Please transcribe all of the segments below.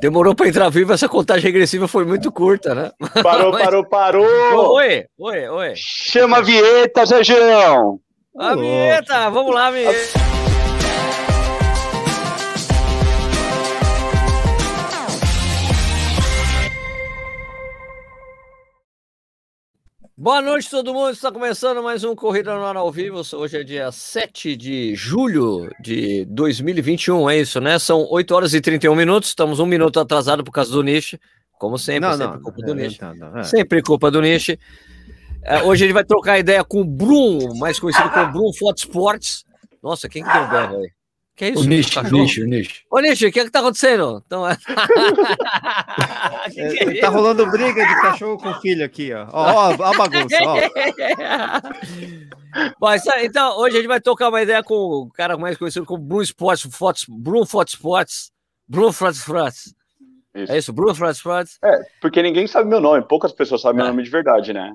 Demorou para entrar vivo, essa contagem regressiva foi muito curta, né? Parou, Mas... parou, parou! Oi, oi, oi. Chama a vinheta, Sérgio! A vinheta, vamos lá, vinheta! Boa noite, todo mundo. Está começando mais um Corrida no Ar ao Vivo. Hoje é dia 7 de julho de 2021, é isso, né? São 8 horas e 31 minutos. Estamos um minuto atrasado por causa do Niche. Como sempre, não, sempre não, culpa do é, é. Sempre culpa do Niche. É, hoje a gente vai trocar ideia com o Brum, mais conhecido como Brum Foto Sports. Nossa, quem que deu berro aí? Que é isso? O Nish, o Nish, o Nish. Ô, Nish, o que é que tá acontecendo? Então, é... que que é tá rolando briga de cachorro com filho aqui, ó. Ó, ó a bagunça, ó. Bom, então, hoje a gente vai tocar uma ideia com o cara mais conhecido como Bruno Sports, Fotos, Bruno Fotos Sports, Bruno Fotos Sports. É isso, Bruno Fotos Sports. É, porque ninguém sabe meu nome, poucas pessoas sabem é. meu nome de verdade, né?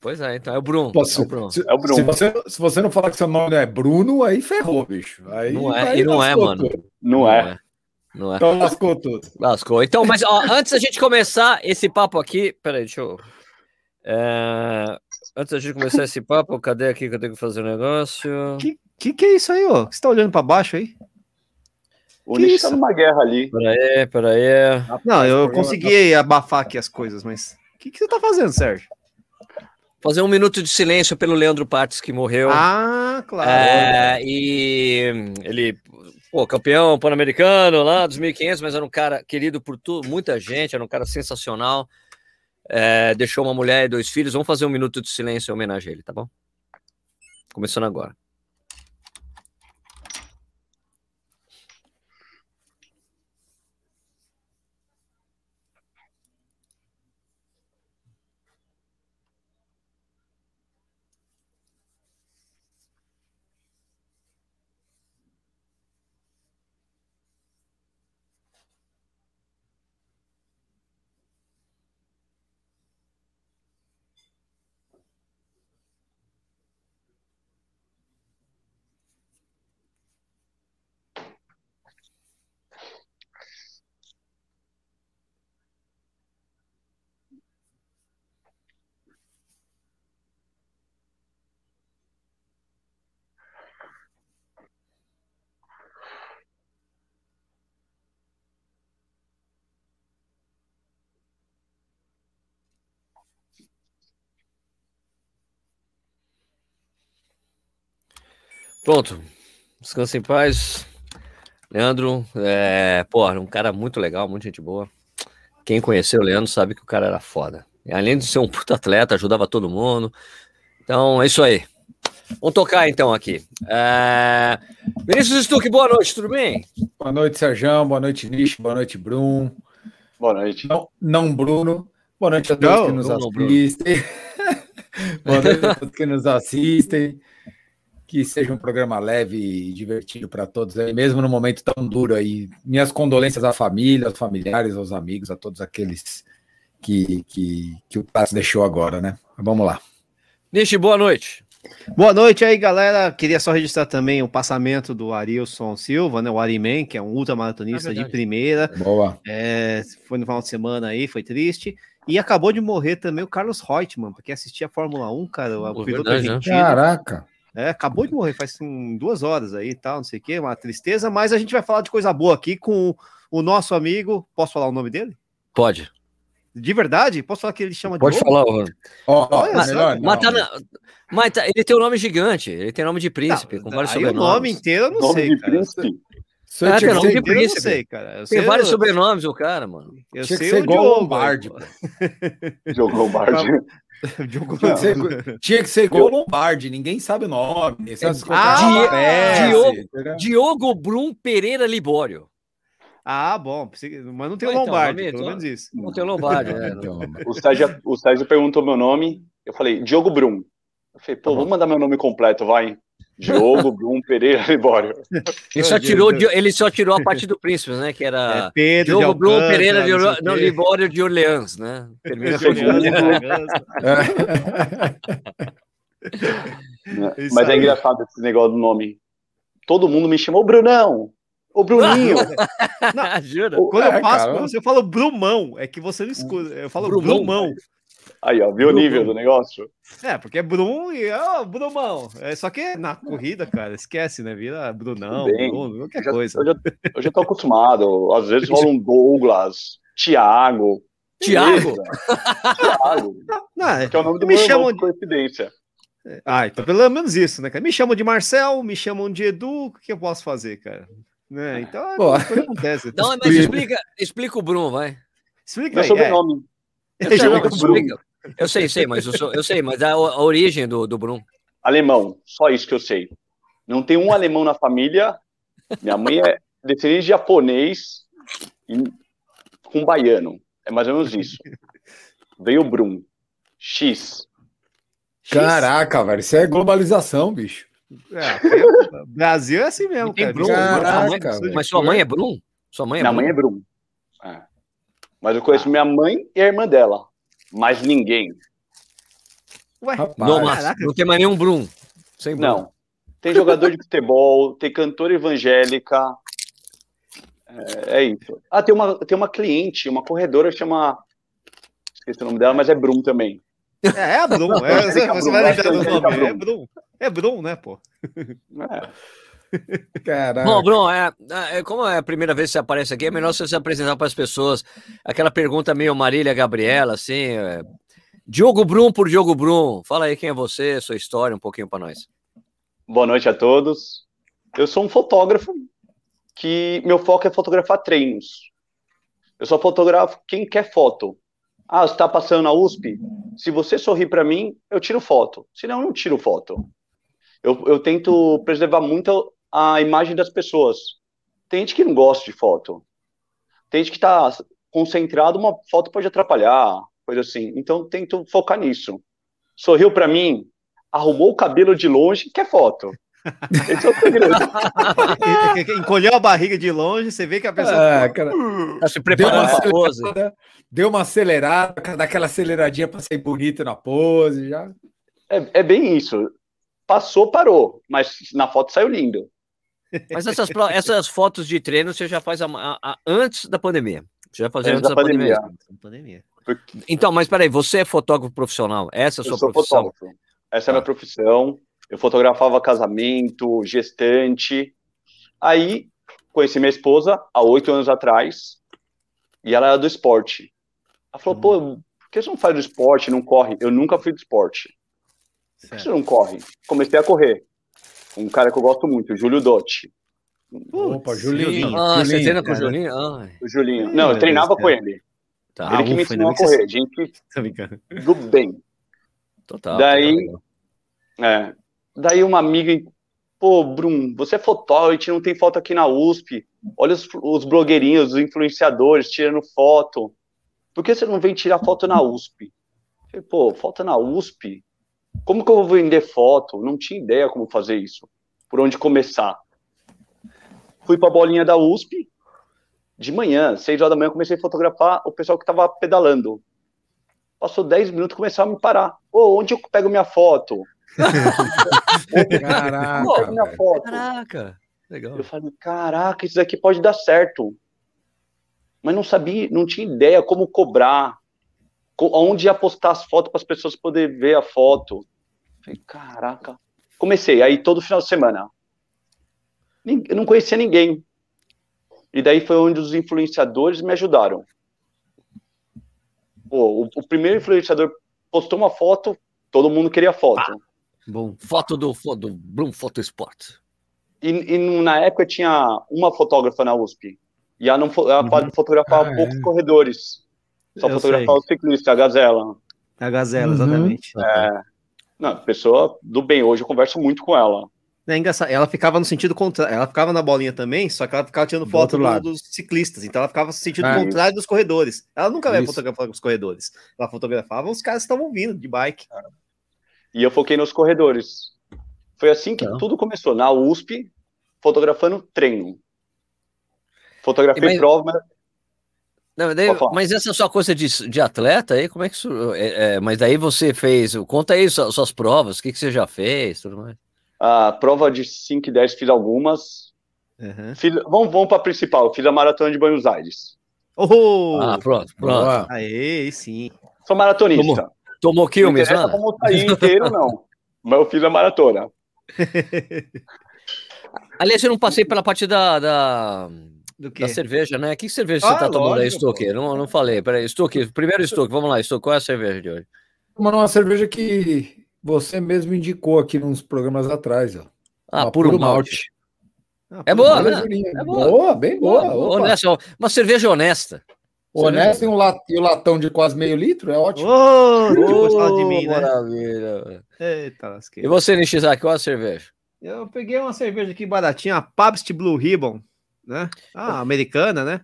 Pois é, então é o Bruno. Posso, é o Bruno. Se, é o Bruno. Se, você, se você não falar que seu nome é Bruno, aí ferrou, bicho. Aí, não é, e não é, mano. Não, não é. é. Não é. Então lascou tudo. Lascou. Então, mas ó, antes da gente começar esse papo aqui, peraí, deixa eu. É... Antes da gente começar esse papo, cadê aqui que eu tenho que fazer o um negócio? Que, que que é isso aí, ó? Você tá olhando para baixo aí? O Nish tá numa guerra ali. Peraí, peraí. Não, eu consegui abafar aqui as coisas, mas o que, que você tá fazendo, Sérgio? Fazer um minuto de silêncio pelo Leandro Pates, que morreu. Ah, claro. É, e ele, pô, campeão pan-americano lá, 2500, mas era um cara querido por tu, muita gente, era um cara sensacional. É, deixou uma mulher e dois filhos. Vamos fazer um minuto de silêncio em homenagem a ele, tá bom? Começando agora. Pronto. Descansa em paz. Leandro, é, porra, um cara muito legal, muita gente boa. Quem conheceu o Leandro sabe que o cara era foda. E além de ser um puta atleta, ajudava todo mundo. Então, é isso aí. Vamos tocar então aqui. É... Vinícius Stuck, boa noite, tudo bem? Boa noite, Sérgio. Boa noite, Nish. Boa noite, Bruno. Boa noite. Não, não Bruno. Boa noite a todos não, que nos assistem. boa noite a todos que nos assistem que seja um programa leve e divertido para todos, aí, mesmo no momento tão duro aí. Minhas condolências à família, aos familiares, aos amigos, a todos aqueles que, que, que o Tassi deixou agora, né? Vamos lá. Nishi, boa noite. Boa noite aí, galera. Queria só registrar também o passamento do Arilson Silva, né? O Ariman, que é um ultramaratonista é de primeira. Boa. É, foi no final de semana aí, foi triste. E acabou de morrer também o Carlos Reutemann, porque assistia a Fórmula 1, cara, o piloto verdade, né? argentino. Né? Caraca. É, acabou de morrer faz assim, duas horas aí e tal, não sei o que, uma tristeza, mas a gente vai falar de coisa boa aqui com o nosso amigo. Posso falar o nome dele? Pode. De verdade? Posso falar que ele chama Pode de falar, mano. Oh, oh, mas, melhor, mas, tá na, mas tá, ele tem o um nome gigante, ele tem nome de príncipe, com vários sobrenomes. o nome inteiro eu não nome sei, cara. Príncipe. Ah, tem nome de príncipe. Sei, cara. Eu tem vários sobrenomes o cara, mano. Eu Tinha sei que ser igual o Lombardi. Diogo Lombardi. tinha, que ser, tinha que ser igual Lombardi, ninguém sabe o nome. Ah, Diogo, Diogo Brum Pereira Libório. Ah, bom, mas não tem então, Lombardi, pelo menos isso. Não tem o Lombardi, o, Sérgio, o Sérgio perguntou meu nome, eu falei, Diogo Brum. Eu falei, pô, tá vamos mandar meu nome completo, vai. Diogo Brum Pereira Libório. Ele só, tirou, ele só tirou a parte do príncipe, né? Que era é Pedro Diogo Brum Pereira de Orleans, não, Libório de Orleans, né? Termina Mas é engraçado esse negócio do nome. Todo mundo me chamou Brunão. Ô, Bruninho! Não, Jura? Quando é, eu passo cara, você, eu falo Brumão, é que você não escuta. Eu falo Brumão. Brumão. Aí, ó, viu o nível do negócio? É, porque é Brum e ó, Brumão. É, só que na corrida, cara, esquece, né? Vira Brunão, Bruno, qualquer eu já, coisa. Eu já, eu já tô acostumado. Às vezes rola um Douglas, Thiago. Tiago? Tiago. Não, é, que é o nome do me meu chamam de coincidência. Ah, então pelo menos isso, né, cara? Me chamam de Marcel, me chamam de Edu, o que eu posso fazer, cara? Né? Então, é, acontece. Não, mas explica, explica o Bruno, vai. Explica aí. sobrenome. É. Eu, sei, não, explica. Eu sei, sei, mas eu, sou, eu sei, mas a, a origem do, do Bruno. Alemão, só isso que eu sei. Não tem um alemão na família. Minha mãe é descendente de japonês e, com baiano. É mais ou menos isso. Veio o Brum. X. Caraca, velho, isso é globalização, bicho. É, Brasil é assim mesmo, cara. Brum, Caraca, mas sua mãe é Brum? Sua mãe é minha Brum? mãe é Brum. É. Mas eu conheço ah. minha mãe e a irmã dela. Mais ninguém. Ué, não, mas, não tem mais nenhum Brum. Sem Brum. Não. Tem jogador de futebol, tem cantora evangélica. É, é, isso. Ah, tem uma, tem uma cliente, uma corredora chama. Esqueci o nome dela, mas é Brum também. É, é a Brum. É, você, você vai lembrar do nome. É Brum. É Brum, né, pô? É. Caraca. Bom, Bruno, é, é, como é a primeira vez que você aparece aqui, é melhor você se apresentar para as pessoas. Aquela pergunta meio Marília Gabriela, assim. É... Diogo Brum por Diogo Brum. Fala aí quem é você, sua história, um pouquinho para nós. Boa noite a todos. Eu sou um fotógrafo que meu foco é fotografar treinos. Eu só fotografo quem quer foto. Ah, você está passando na USP? Se você sorrir para mim, eu tiro foto. Senão, eu não tiro foto. Eu, eu tento preservar muito a imagem das pessoas. Tem gente que não gosta de foto. Tem gente que está concentrado, uma foto pode atrapalhar, coisa assim. Então, tento focar nisso. Sorriu para mim, arrumou o cabelo de longe, quer foto. Esse é o segredo. Encolheu a barriga de longe, você vê que a pessoa. Ah, cara, tá se preparando para pose. Deu uma acelerada, daquela aceleradinha para ser bonita na pose já. É, é bem isso. Passou, parou, mas na foto saiu lindo. Mas essas, essas fotos de treino você já faz a, a, a, antes da pandemia. Você já fazia antes, antes da, da pandemia. pandemia. Então, mas peraí, você é fotógrafo profissional? Essa é a sua profissão? Fotógrafo. Essa é a minha tá. profissão. Eu fotografava casamento, gestante. Aí conheci minha esposa há oito anos atrás e ela era do esporte. Ela falou: pô, uhum. por que você não faz do esporte, não corre? Eu nunca fui do esporte. Por que você não corre? Comecei a correr. Um cara que eu gosto muito, o Júlio Dotti. Opa, Julinho. Ah, Julinho, você treina com o Julinho? Ah. O Julinho. Não, eu treinava com ele. Tá. Ele que me ensinou a correr. Gente do bem. Total. Daí, total. É, Daí uma amiga, pô, Brum, você é fotógrafo, a gente não tem foto aqui na USP. Olha os, os blogueirinhos, os influenciadores tirando foto. Por que você não vem tirar foto na USP? falei, pô, foto na USP? Como que eu vou vender foto? Não tinha ideia como fazer isso. Por onde começar? Fui para a bolinha da USP. De manhã, seis horas da manhã, comecei a fotografar o pessoal que estava pedalando. Passou dez minutos, começaram a me parar. Pô, onde eu pego minha foto? Caraca, Pô, minha foto. Caraca, legal. Eu falei, caraca, isso daqui pode dar certo. Mas não sabia, não tinha ideia como cobrar, onde ia postar as fotos para as pessoas poderem ver a foto. falei, caraca. Comecei, aí todo final de semana. Eu não conhecia ninguém. E daí foi onde os influenciadores me ajudaram. Pô, o, o primeiro influenciador postou uma foto, todo mundo queria foto. Ah. Bom, foto do, do Bloom Photo Sport. E, e, na época tinha uma fotógrafa na USP. E ela, não, ela uhum. fotografar ah, poucos é. corredores. Só fotografar o ciclista, a Gazela. A Gazela, uhum. exatamente. É. Não, pessoa do bem. Hoje eu converso muito com ela. É engraçado. Ela ficava no sentido contrário. Ela ficava na bolinha também, só que ela ficava tirando foto do, dos ciclistas. Então ela ficava no sentido ah, contrário isso. dos corredores. Ela nunca vai fotografar os corredores. Ela fotografava os caras que estavam vindo de bike. Ah. E eu foquei nos corredores. Foi assim que Não. tudo começou, na USP, fotografando treino. Fotografei mas... prova. Não, daí, mas essa sua coisa de, de atleta aí, como é que isso. É, é, mas daí você fez. Conta aí suas, suas provas, o que, que você já fez, tudo mais. A prova de 5 e 10 fiz algumas. Uhum. vamos vamos para a principal. Fiz a maratona de Buenos Aires. Oh! Ah, pronto, pronto. Aê, sim. Sou maratonista. Tomou, tomou quilmes, né? Não sair inteiro, não. Mas eu fiz a maratona. Aliás, eu não passei pela parte da, da, da cerveja, né? Que cerveja ah, você tá tomando aí, Stuck? Não, não falei. Peraí, Stuck, primeiro Stuck, vamos lá, Stuck, qual é a cerveja de hoje? Tomando uma cerveja que você mesmo indicou aqui nos programas atrás, ó. Ah, uma puro, puro malte. malte. Ah, é boa, né? É boa. boa, bem boa. boa honesta, uma cerveja honesta. Honesta e, um lat, e o latão de quase meio litro é ótimo. Oh, oh, de mim, né? Maravilha. Eita, lasqueira. E você, Nishizaki, qual a cerveja? Eu peguei uma cerveja aqui baratinha, a Pabst Blue Ribbon, né? Ah, americana, né?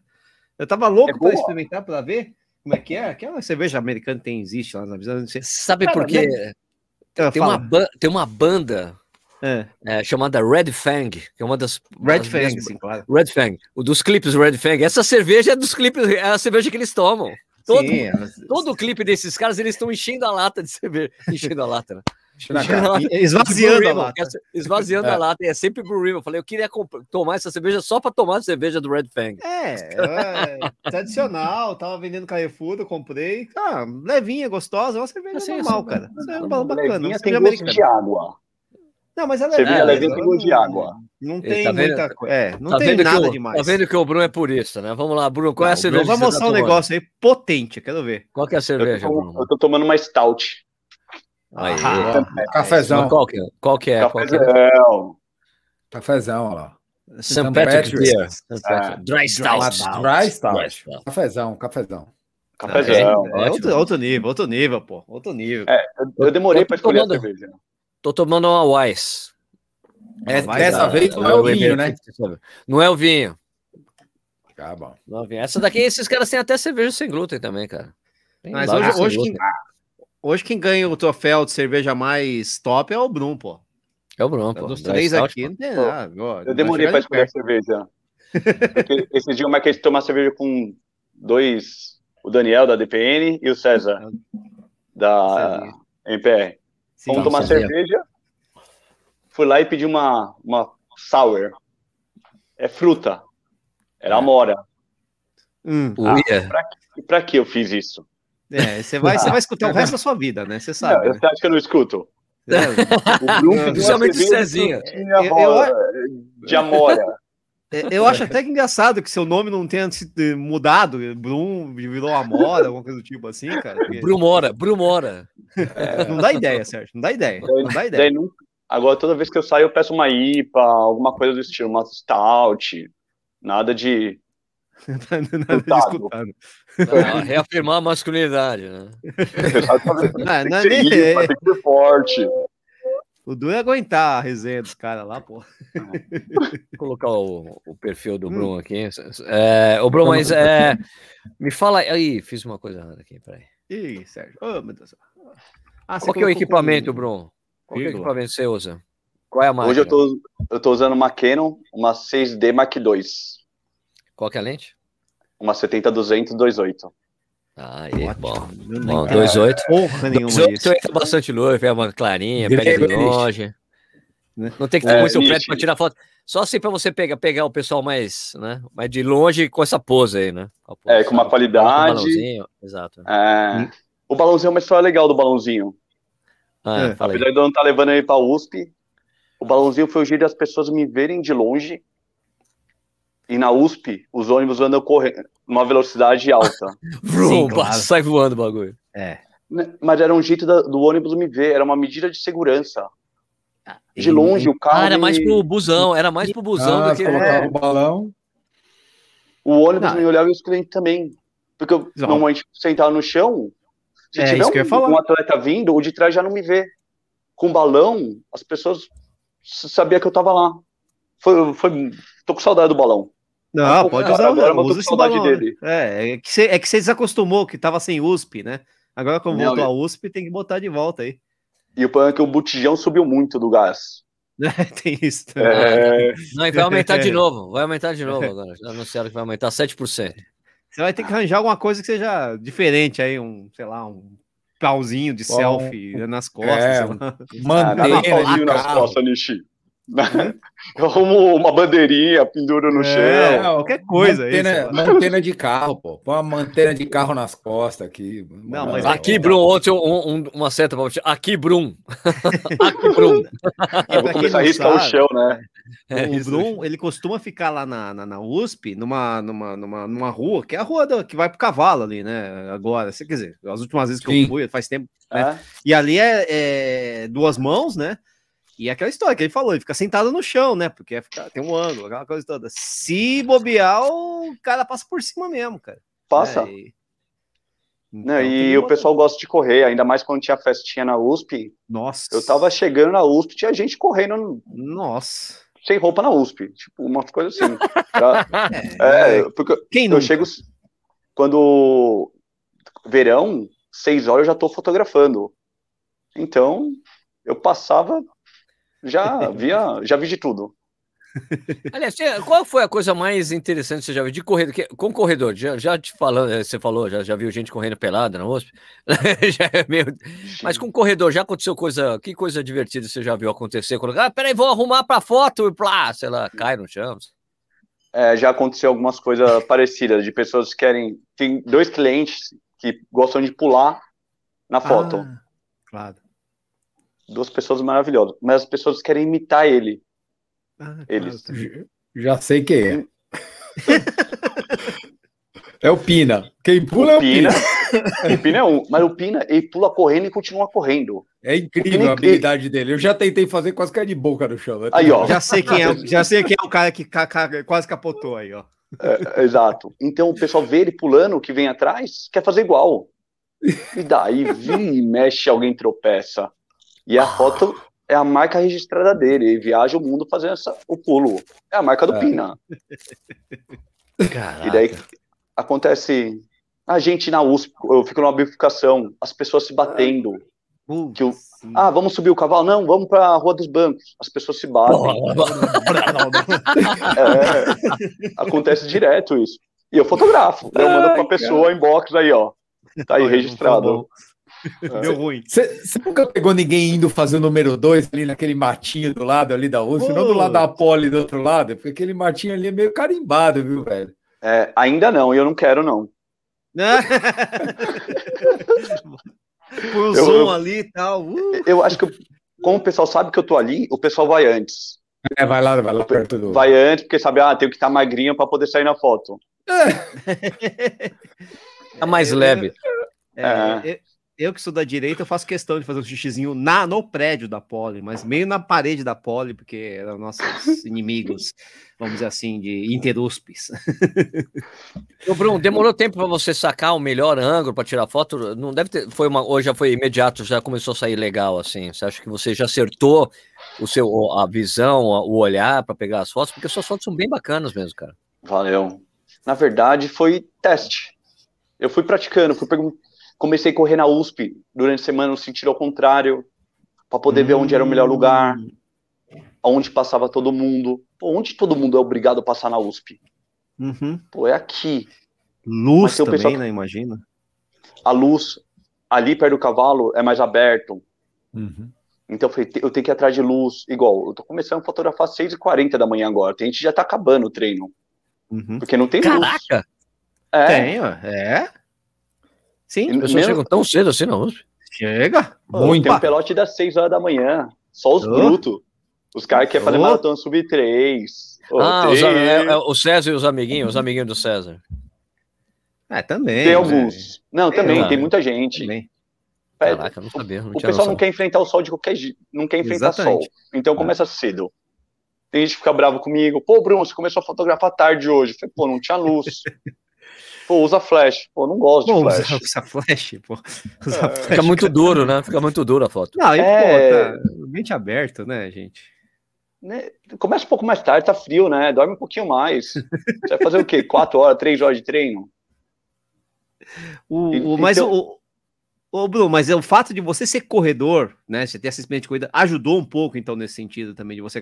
Eu tava louco é para experimentar para ver como é que é. Aquela cerveja americana tem existe lá na visão. Sabe Cara, por quê? Né? Tem, uma, tem uma banda é. É, chamada Red Fang, que é uma das. Red Fang, sim, claro. Red Fang, o dos clipes Red Fang. Essa cerveja é dos clipes, é a cerveja que eles tomam. Todo, sim, todo o clipe desses caras, eles estão enchendo a lata de cerveja. Enchendo a lata, né? Esvaziando a lata. Esvaziando é. a lata. É sempre Blue Ribbon. Eu falei, eu queria tomar essa cerveja só para tomar a cerveja do Red Fang. É, é tradicional. Tava vendendo Carrefour, eu comprei. Ah, levinha, gostosa. É uma cerveja assim, normal, assim, cara. É, é bacana. Levinha tem gosto de água. Não, mas ela Cerveja é, levinha tem gosto de água. Não tem tá muita coisa. É, não tá tem nada o, demais. Tá vendo que o Bruno é purista, né? Vamos lá, Bruno, qual não, é a cerveja? Vai mostrar tá um negócio aí potente, quero ver. Qual que é a cerveja, eu tô, Bruno? Eu tô tomando uma stout. Aí, ah, cafezão. Qual que, é? qual que é? Cafezão. Cafezão, ó lá. St. Patrick's Beer. É. Dry Stout. Dry Stout. Cafezão, cafezão. Cafezão. É, é outro, outro nível, outro nível, pô. Outro nível. É, eu, demorei para escolher tomando, a cerveja. Tô tomando uma Wise. É, dessa vez não é o vinho, né? Não é o vinho. Tá bom. Não é vinho. Essa daqui, esses caras têm até cerveja sem glúten também, cara. Tem Mas hoje, hoje, quem, hoje quem ganha o troféu de cerveja mais top é o Brum, pô. É o Brum, pô. Dos três aqui, não tem nada. Eu demorei para escolher a cerveja. Porque esse dia o Michael tomar cerveja com dois, o Daniel da DPN e o César da MPR. Vamos tomar cerveja fui lá e pedi uma, uma sour. É fruta. Era amora. Hum. Ah, pra, pra que eu fiz isso? É, você vai, você vai escutar o resto da sua vida, né? Você sabe. Não, né? Você acha que eu não escuto? É. O Bruno Principalmente o Cezinha. Eu, eu, de amora. É, eu acho até que engraçado que seu nome não tenha sido mudado. Brum virou Amora, alguma coisa do tipo assim, cara. Porque... Brumora, Brumora. É, não dá ideia, Sérgio. Não dá ideia. Não dá ideia. Daí, Agora, toda vez que eu saio, eu peço uma IPA, alguma coisa do estilo, uma stout, nada de. Nada escutado. Não, reafirmar a masculinidade, né? não, não, que ser forte. O Du é aguentar a resenha dos caras lá, pô. Vou colocar o, o perfil do Bruno aqui. É, o Bruno, mas é, me fala aí, fiz uma coisa errada aqui, peraí. Ih, Sérgio. Oh, meu Deus. Ah, Qual que é o equipamento, com... Bruno? Qual que equipamento você usa? Qual é a marca? Hoje eu tô, eu tô usando uma Canon, uma 6D Mark II. Qual que é a lente? Uma 70-200 2.8. Ah, é bom. Bom, 2.8. Porra nenhuma 2.8 entra bastante luz, pega uma clarinha, pega de longe. Não tem que ter é, muito perto para tirar foto. Só assim para você pegar, pegar o pessoal mais, né, mais de longe com essa pose aí, né? Com pose, é, com uma qualidade. Exato. É, o balãozinho é uma história legal do balãozinho. Ah, é. Apesar de eu não estar tá levando ele para a USP, o balãozinho foi o jeito das pessoas me verem de longe. E na USP, os ônibus andam correndo numa velocidade alta. Sim, claro. Sai voando o bagulho. É. Né, mas era um jeito da, do ônibus me ver, era uma medida de segurança. De longe, o carro. Ah, era mais pro busão, era mais pro busão ah, do que. É. o balão. O ônibus não. me olhava e os clientes também. Porque eu não. normalmente sentava no chão, se é, tiver um, um, atleta vindo, o de trás já não me vê. Com balão, as pessoas sabiam que eu tava lá. Foi, foi, tô com saudade do balão. Não, pode usar, agora, usa esse balão. Né? Dele. É, é que, você, é que você desacostumou, que tava sem USP, né? Agora, quando não, voltou a USP, tem que botar de volta aí. E o problema é que o botijão subiu muito do gás. É, tem isso. É... Não, e vai aumentar de novo. Vai aumentar de novo agora. Já anunciaram que vai aumentar 7%. Você vai ter que arranjar alguma coisa que seja diferente aí, um, sei lá, um pauzinho de Bom, selfie nas costas. É, manter ah, nas costas, Nishi. Eu arrumo uma bandeirinha, penduro no é, chão. Qualquer coisa. Mantena, isso, mantena de carro, pô. Põe uma mantena de carro nas costas aqui. Não, mas aqui, é, Brum, ontem um, um, uma seta pra você. Aqui, Brum. aqui, Brum. Eu vou começar a riscar o chão, né? É, o Brum, ele costuma ficar lá na, na, na, USP, numa, numa, numa, numa rua, que é a rua do, que vai pro cavalo ali, né? Agora, você quer dizer, as últimas vezes que Sim. eu fui, faz tempo. Né? É. E ali é, é duas mãos, né? E é aquela história que ele falou, ele fica sentado no chão, né? Porque fica, tem um ângulo, aquela coisa toda. Se bobear, o cara passa por cima mesmo, cara. Passa. É, e... Então, Não, e o pessoal gosta de correr, ainda mais quando tinha festinha na USP. Nossa. Eu tava chegando na USP, tinha gente correndo. Nossa. Sem roupa na USP. Tipo, uma coisa assim. Tá? é, é, porque Quem eu nunca? chego. Quando. Verão, seis horas eu já tô fotografando. Então, eu passava já via, já vi de tudo. Aliás, qual foi a coisa mais interessante que você já viu de corredor? Com corredor, já, já te falando, eh, você falou, já, já viu gente correndo pelada na USP? já é meio... Mas com corredor, já aconteceu coisa, que coisa divertida você já viu acontecer? Quando, ah, peraí, vou arrumar para foto e plá, sei lá, cai no chão. É, já aconteceu algumas coisas parecidas, de pessoas que querem, tem dois clientes que gostam de pular na foto. Ah, claro duas pessoas maravilhosas, mas as pessoas querem imitar ele. Ah, Eles. Já sei quem é. é o Pina. Quem pula o é o Pina. o Pina é um, mas o Pina ele pula correndo e continua correndo. É incrível a habilidade ele... dele. Eu já tentei fazer quase cair de boca no chão. Aí, ó. Já sei quem é, já sei quem é o cara que quase capotou aí, ó. É, exato. Então o pessoal vê ele pulando, o que vem atrás, quer fazer igual. E daí, vi, mexe, alguém tropeça. E a foto é a marca registrada dele. Ele viaja o mundo fazendo essa, o pulo. É a marca do é. Pina. Caraca. E daí acontece a gente na USP, eu fico numa bifurcação, as pessoas se batendo. Uh, que o, ah, vamos subir o cavalo? Não, vamos para a Rua dos Bancos. As pessoas se batem. é, acontece direto isso. E eu fotografo. Eu mando para pessoa em box aí, ó. Tá aí registrado. Deu ruim. Você nunca pegou ninguém indo fazer o número 2 ali naquele matinho do lado ali da USP, não do lado da Poli do outro lado? Porque aquele matinho ali é meio carimbado, viu, velho? É, ainda não, e eu não quero, não. Põe o som ali e tal. Uh. Eu acho que, como o pessoal sabe que eu tô ali, o pessoal vai antes. É, vai lá, vai lá perto do. Vai antes, porque sabe, ah, tenho que estar magrinho para poder sair na foto. É. Tá mais leve. É, é. Eu que sou da direita, eu faço questão de fazer um xixizinho na, no prédio da Poli, mas meio na parede da Poli, porque eram nossos inimigos, vamos dizer assim, de interuspes. Ô, Bruno, demorou tempo para você sacar o melhor ângulo para tirar foto? Não deve ter, foi uma, hoje já foi imediato, já começou a sair legal assim. Você acha que você já acertou o seu a visão, o olhar para pegar as fotos? Porque suas fotos são bem bacanas mesmo, cara. Valeu. Na verdade, foi teste. Eu fui praticando, fui perguntando comecei a correr na USP durante a semana no sentido ao contrário, para poder hum. ver onde era o melhor lugar, onde passava todo mundo. Pô, onde todo mundo é obrigado a passar na USP? Uhum. Pô, é aqui. Luz também, pessoal... né? Imagina. A luz ali perto do cavalo é mais aberto. Uhum. Então eu falei, eu tenho que ir atrás de luz. Igual, eu tô começando a fotografar às 6h40 da manhã agora. Tem gente já tá acabando o treino. Uhum. Porque não tem Caraca. luz. Caraca! É. Tem, é. Sim, as pessoas chegam tão cedo assim na USP. Chega. Muito. Tem um pelote das 6 horas da manhã. Só os oh. brutos. Os caras que querem fazer maratona subir 3. Oh, ah, os, é, é, o César e os amiguinhos, os amiguinhos do César. É, também. Tem alguns. Não, também, tem muita gente. Também. Caraca, não sabia. Não o pessoal noção. não quer enfrentar o sol de qualquer jeito. Não quer enfrentar Exatamente. sol. Então começa cedo. Tem gente que fica bravo comigo. Pô, Bruno, você começou a fotografar tarde hoje. Eu falei, pô, não tinha luz. Pô, usa flash. Pô, não gosto pô, de flash. Usa, usa flash, pô. Usa é. flash, Fica muito cara. duro, né? Fica muito duro a foto. Não, e, é... pô, tá mente aberto, né, gente? Né? Começa um pouco mais tarde, tá frio, né? Dorme um pouquinho mais. Você vai fazer o quê? Quatro horas, três horas de treino? O, e, o, mas então... o, Ô, Bruno, mas é o fato de você ser corredor, né? Você ter essa experiência de corrida, ajudou um pouco, então, nesse sentido também, de você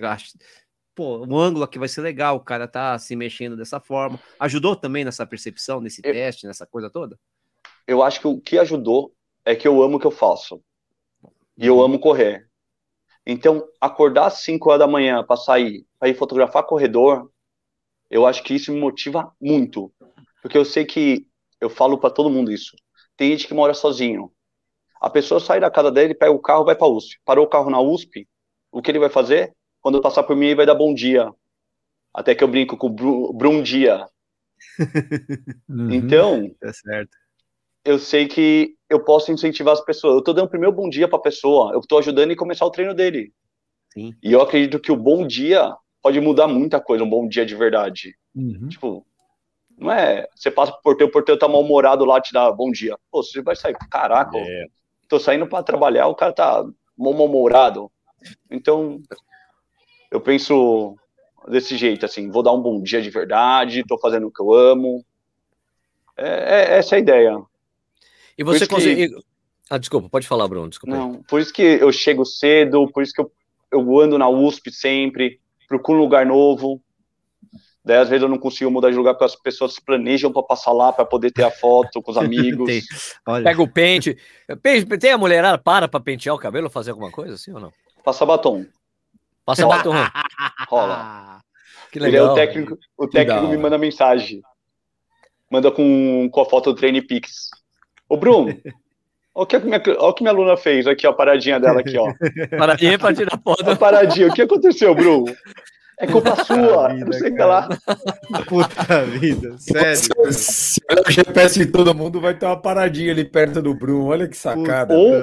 pô, um ângulo aqui vai ser legal, o cara tá se mexendo dessa forma. Ajudou também nessa percepção, nesse eu, teste, nessa coisa toda? Eu acho que o que ajudou é que eu amo o que eu faço. E eu amo correr. Então, acordar às 5 horas da manhã para sair, para ir fotografar corredor, eu acho que isso me motiva muito. Porque eu sei que, eu falo para todo mundo isso, tem gente que mora sozinho. A pessoa sai da casa dele, pega o carro, vai para a USP. Parou o carro na USP, o que ele vai fazer? Quando eu passar por mim, ele vai dar bom dia. Até que eu brinco com o Brum Dia. uhum, então, é eu sei que eu posso incentivar as pessoas. Eu estou dando o primeiro bom dia para a pessoa, eu estou ajudando a começar o treino dele. Sim. E eu acredito que o bom dia pode mudar muita coisa, um bom dia de verdade. Uhum. Tipo, não é. Você passa por porteiro, o porteiro tá mal-humorado lá, te dá bom dia. Pô, você vai sair, caraca, é. tô saindo para trabalhar, o cara tá mal-humorado. Então, eu penso desse jeito, assim, vou dar um bom dia de verdade, tô fazendo o que eu amo. É, é essa é a ideia. E você consegue. Que... Ah, desculpa, pode falar, Bruno. Desculpa. Não, por isso que eu chego cedo, por isso que eu, eu ando na USP sempre, procuro um lugar novo. Daí, às vezes, eu não consigo mudar de lugar porque as pessoas planejam para passar lá para poder ter a foto com os amigos. tem, Pega o pente. Tem a mulherada, para para pentear o cabelo, fazer alguma coisa assim ou não? Passa batom. Passa batom. Rola. Que legal. Ele é o técnico, o técnico me manda mensagem. Manda com, com a foto do Train Pix. Ô, Bruno, olha o que, minha, olha o que minha aluna fez aqui, ó, a paradinha dela aqui, ó. Paradinha pra tirar foto. A paradinha. O que aconteceu, Bruno? É culpa sua. Vida, não sei lá. Puta vida, sério. Se olhar o GPS de todo mundo, vai ter uma paradinha ali perto do Bruno. Olha que sacada. Ou,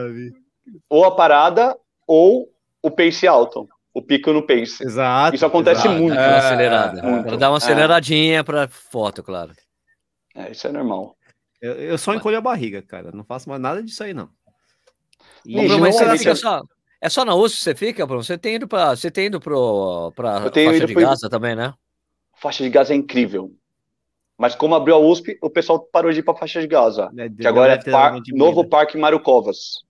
ou a parada, ou o pace alto. O pico no pace. Exato. Isso acontece exato. muito. É, acelerada. Muito. Dá uma é. aceleradinha é. para foto, claro. É, isso é normal. Eu, eu só encolho a barriga, cara. Não faço mais nada disso aí, não. E, mas você fica só, é só na USP que você fica, Bruno? Você tem ido para você tem ido pro para faixa de Gaza também, né? Faixa de Gaza é incrível. Mas como abriu a USP, o pessoal parou de ir para faixa de Gaza. É, que agora é par, novo Parque Mário Covas.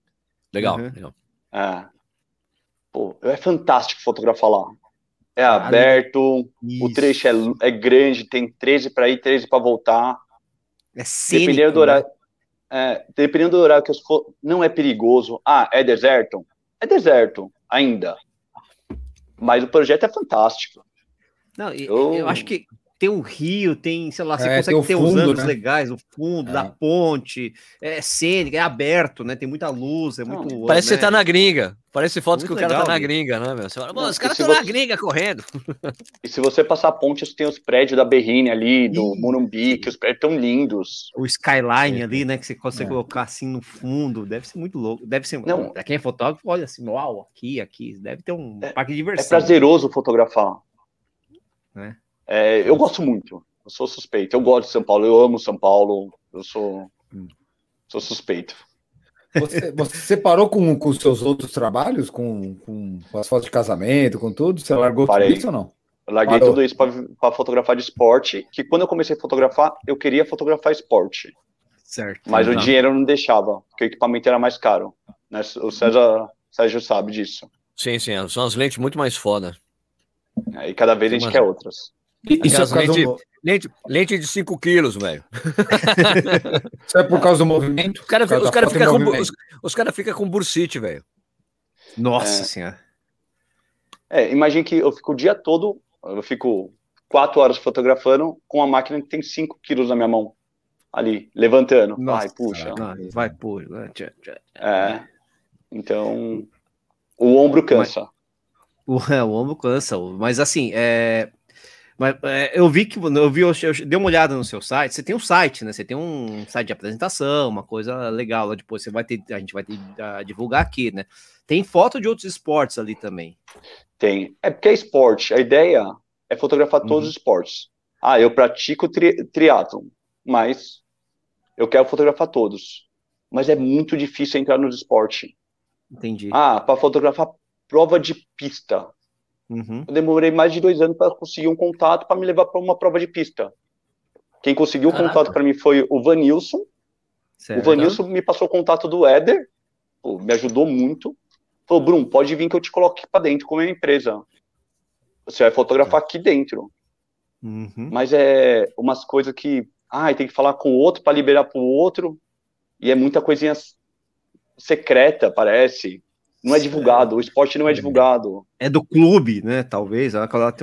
Legal, uhum. legal. É. Pô, é fantástico fotografar lá. É ah, aberto, isso. o trecho é, é, grande, tem 13 para ir, 13 para voltar. É cênico, dependendo do horário, né? é, dependendo do horário que eu for, não é perigoso. Ah, é deserto? é deserto ainda. Mas o projeto é fantástico. Não, eu, eu acho que tem um rio, tem, sei lá, você é, consegue ter fundo, uns anos né? legais, o fundo é. da ponte, é cênica, é aberto, né? Tem muita luz, é Não, muito. Parece né? que você tá na gringa. Parece foto muito que o cara tá na gringa, né, meu? Você fala, os caras estão você... na gringa correndo. E se você passar a ponte, você tem os prédios da Berrine ali, do Ih, Morumbi, que os prédios tão lindos. O skyline ali, né? Que você consegue é. colocar assim no fundo. Deve ser muito louco. Deve ser. Não. Pra quem é fotógrafo, olha assim, uau, aqui, aqui. Deve ter um é, parque de diversão. É prazeroso fotografar. É. É, eu gosto muito, eu sou suspeito. Eu gosto de São Paulo, eu amo São Paulo, eu sou, sou suspeito. Você, você separou com, com os seus outros trabalhos, com, com, as fotos de casamento, com tudo? Você largou Parei. tudo isso ou não? Eu larguei Parou. tudo isso para fotografar de esporte, que quando eu comecei a fotografar, eu queria fotografar esporte. Certo. Mas o dinheiro não deixava, porque o equipamento era mais caro. Né? O César, Sérgio sabe disso. Sim, sim, são as lentes muito mais foda. É, e cada vez a gente quer outras. Isso é lente, do... lente, lente de 5 quilos, velho. Isso é por causa do movimento? Os caras cara ficam com, os, os cara fica com bursite, velho. Nossa é. senhora. É, imagine que eu fico o dia todo, eu fico quatro horas fotografando com uma máquina que tem 5 quilos na minha mão. Ali, levantando. Nossa, vai, puxa. Vai, puxa. É. Então, o ombro cansa. Mas, o, é, o ombro cansa. Mas assim, é, mas é, eu vi que eu vi, eu, eu dei uma olhada no seu site. Você tem um site, né? Você tem um site de apresentação, uma coisa legal. Lá depois você vai ter, a gente vai ter a divulgar aqui, né? Tem foto de outros esportes ali também. Tem. É porque é esporte. A ideia é fotografar todos uhum. os esportes. Ah, eu pratico tri, triatlon, mas eu quero fotografar todos. Mas é muito difícil entrar no esporte. Entendi. Ah, para fotografar prova de pista. Uhum. Eu demorei mais de dois anos para conseguir um contato para me levar para uma prova de pista. Quem conseguiu o contato para mim foi o Vanilson. Certo. O Vanilson me passou o contato do Éder, pô, me ajudou muito. Falou, Bruno, pode vir que eu te coloque para dentro com a minha empresa. Você vai fotografar aqui dentro. Uhum. Mas é umas coisas que, ah, tem que falar com o outro para liberar para o outro. E é muita coisinha secreta, parece. Não é divulgado, o esporte não é divulgado. É do clube, né? Talvez.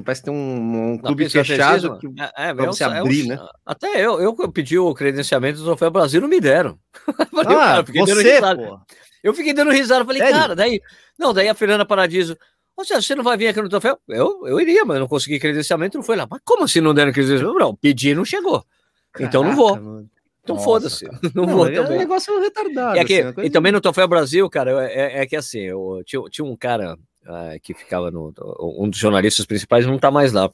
Parece que tem um, um clube fechado que é, é, você abrir, eu, né? Até eu, eu pedi o credenciamento do Troféu Brasil, não me deram. falei, ah, cara, você, pô. Eu fiquei dando risada, falei, Sério? cara, daí. Não, daí a Fernanda Paradiso. Ou seja, você não vai vir aqui no troféu? Eu, eu iria, mas não consegui credenciamento, não foi lá. Mas como assim não deram credenciamento? Não, pedi não chegou. Caraca, então não vou. Mano. Então foda-se. Não, não, vou. É um negócio retardado. É que, assim. E também no Troféu Brasil, cara, é, é, é que assim, eu, tinha, tinha um cara uh, que ficava no. Um dos jornalistas principais não tá mais lá.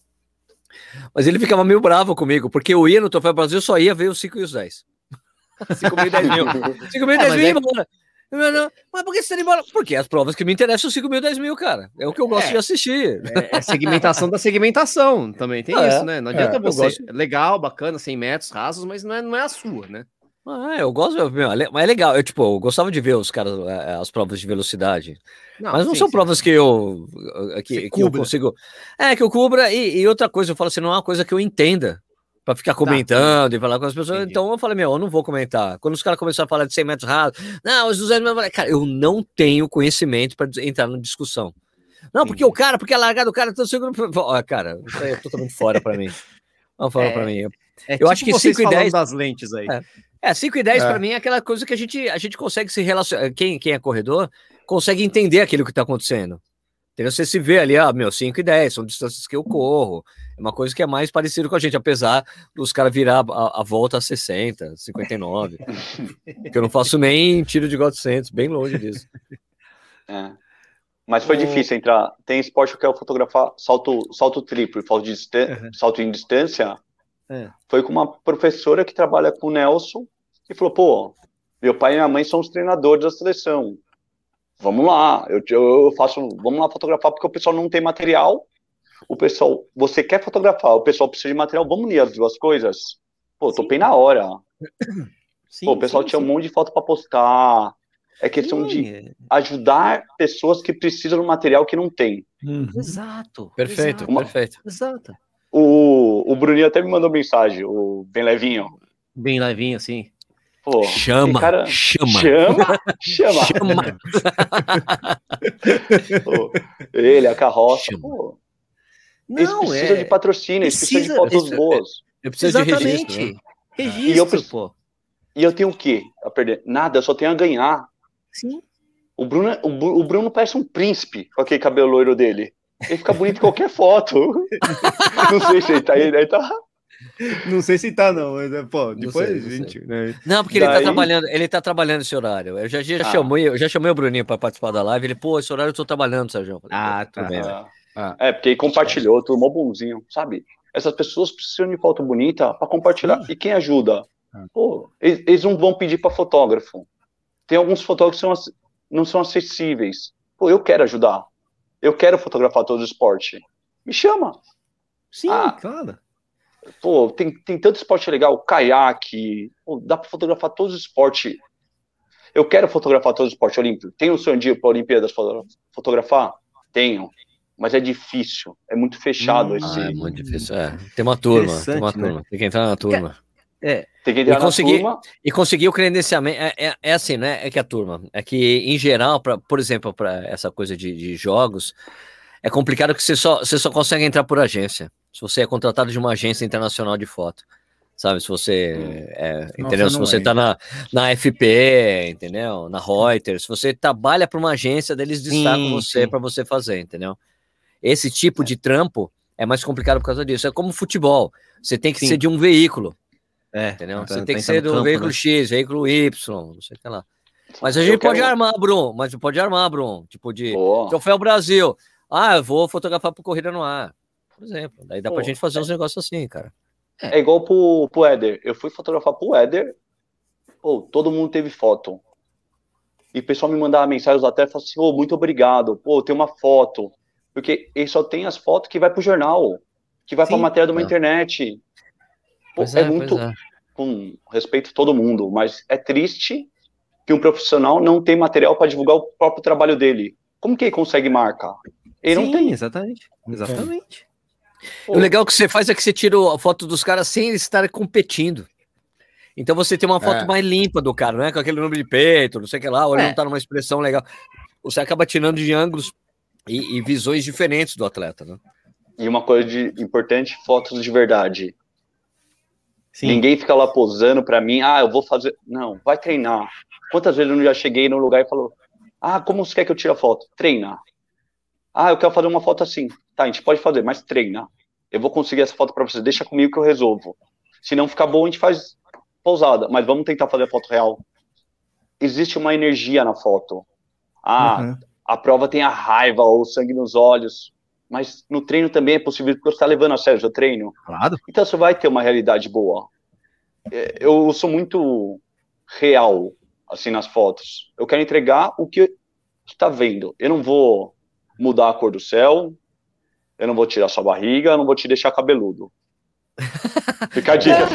Mas ele ficava meio bravo comigo, porque eu ia no Troféu Brasil, só ia ver os 5 e os 10. 5 mil e 10 mil. 5 mil e 10 é, mil, é... Não, não. Mas por que você tá embora? Porque as provas que me interessam são 5 mil, 10 mil, cara. É o que eu gosto é, de assistir. É, é, segmentação da segmentação. Também tem é, isso, né? Não adianta é, você. Gosto... Legal, bacana, 100 metros rasos, mas não é, não é a sua, né? Ah, eu gosto, meu, mas é legal. Eu, tipo, eu gostava de ver os caras, é, as provas de velocidade. Não, mas não sim, são sim. provas que eu, que, que eu consigo. É, que eu cubra. E, e, outra coisa, eu falo assim, não é uma coisa que eu entenda para ficar tá, comentando tá, e falar com as pessoas. Entendi. Então eu falei, meu, eu não vou comentar. Quando os caras começaram a falar de 100 metros rasos, não, os 200 metros, eu falei, cara, eu não tenho conhecimento para entrar na discussão. Não, porque o cara, porque a largada do cara tá seguro. Ó, cara, isso aí é totalmente fora para mim. Vamos falar é, para mim. Eu, é eu acho tipo que 5 e 10 das lentes aí. É, é 5 e 10 é. para mim é aquela coisa que a gente, a gente consegue se relacionar. Quem, quem é corredor consegue entender aquilo que está acontecendo. Entendeu? Você se vê ali, ah, meu, 5 e 10 são distâncias que eu corro. É uma coisa que é mais parecido com a gente, apesar dos caras virar a, a, volta a 60, 59. que eu não faço nem tiro de 400, bem longe disso. É. Mas foi o... difícil entrar. Tem esporte que eu fotografar salto, salto triplo, salto, de uhum. salto em distância. É. Foi com uma professora que trabalha com o Nelson e falou: pô, meu pai e minha mãe são os treinadores da seleção vamos lá, eu, eu faço, vamos lá fotografar, porque o pessoal não tem material, o pessoal, você quer fotografar, o pessoal precisa de material, vamos unir as duas coisas? Pô, topei na hora. Sim, Pô, o pessoal sim, tinha sim. um monte de foto para postar. É questão de é. ajudar pessoas que precisam do material que não tem. Uhum. Exato. Perfeito, exato. perfeito. Exato. O, o Bruninho até me mandou mensagem, o Bem Levinho. Bem levinho, sim. Pô, chama, cara... chama, chama, chama, chama. pô, ele, a carroça, chama. pô. Não, eles precisam é... de patrocínio, eles precisam de fotos é, boas. Eu preciso Exatamente. de registro. Né? Registro, e eu, preciso... pô. E eu tenho o quê a perder? Nada, eu só tenho a ganhar. Sim. O Bruno, o, o Bruno parece um príncipe com aquele cabelo loiro dele. Ele fica bonito em qualquer foto. Não sei se ele tá aí, ele tá não sei se tá, não, mas é, pô, depois sei, gente. Né? Não, porque Daí... ele tá trabalhando, ele tá trabalhando esse horário. Eu já, já, ah. chamei, eu já chamei o Bruninho para participar da live. Ele, pô, esse horário eu tô trabalhando, Sérgio. Ah, tudo bem, ah. Ah. É, porque compartilhou, tudo mó bonzinho, sabe? Essas pessoas precisam de foto bonita para compartilhar. E quem ajuda? Ah. Pô, eles, eles, não vão pedir para fotógrafo. Tem alguns fotógrafos que são, não são acessíveis. Pô, eu quero ajudar. Eu quero fotografar todo o esporte. Me chama. Sim, ah, claro. Pô, tem, tem tanto esporte legal, caiaque, pô, dá para fotografar todos os esportes. Eu quero fotografar todos os esportes olímpicos. Tenho o sonho de ir para Olimpíadas fotografar? Tenho. Mas é difícil, é muito fechado hum, esse. Ah, é muito difícil. É. Tem uma turma, tem uma turma. Né? Tem que entrar na turma. É. Tem que entrar e na conseguir, turma. E conseguir o credenciamento. É, é, é, assim, né? É que a turma. É que, em geral, pra, por exemplo, para essa coisa de, de jogos, é complicado que você só, você só consegue entrar por agência. Se você é contratado de uma agência internacional de foto. Sabe, se você hum. é, entendeu? se você está na, na FP, entendeu? Na Reuters, se você trabalha para uma agência, eles destacam sim, você para você fazer, entendeu? Esse tipo é. de trampo é mais complicado por causa disso. É como futebol. Você tem que sim. ser de um veículo. É, entendeu? Tá, você tem que ser do campo, veículo né? X, veículo Y, não sei o que lá. Mas a gente pode armar, Bruno. Mas pode armar, Bruno. Tipo de oh. Troféu Brasil. Ah, eu vou fotografar por corrida no ar, por exemplo. Daí dá Pô, pra gente fazer é... uns negócios assim, cara. É, é igual pro, pro Éder. Eu fui fotografar pro Éder. Pô, todo mundo teve foto. E o pessoal me mandava mensagens até falou assim: oh, muito obrigado. Pô, tem uma foto. Porque ele só tem as fotos que vai pro jornal, que vai Sim, pra matéria de uma é. internet. Pô, é, é, muito. É. Com respeito a todo mundo, mas é triste que um profissional não tem material para divulgar o próprio trabalho dele. Como que ele consegue marcar? Ele Sim, não tem. Exatamente. Exatamente. O legal que você faz é que você tira a foto dos caras sem eles estarem competindo. Então você tem uma foto é. mais limpa do cara, não é com aquele número de peito, não sei o que lá, ou ele é. não tá numa expressão legal. você acaba tirando de ângulos e, e visões diferentes do atleta, né? E uma coisa de, importante, fotos de verdade. Sim. Ninguém fica lá posando para mim, ah, eu vou fazer. Não, vai treinar. Quantas vezes eu já cheguei num lugar e falou, ah, como você quer que eu tire a foto? Treinar. Ah, eu quero fazer uma foto assim. Tá, a gente pode fazer, mas treina. Eu vou conseguir essa foto para você, deixa comigo que eu resolvo. Se não ficar bom, a gente faz pousada, mas vamos tentar fazer a foto real. Existe uma energia na foto. Ah, uhum. A prova tem a raiva ou sangue nos olhos, mas no treino também é possível, porque você está levando a sério o treino. Claro. Então você vai ter uma realidade boa. É, eu sou muito real, assim, nas fotos. Eu quero entregar o que está vendo. Eu não vou mudar a cor do céu, eu não vou tirar sua barriga, eu não vou te deixar cabeludo. Fica a dica.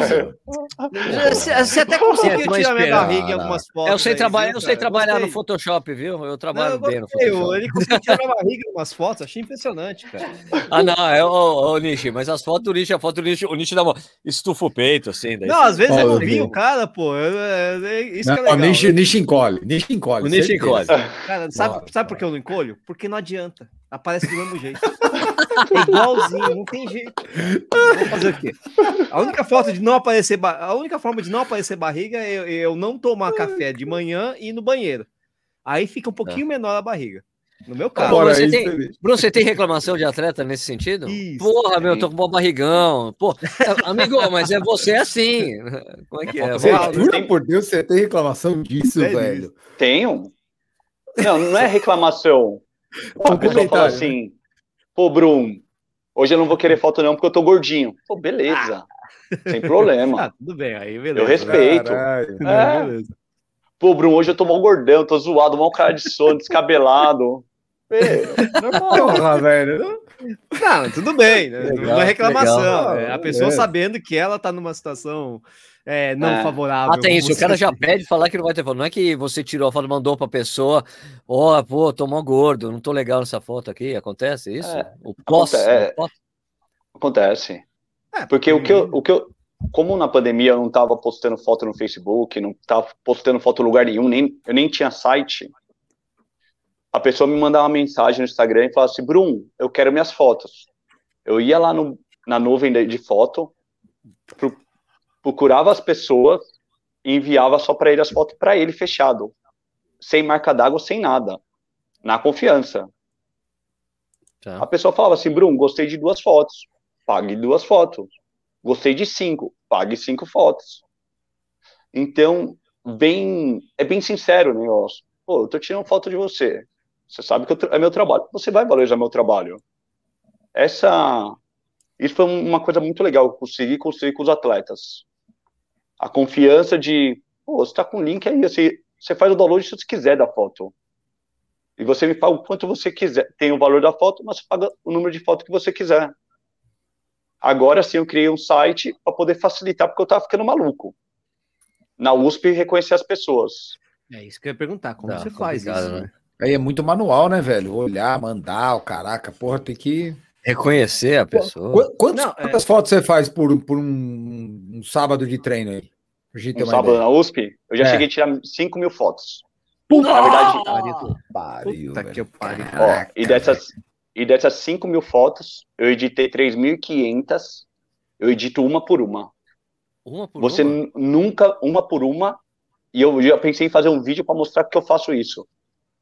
Você, você até conseguiu tirar minha barriga em algumas fotos. Eu sei, aí, trabalhar, eu sei trabalhar no Photoshop, viu? Eu trabalho não, eu bem no Photoshop. Ele conseguiu tirar minha barriga em algumas fotos, achei impressionante, cara. Ah, não, é o, o Nishi, mas as fotos do Nishi, a foto do Nishi, o Nishi dá uma estufa o peito, assim. Daí não, às vezes eu vi o cara, pô. É, é, isso não, que é legal. O Nishi, Nishi encolhe, Nishi encolhe. O Nishi encolhe. Cara, sabe, sabe por que eu não encolho? Porque não adianta. Aparece do mesmo jeito. É igualzinho, não tem jeito. Vou fazer o quê? A única foto de não aparecer, a única forma de não aparecer barriga é eu, eu não tomar café de manhã e ir no banheiro. Aí fica um pouquinho é. menor a barriga. No meu caso. Bruno, você, tem, Bruno, você tem reclamação de atleta nesse sentido? Isso, Porra, meu, eu tô com um barrigão. Pô, amigo, mas é você assim. Como é que é? Você, jura por Deus, você tem reclamação disso, é velho? Tenho. Não, não é reclamação. A pessoa fala assim, pô, Bruno, hoje eu não vou querer foto não porque eu tô gordinho. Pô, beleza. Ah. Sem problema. Ah, tudo bem, aí beleza. Eu respeito. Caralho, é. beleza. Pô, Bruno, hoje eu tô mal gordão, tô zoado, mal cara de sono, descabelado. É, normal, velho. Não, tudo bem, né? legal, não é reclamação. Legal. É a pessoa é. sabendo que ela tá numa situação é, não é. favorável. Ah, tem isso. O cara já pede falar que não vai ter foto. Não é que você tirou a foto, mandou pra pessoa, ó, oh, pô, tomou gordo, não tô legal nessa foto aqui. Acontece isso? É. O pós, acontece. O acontece. É, porque o que, eu, o que eu, como na pandemia eu não tava postando foto no Facebook, não tava postando foto em lugar nenhum, nem, eu nem tinha site, a pessoa me mandava uma mensagem no Instagram e falava assim, Brum, eu quero minhas fotos. Eu ia lá no, na nuvem de, de foto, pro, procurava as pessoas e enviava só para ele as fotos para ele fechado, sem marca d'água, sem nada, na confiança. Tá. A pessoa falava assim, Bruno, gostei de duas fotos, pague duas fotos. Gostei de cinco, pague cinco fotos. Então, bem, é bem sincero o negócio. Pô, eu tô tirando foto de você. Você sabe que é meu trabalho. Você vai valorizar meu trabalho. Essa, isso foi uma coisa muito legal que eu consegui construir com os atletas a confiança de, pô, você está com o link aí, você, você faz o download se você quiser da foto. E você me paga o quanto você quiser. Tem o valor da foto, mas você paga o número de foto que você quiser. Agora sim, eu criei um site para poder facilitar, porque eu estava ficando maluco. Na USP, reconhecer as pessoas. É isso que eu ia perguntar, como tá, você faz isso, né? Aí é muito manual, né, velho? Olhar, mandar, o caraca, porra, tem que Reconhecer a pessoa. Quantos, não, quantas é... fotos você faz por, por um, um, sábado de treino aí? Um sábado ideia. na USP? Eu já é. cheguei a tirar 5 mil fotos. Puta, na verdade. Pariu, Puta que eu pariu. Ó, e dessas, e dessas 5 mil fotos, eu editei 3.500. Eu edito uma por uma. Uma por Você uma? nunca, uma por uma. E eu já pensei em fazer um vídeo para mostrar que eu faço isso.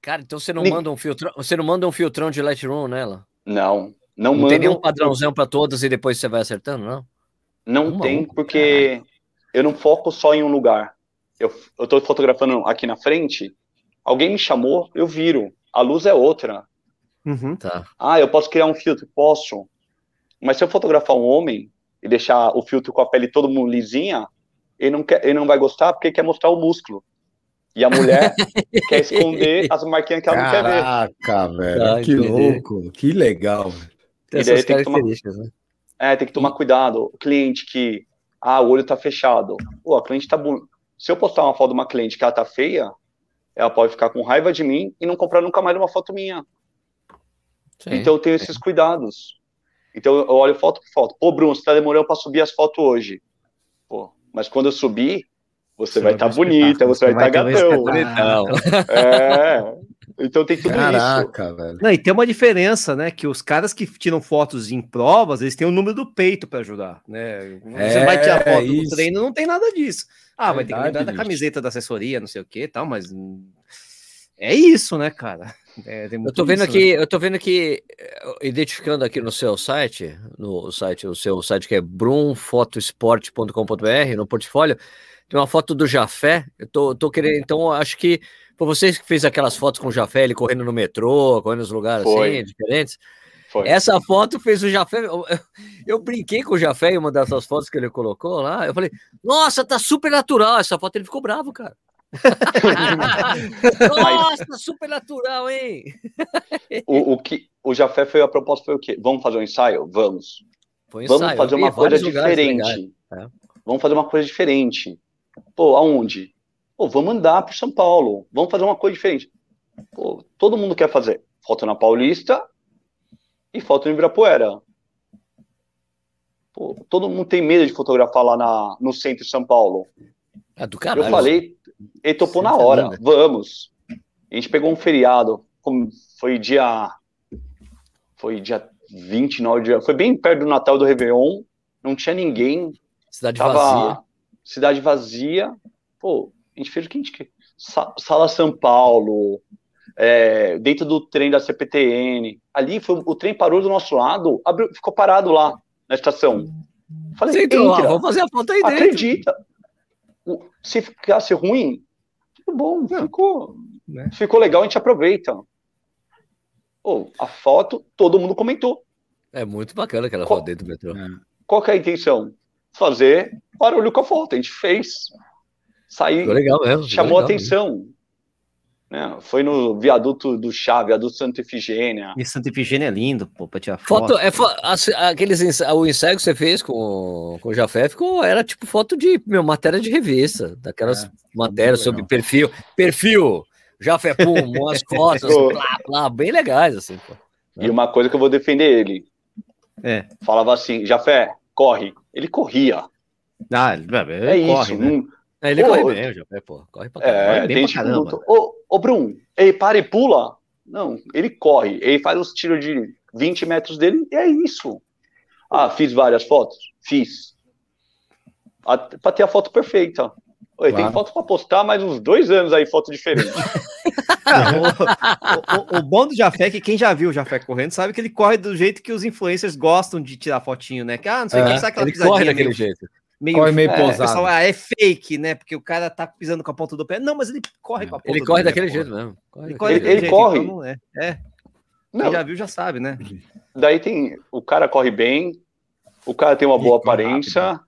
Cara, então você não manda um filtrão, você não manda um filtrão de Lightroom nela? Não. Não, não tem nenhum padrãozão para todas e depois você vai acertando, não? Não Uma tem, porque eu não foco só em um lugar. Eu, eu tô fotografando aqui na frente, alguém me chamou, eu viro. A luz é outra. Uhum. Tá. Ah, eu posso criar um filtro? Posso. Mas se eu fotografar um homem e deixar o filtro com a pele todo mundo lisinha, ele não, quer, ele não vai gostar porque quer mostrar o músculo. E a mulher quer esconder as marquinhas que ela Caraca, não quer ver. Caraca, velho, ah, que entendi. louco, que legal. Tem essas características, tomar... né? É, tem que tomar cuidado. O cliente que, ah, o olho tá fechado. Pô, a cliente tá bonita. Se eu postar uma foto de uma cliente que ela tá feia, ela pode ficar com raiva de mim e não comprar nunca mais uma foto minha. Sim, então eu tenho sim. esses cuidados. Então eu olho foto por foto. Pô, Bruno, você tá demorando para subir as fotos hoje. Pô, mas quando eu subir, você, vai estar tá bonita, você vai estar tá gatão. É. Então tem tudo Caraca, isso. Velho. Não, e tem uma diferença, né? Que os caras que tiram fotos em provas, eles têm o número do peito para ajudar, né? Você é, vai tirar foto isso. do treino, não tem nada disso. Ah, Verdade, vai ter que lembrar da camiseta da assessoria, não sei o que, tal, mas é isso, né, cara? É, eu tô vendo isso, aqui, né? eu tô vendo aqui, eh, identificando aqui no seu site, no site, o seu site que é brumfotosport.com.br, no portfólio, tem uma foto do Jafé. Eu tô, tô querendo, então acho que foi vocês que fez aquelas fotos com o Jafé, ele correndo no metrô, correndo nos lugares Foi. assim, diferentes. Foi. Essa foto fez o Jafé. Eu, eu, brinquei com o Jafé em uma dessas fotos que ele colocou lá. Eu falei, nossa, tá super natural essa foto. Ele ficou bravo, cara. Nossa, super natural, hein? o, o, que o Jafé foi a proposta foi o quê? Vamos fazer um ensaio? Vamos. Um Vamos ensaio. fazer uma coisa diferente. É. Vamos fazer uma coisa diferente. Pô, aonde? Pô, vamos andar para São Paulo. Vamos fazer uma coisa diferente. Pô, todo mundo quer fazer foto na Paulista e foto no Ibirapuera. Pô, todo mundo tem medo de fotografar lá na, no centro de São Paulo. É do caralho. Eu falei, ele topou na hora, vamos. A gente pegou um feriado, foi dia. Foi dia 29 de. Foi bem perto do Natal do Réveillon, não tinha ninguém. Cidade tava, vazia. Cidade vazia. Pô, a gente fez o que a gente quer. Sala São Paulo, é, dentro do trem da CPTN. Ali foi, o trem parou do nosso lado, abriu, ficou parado lá na estação. Falei, Você entrou lá, vamos fazer a foto aí dentro. Acredita se ficasse ruim, tudo bom, ficou, né? ficou legal, a gente aproveita. Oh, a foto, todo mundo comentou. É muito bacana aquela qual, foto dentro do metrô. É. Qual é a intenção? Fazer barulho com a foto. A gente fez. Saiu. Legal mesmo. Chamou legal atenção. Mesmo. Né? Foi no viaduto do Chá, viaduto Santa Efigênia. E Santa Efigênia é lindo, pô, pra tirar foto. foto é fo aqueles o ensaio que você fez com, com o Jafé ficou, era tipo foto de meu, matéria de revista, daquelas é, matérias sobre legal. perfil. Perfil, Jafé Pum, umas fotos, blá, blá, bem legais, assim, pô. E uma coisa que eu vou defender ele. É. Falava assim, Jafé, corre. Ele corria. Ah, ele, é corre, isso. Né? É, ele corre bem, já, é, pô, corre pra caramba. É, tem tipo, caramba. Ô, ô, Brum, ele para e pula? Não, ele corre, ele faz os tiros de 20 metros dele e é isso. Ah, fiz várias fotos? Fiz. Pra ter a foto perfeita. Oi, claro. Tem foto para postar mais uns dois anos aí, foto diferente. o, o, o, bom do Jafé é que quem já viu o Jafé correndo sabe que ele corre do jeito que os influencers gostam de tirar fotinho, né? Que, ah, não sei o é, que, sabe aquela ele corre daquele jeito meio, corre meio é, posado. ah, é fake, né? Porque o cara tá pisando com a ponta do pé. Não, mas ele corre com a ponta Ele corre daquele jeito mesmo. Corre ele corre. Ele, ele jeito, corre. Então é. é. Não. Quem já viu já sabe, né? Daí tem. O cara corre bem, o cara tem uma boa aparência.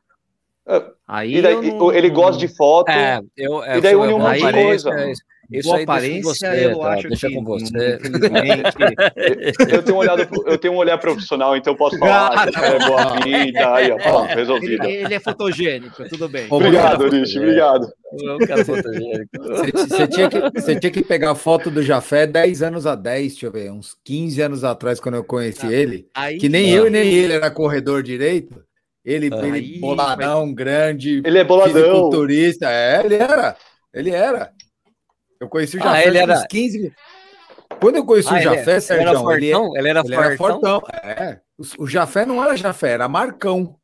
Aí daí, não... ele gosta de foto. É, eu, é, e daí une um monte de coisa. É isso Boa aí aparência, você, eu tá? acho deixa que, com você. eu, tenho um olhado, eu tenho um olhar profissional, então eu posso falar. Ah, tá é boa vida, aí, ó, resolvido. Ele, ele, é fotogênico, tudo bem. Obrigado, Nish, obrigado. Você, você, tinha que, você tinha que pegar a foto do Jafé 10 anos a 10, deixa eu ver, uns 15 anos atrás, quando eu conheci ah, ele, aí, que nem eu e nem ele era corredor direito. Ele, aí, ele boladão, grande. Ele é boladão. Culturista, é, ele era. Ele era. Eu conheci o Jafé ah, ele era... uns 15 Quando eu conheci ah, o Jafé, ele, Sérgio, ele, fortão? ele, era, ele era fortão. É, o, o Jafé não era Jafé, era Marcão.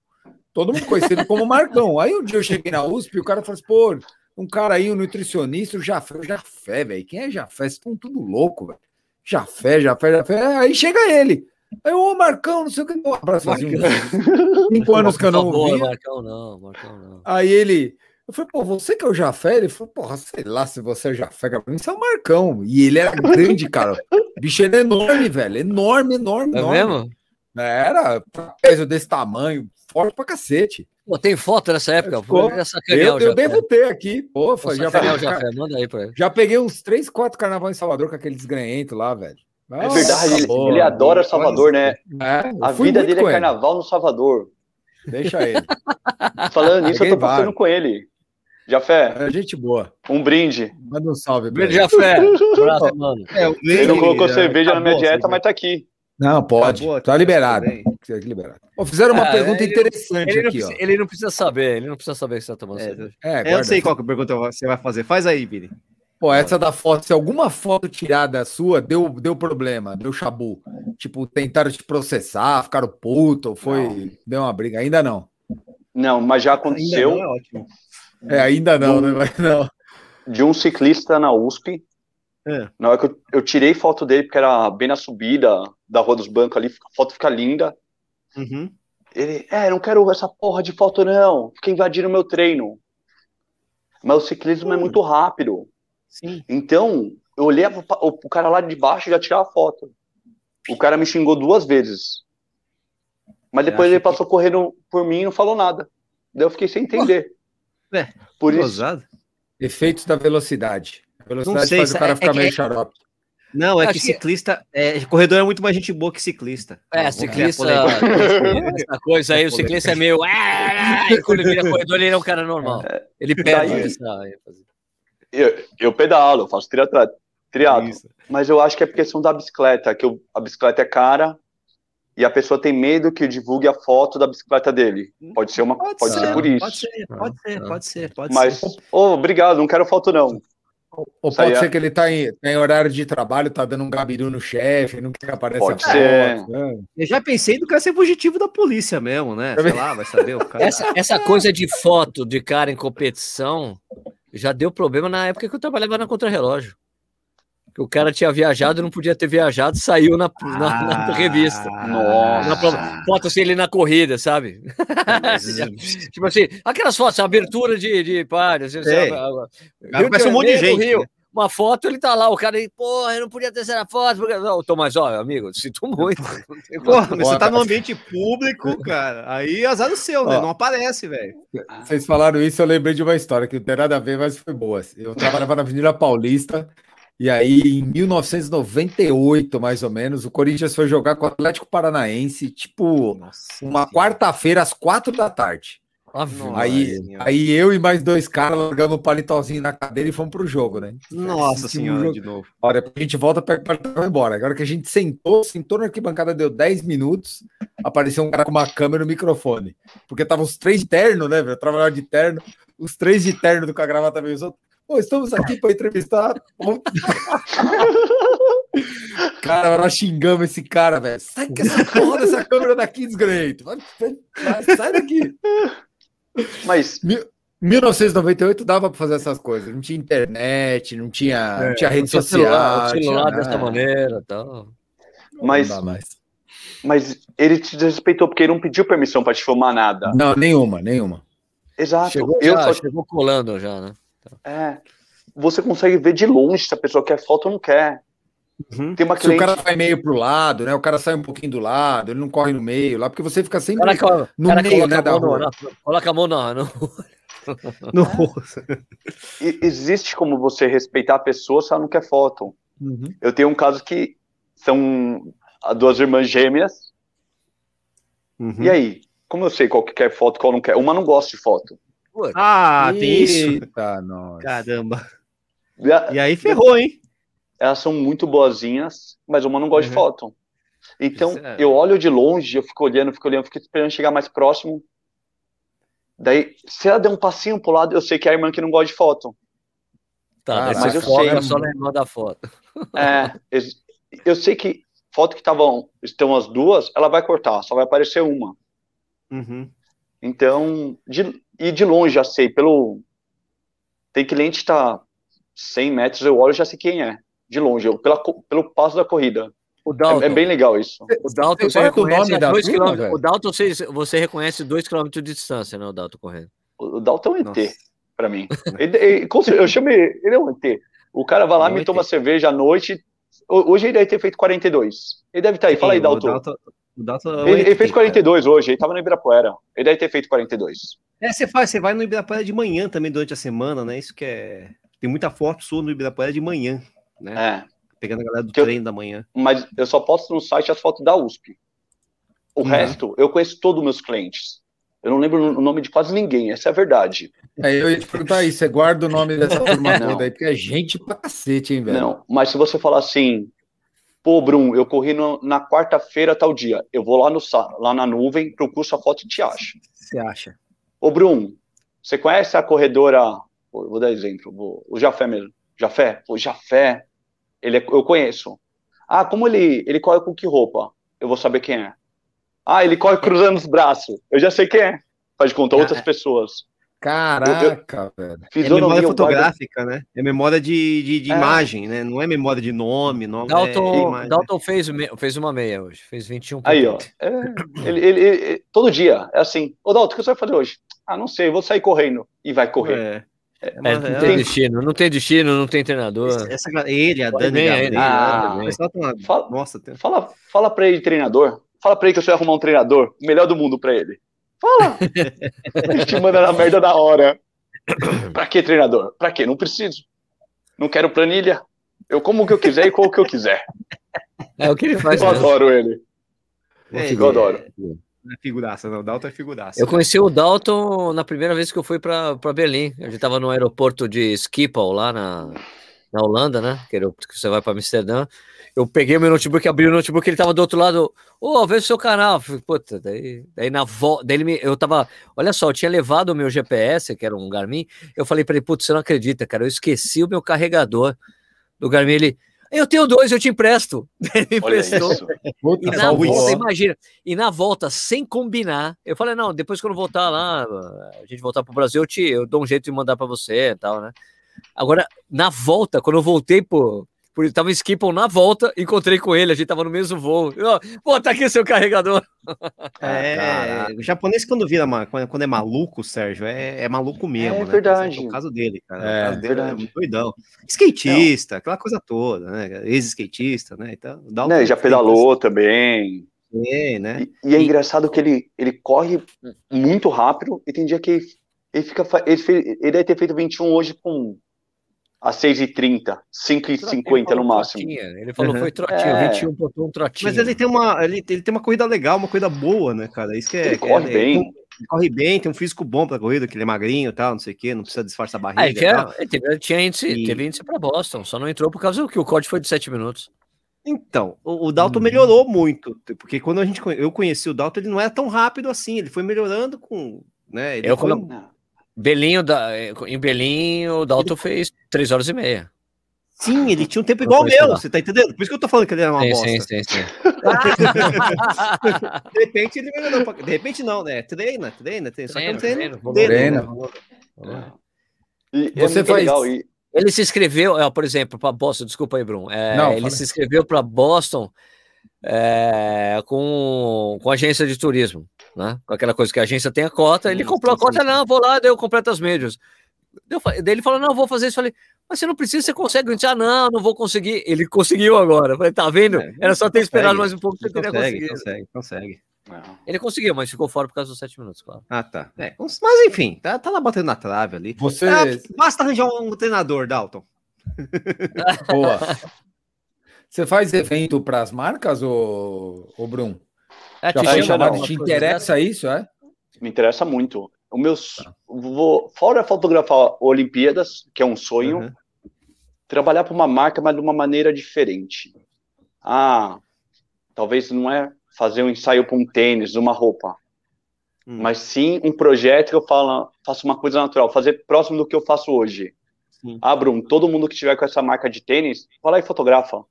Todo mundo conhecia ele como Marcão. Aí um dia eu cheguei na USP e o cara falou assim, pô, um cara aí, um nutricionista, o Jafé, o Jafé, velho. Quem é Jafé? Vocês estão tudo louco, velho. Jafé, Jafé, Jafé. Aí chega ele. Aí, ô, Marcão, não sei o que. Um abraço, assim, cinco anos que eu não vi. Marcão não, Marcão não. Aí ele, eu falei, pô, você que é o Jafé? Ele falou, porra, sei lá se você é o Jafé, cara. Isso é o Marcão. E ele era grande, cara. O bicho era enorme, velho. Enorme, enorme, é enorme. mesmo? Era peso desse tamanho, forte pra cacete. Pô, tem foto nessa época? Ficou... Eu, eu devo ter aqui. Pô, Pô já, peguei, Jafé, manda aí pra ele. já peguei uns 3, 4 carnaval em Salvador com aquele desgranhento lá, velho. é verdade, ele, ele, adora Salvador, né? É, a vida dele é carnaval no Salvador. Deixa ele. Falando nisso, eu tô passando com ele. Jafé. É gente boa. Um brinde. Manda um salve. Brinde, Jafé. Abraço, mano. É, Ele não colocou cerveja na minha dieta, mas tá aqui. Não, pode. Acabou, tá liberado. Tá liberado. Oh, fizeram uma é, pergunta ele, interessante ele aqui, precisa, ó. Ele não precisa saber, ele não precisa saber que você tá tomando é, é, Eu não sei qual que é a pergunta você vai fazer. Faz aí, Vini. Pô, essa da foto, se alguma foto tirada sua deu, deu problema, deu chabu. Tipo, tentaram te processar, ficaram puto, foi. Não. Deu uma briga. Ainda não. Não, mas já aconteceu. Ainda não é, ótimo. É ainda não, né? Mas não. De um ciclista na USP. É. Na hora que eu, eu, tirei foto dele, porque era bem na subida da Rua dos Bancos ali, a foto fica linda. Uhum. Ele, é, não quero essa porra de foto, não. Fica invadindo meu treino. Mas o ciclismo é muito rápido. Sim. Então, eu olhei o, o cara lá de baixo e já tirava foto. O cara me xingou duas vezes. Mas depois ele passou que... correndo por mim e não falou nada. Daí eu fiquei sem entender. É, por isso. Efeitos da velocidade. A velocidade sei, faz o cara é, ficar é meio é... xarope. Não, é que ciclista. É, corredor é muito mais gente boa que ciclista. É, ciclista. essa coisa aí, o ciclista é meio. quando ele vira corredor, ele é um cara normal. É. Ele perde essa ênfase. Eu, eu pedalo, eu faço triatlo, triatlo. Mas eu acho que é por questão da bicicleta, que eu, a bicicleta é cara e a pessoa tem medo que eu divulgue a foto da bicicleta dele. Pode ser uma, pode, pode ser, ser, por isso. Pode ser, pode ser, pode ser, pode Mas, ser. Oh, obrigado, não quero foto não. Ou pode ser é... que ele tá em, tá em, horário de trabalho, tá dando um gabiru no chefe, não quer que apareça pode ser. Foto, né? Eu já pensei do cara ser fugitivo da polícia mesmo, né? Sei lá, vai saber o cara. Essa, essa coisa de foto de cara em competição já deu problema na época que eu trabalhava na Contrarrelógio. Que o cara tinha viajado e não podia ter viajado, saiu na, na, ah, na revista. Nossa. Na, foto assim, ele na corrida, sabe? tipo assim, aquelas fotos, abertura de, de pare, assim, sabe? Parece um monte de gente. Rio, né? uma foto, ele tá lá, o cara, porra, eu não podia ter essa foto. Porque... Não, Tomás, ó, amigo, sinto muito. Porra, mas você tá no ambiente público, cara, aí azar do seu, né? Ó, não aparece, velho. Vocês falaram isso, eu lembrei de uma história que não tem nada a ver, mas foi boa. Eu trabalhava na Avenida Paulista, e aí em 1998, mais ou menos, o Corinthians foi jogar com o Atlético Paranaense, tipo, Nossa, uma quarta-feira às quatro da tarde aí, aí eu e mais dois caras largamos o paletózinho na cadeira e fomos pro jogo, né? Nossa senhora, jogo. de novo. Olha, a gente volta, pega o paletó e vai embora. Agora que a gente sentou, sentou na arquibancada, deu 10 minutos, apareceu um cara com uma câmera e um microfone. Porque tava os três de terno, né, velho? Trabalhava de terno, os três de terno do com a gravata meio. Pô, estamos aqui para entrevistar. cara, nós xingamos esse cara, velho. Sai com essa porra dessa câmera daqui, desgreito. Vai, vai, sai daqui. Mas. 1998 dava para fazer essas coisas. Não tinha internet, não tinha, é, não tinha rede social. Celular, celular dessa maneira tal. Mas, mas ele te desrespeitou porque ele não pediu permissão para te filmar nada. Não, nenhuma, nenhuma. Exato. Chegou, eu já, só... chegou colando já, né? É. Você consegue ver de longe se a pessoa quer foto ou não quer. Uhum. Tem uma cliente... Se o cara vai meio pro lado, né? O cara sai um pouquinho do lado, ele não corre no meio lá, porque você fica sempre cara, no cara meio, né? Da rua. coloca a mão no, no... no Existe como você respeitar a pessoa se ela não quer foto. Uhum. Eu tenho um caso que são duas irmãs gêmeas. Uhum. E aí? Como eu sei qual que quer foto, qual não quer? Uma não gosta de foto. Ah, tem isso? Caramba. E aí ferrou, hein? elas são muito boazinhas, mas uma não gosta uhum. de foto. Então, é... eu olho de longe, eu fico olhando, fico olhando, fico esperando chegar mais próximo. Daí, se ela der um passinho pro lado, eu sei que é a irmã que não gosta de foto. Tá, ah, mas eu sei. É só lembrar da foto. É, eu sei que foto que estavam, estão as duas, ela vai cortar, só vai aparecer uma. Uhum. Então, de, e de longe já sei, pelo. Tem cliente que tá 100 metros, eu olho e já sei quem é de longe, eu, pela, pelo passo da corrida. O Dalton, é, é bem legal isso. O Dalton, você reconhece dois quilômetros. O Dalton, você, você reconhece dois quilômetros de distância, né? O Dalton correndo. O, Dalton é um ET, para mim. Ele, ele, eu chamei, ele é um ET. O cara vai lá, é me toma cerveja à noite. Hoje ele deve ter feito 42. Ele deve estar tá aí. Fala aí, Dalton. O Dalton, é ele, ele, fez 42 cara. hoje, ele estava no Ibirapuera. Ele deve ter feito 42. É, você faz, você vai no Ibirapuera de manhã também durante a semana, né? Isso que é. Tem muita foto sua no Ibirapuera de manhã né? É. Pegando a galera do treino eu, da manhã. Mas eu só posto no site as fotos da USP. O uhum. resto, eu conheço todos os meus clientes. Eu não lembro o nome de quase ninguém, essa é a verdade. É, eu ia te perguntar aí, você guarda o nome dessa turma toda aí, porque é gente pra cacete, hein, velho? Não, mas se você falar assim, Pô, Brum, eu corri no, na quarta-feira tal dia. Eu vou lá, no, lá na nuvem, procuro sua foto e te acho. Você acha? Ô, Brum, você conhece a corredora. Vou dar exemplo, vou, o Jafé mesmo. Jafé? O Jafé, ele é, eu conheço. Ah, como ele, ele corre com que roupa? Eu vou saber quem é. Ah, ele corre cruzando os braços. Eu já sei quem é. Faz de conta, outras pessoas. Caraca, velho. É memória fotográfica, né? É memória de, de, de é. imagem, né? Não é memória de nome. nome Dalton, é Dalton fez, fez uma meia hoje. Fez 21 Aí, ó. É, ele, ele, ele, todo dia é assim. Ô, Dalton, o que você vai fazer hoje? Ah, não sei, vou sair correndo. E vai correr. É. É, é, não tem destino, não tem destino, não tem treinador. Essa, ele, a Dani, Gabriel, ah, fala, Nossa, tem... fala, fala pra ele, treinador. Fala pra ele que eu sou arrumar um treinador, o melhor do mundo pra ele. Fala! ele te manda na merda da hora. pra que, treinador? Pra quê? Não preciso. Não quero planilha. Eu como o que eu quiser e como o que eu quiser. É o que ele faz. Eu mesmo. adoro ele. É, eu adoro. É, não é figuraça, não. O Dalton é figuraça. Eu conheci o Dalton na primeira vez que eu fui para Berlim. A gente estava no aeroporto de Schiphol, lá na, na Holanda, né? Que, que você vai para Amsterdã. Eu peguei o meu notebook, abri o notebook, ele tava do outro lado. Ô, oh, veja o seu canal. Falei, Puta, daí, daí na volta. Daí me, eu tava. Olha só, eu tinha levado o meu GPS, que era um Garmin. Eu falei para ele, putz, você não acredita, cara. Eu esqueci o meu carregador do Garmin. Ele. Eu tenho dois, eu te empresto. Ele me emprestou. e na volta, imagina, e na volta, sem combinar, eu falei, não, depois quando voltar lá, a gente voltar pro Brasil, eu, te, eu dou um jeito de mandar para você e tal, né? Agora, na volta, quando eu voltei pro, por tava em Skippon na volta, encontrei com ele, a gente tava no mesmo voo. Eu, Pô, tá aqui o seu carregador. É, o japonês quando vira, quando é maluco, Sérgio, é, é maluco mesmo, é, né? verdade. É o caso dele, cara. É, o caso dele verdade. é doidão. Skatista, Não. aquela coisa toda, né? Ex-skatista, né? Então, dá um né, já pedalou também. É, né? E, e é e... engraçado que ele, ele corre muito rápido e tem dia que ele, ele fica. Ele, fez, ele deve ter feito 21 hoje com às 6h30, 5h50 no máximo. Trotinha. Ele falou uhum. foi trotinho, é. 21 botou um trotinho. Mas ele tem, uma, ele, ele tem uma corrida legal, uma corrida boa, né, cara? Isso que é. Ele que corre é, bem. Ele corre bem, tem um físico bom pra corrida, que ele é magrinho e tal, não sei o quê, não precisa disfarçar a barriga. Ah, ele, teve, tinha índice, e... teve índice pra Boston, só não entrou por causa que o código foi de 7 minutos. Então, o, o Dalton hum. melhorou muito, porque quando a gente, eu conheci o Dalton, ele não era tão rápido assim, ele foi melhorando com. Né, ele eu, foi... Belinho, da, em Belinho, o Dalton ele... fez 3 horas e meia. Sim, ele tinha um tempo igual ao meu, você tá entendendo? Por isso que eu tô falando que ele era uma sim, bosta. Sim, sim, sim. de repente ele melhorou. De repente não, né? Treina, treina, treina. Só que é treina. treina. treina. E, é você faz... legal. E... Ele se inscreveu, por exemplo, para Boston, desculpa aí, Bruno. É, não, ele se inscreveu para Boston é, com, com agência de turismo, né? Com aquela coisa que a agência tem a cota, ele comprou a cota, não, vou lá, deu completo as médias. Daí ele falou, não, vou fazer isso. Eu falei, mas você não precisa, você consegue. Eu disse, ah, não, não vou conseguir. Ele conseguiu agora. Eu falei, tá vendo? É, Era só ter consegue, esperado mais um pouco que você teria conseguido. Consegue, consegue. Ele conseguiu, mas ficou fora por causa dos sete minutos, claro. Ah, tá. É, mas enfim, tá, tá lá batendo na trave ali. Você... Ah, basta arranjar um treinador, Dalton. Boa. Você faz evento para as marcas, ô, ô Brum? É, te, chama, não, te interessa isso, é? Me interessa muito. O meu, tá. vou, fora fotografar Olimpíadas, que é um sonho, uhum. trabalhar para uma marca, mas de uma maneira diferente. Ah, talvez não é fazer um ensaio para um tênis, uma roupa, hum. mas sim um projeto que eu falo, faço uma coisa natural, fazer próximo do que eu faço hoje. Sim. Ah, Bruno, todo mundo que tiver com essa marca de tênis, vai lá e fotografa.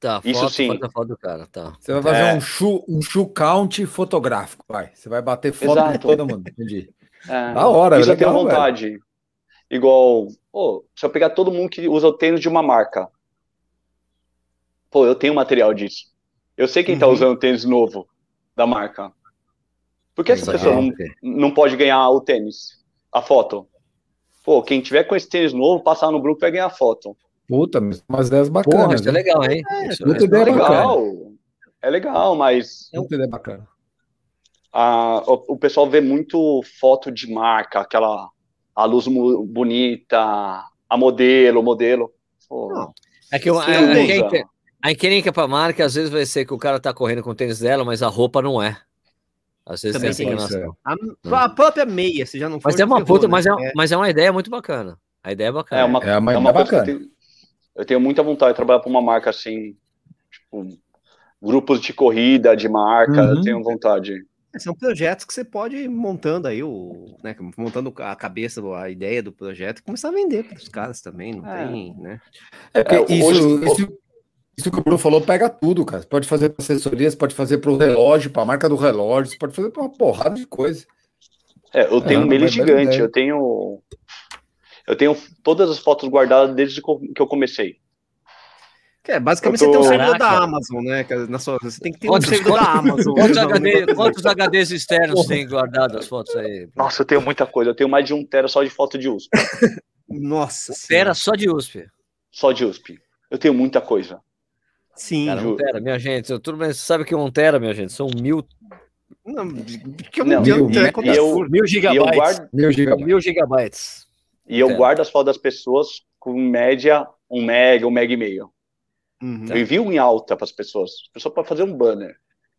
Tá, Isso foto, sim. Foto, foto cara, tá. Você vai fazer é. um, shoe, um shoe count fotográfico, vai. Você vai bater foto Exato. de todo mundo, entendi. É. Da hora, Isso legal, eu tenho vontade. Velho. Igual, pô, se eu pegar todo mundo que usa o tênis de uma marca, pô, eu tenho material disso. Eu sei quem tá uhum. tá usando o tênis novo da marca. Por que essa pessoa não, não pode ganhar o tênis, a foto? Pô, quem tiver com esse tênis novo, passar no grupo vai ganhar a foto. Puta, umas ideias bacanas. Porra, isso é legal, hein? É, isso é, ideia legal. Bacana. É legal, mas. Muita ideia bacana. A, o, o, pessoal vê muito foto de marca, aquela a luz bonita, a modelo, o modelo. Pô, é que eu, a, a, a encrenca pra marca, às vezes vai ser que o cara tá correndo com o tênis dela, mas a roupa não é. Às vezes Também tem essa. A, a, própria meia, você já não Mas é uma puta, né? mas, é, é, mas é uma ideia muito bacana. A ideia é bacana. É uma, é uma, é uma bacana. Eu tenho muita vontade de trabalhar para uma marca assim, Tipo, grupos de corrida, de marca, uhum. eu tenho vontade. São projetos que você pode ir montando aí, o, né, montando a cabeça, a ideia do projeto e começar a vender para os caras também, não é. tem, né? É, é isso, hoje, isso, isso, que o Bruno falou pega tudo, cara. Você pode fazer para assessoria, você pode fazer para o relógio, para a marca do relógio, você pode fazer para uma porrada de coisa. É, eu tenho é, um mailing gigante, eu tenho eu tenho todas as fotos guardadas desde que eu comecei. É, basicamente tô... você tem um servidor da Amazon, né? Na sua, você tem que ter quantos, um servidor quantos, da Amazon. Quantos, HD, quantos HDs externos tem guardado as fotos aí? Nossa, eu tenho muita coisa. Eu tenho mais de um tera só de foto de USP. Nossa. Um tera só de USP. Só de USP. Eu tenho muita coisa. Sim. Cara, um tera, minha gente. Eu, tudo bem, você sabe que um tera, minha gente, são mil. Não, que eu não, mil, mil, eu, mil gigabytes. Guardo, mil gigabytes. Mil gigabytes. E eu guardo as fotos das pessoas com média um mega, um mega e meio. Uhum. Eu envio em alta para as pessoas. A pessoa pode fazer um banner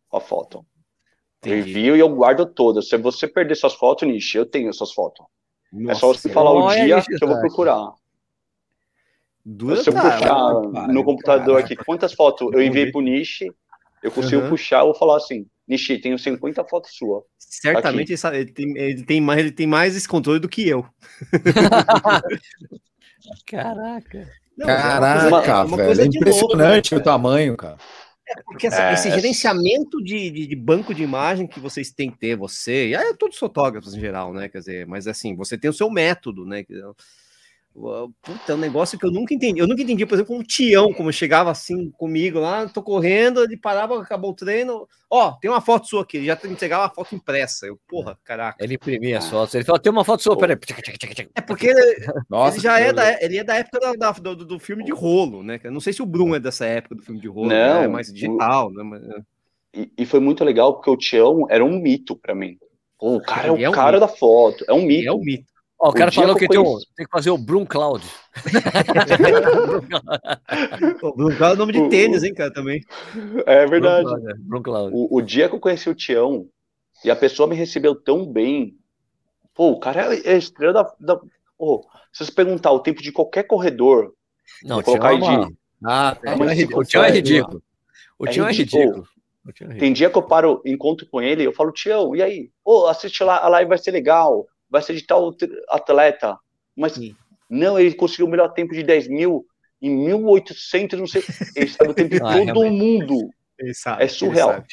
com a foto. Entendi. Eu envio e eu guardo todas. Se você perder suas fotos, Nishi, eu tenho essas fotos. Nossa, é só você falar o dia que eu vou procurar. Dura Se eu puxar no computador aqui quantas fotos eu enviei pro Nishi, eu consigo uhum. puxar, eu vou falar assim, Nishi, tenho 50 fotos sua. Certamente ele tem, ele, tem mais, ele tem mais esse controle do que eu. Caraca. Não, Caraca, é uma coisa, uma velho. É impressionante novo, o tamanho, cara. É porque essa, é... esse gerenciamento de, de, de, banco de imagem que vocês têm que ter, você, e aí todos os fotógrafos em geral, né? Quer dizer, mas assim, você tem o seu método, né? Puta, é um negócio que eu nunca entendi. Eu nunca entendi, por exemplo, um Tião, como chegava assim comigo lá, tô correndo, ele parava, acabou o treino. Ó, tem uma foto sua aqui, ele já entregava uma foto impressa. Eu, porra, caraca. Ele imprimia as fotos. Ele falou, tem uma foto sua, peraí. É porque ele, Nossa, ele já é da, ele é da época da, da, do, do, filme de rolo, né? Eu não sei se o Bruno é dessa época do filme de rolo, não, né? é mais digital, o... né? É. E, e, foi muito legal, porque o Tião era um mito para mim. Pô, o cara é o é um cara mito. da foto, é um mito. É um mito. Ó, o, o cara falou que, tem, um, tem, que fazer o Brum Cloud. o Brum Cloud é nome de tênis, hein, cara, também. É verdade. Brum Cloud, O, o, dia que eu conheci o Tião e a pessoa me recebeu tão bem, pô, o cara é estrela da... da pô, se você perguntar o tempo de qualquer corredor, não, colocar é uma... de... Ah, é, o Tião é ridículo. O Tião é ridículo. Tem dia que eu paro, encontro com ele, eu falo, Tião, e aí? Pô, assiste lá, a live vai ser legal vai ser de tal atleta. Mas Sim. não, ele conseguiu o melhor tempo de 10 mil em 1800, não sei. Ele sabe o tempo de ah, todo mundo. Sabe, é surreal. Sabe,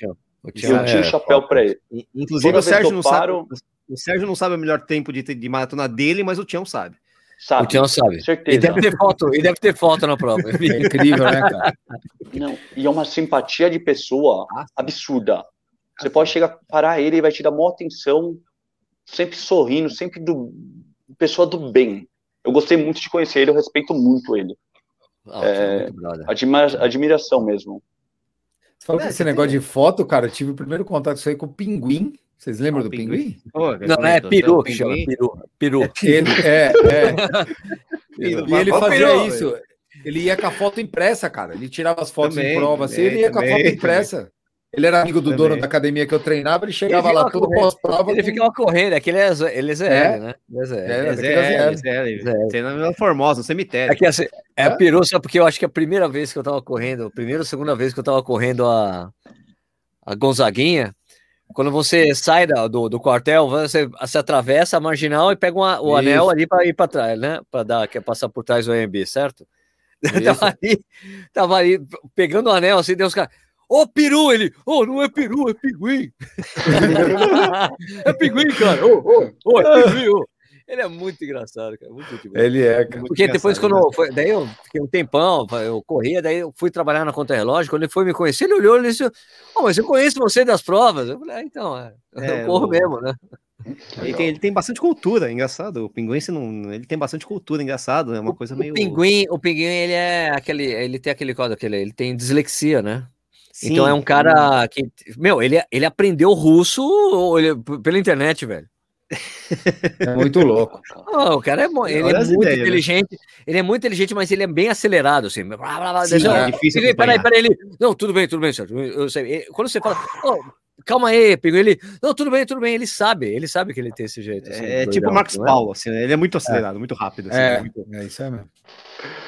eu tiro o é, chapéu para ele. Inclusive, o Sérgio, não paro... sabe, o Sérgio não sabe o melhor tempo de, de maratona dele, mas o Tião sabe. Sabe, o Tião sabe. Certeza. E deve ter foto, e deve ter foto na prova. É incrível, né, cara? Não, e é uma simpatia de pessoa ah, absurda. Você pode chegar, parar ele e vai te dar maior atenção, sempre sorrindo, sempre do pessoa do bem. Eu gostei muito de conhecer ele, eu respeito muito ele. Oh, é, admira, admiração mesmo. Você falou é, que esse negócio tem... de foto, cara, eu tive o primeiro contato isso aí com o Pinguim. Vocês lembram oh, do Pinguim? pinguim? Oh, não, é peru que chama, peru. peru. Ele, é, é. e ele fazia peru, isso. Ele ia com a foto impressa, cara. Ele tirava as fotos também, em prova, assim, ele ia com a foto impressa. Ele era amigo do dono da academia que eu treinava, ele chegava ele lá todo pós-prova. Ele com... ficava correndo, aquele é, ele é ZL, é. né? Ele é ZL. É, ZL, ZL. É Formosa, no cemitério. É, que, assim, é, é peru, só porque eu acho que a primeira vez que eu tava correndo, a primeira ou segunda vez que eu tava correndo a, a Gonzaguinha, quando você sai da, do, do quartel, você, você atravessa a marginal e pega uma, o Isso. anel ali para ir para trás, né? Para dar, que é passar por trás do AMB, certo? tava ali, tava ali pegando o anel assim, Deus cara Ô, oh, peru! Ele, ô, oh, não é peru, é pinguim. é pinguim, cara. Ô, ô, ô, é pinguim, ô. Ele é muito engraçado, cara. Muito, muito Ele é, cara. Porque depois, quando. Eu, foi, daí eu fiquei um tempão, eu corria, daí eu fui trabalhar na conta relógio. Quando ele foi me conhecer, ele olhou e disse: oh, mas eu conheço você das provas. Eu falei: ah, então, é, é, eu corro mesmo, né? Ele tem, ele tem, bastante cultura, engraçado. O pinguim, não, ele tem bastante cultura, engraçado. É uma o, coisa meio. O pinguim, o pinguim, ele é aquele. Ele tem aquele código, aquele, ele tem dislexia, né? Sim, então é um cara que, meu, ele, ele aprendeu russo ele, pela internet, velho. É muito louco. Oh, o cara é, ele é muito ideias, né? inteligente. Né? Ele é muito inteligente, mas ele é bem acelerado, assim. Sim, é difícil peraí, peraí, ele. Não, tudo bem, tudo bem, Sérgio. Eu sei. Quando você fala, oh, calma aí, pegou ele. Não, tudo bem, tudo bem. Ele sabe, ele sabe que ele tem esse jeito. Assim, é tipo o Marcos é? Paulo, assim, né? ele é muito acelerado, é. muito rápido. Assim, é, muito... é isso é mesmo.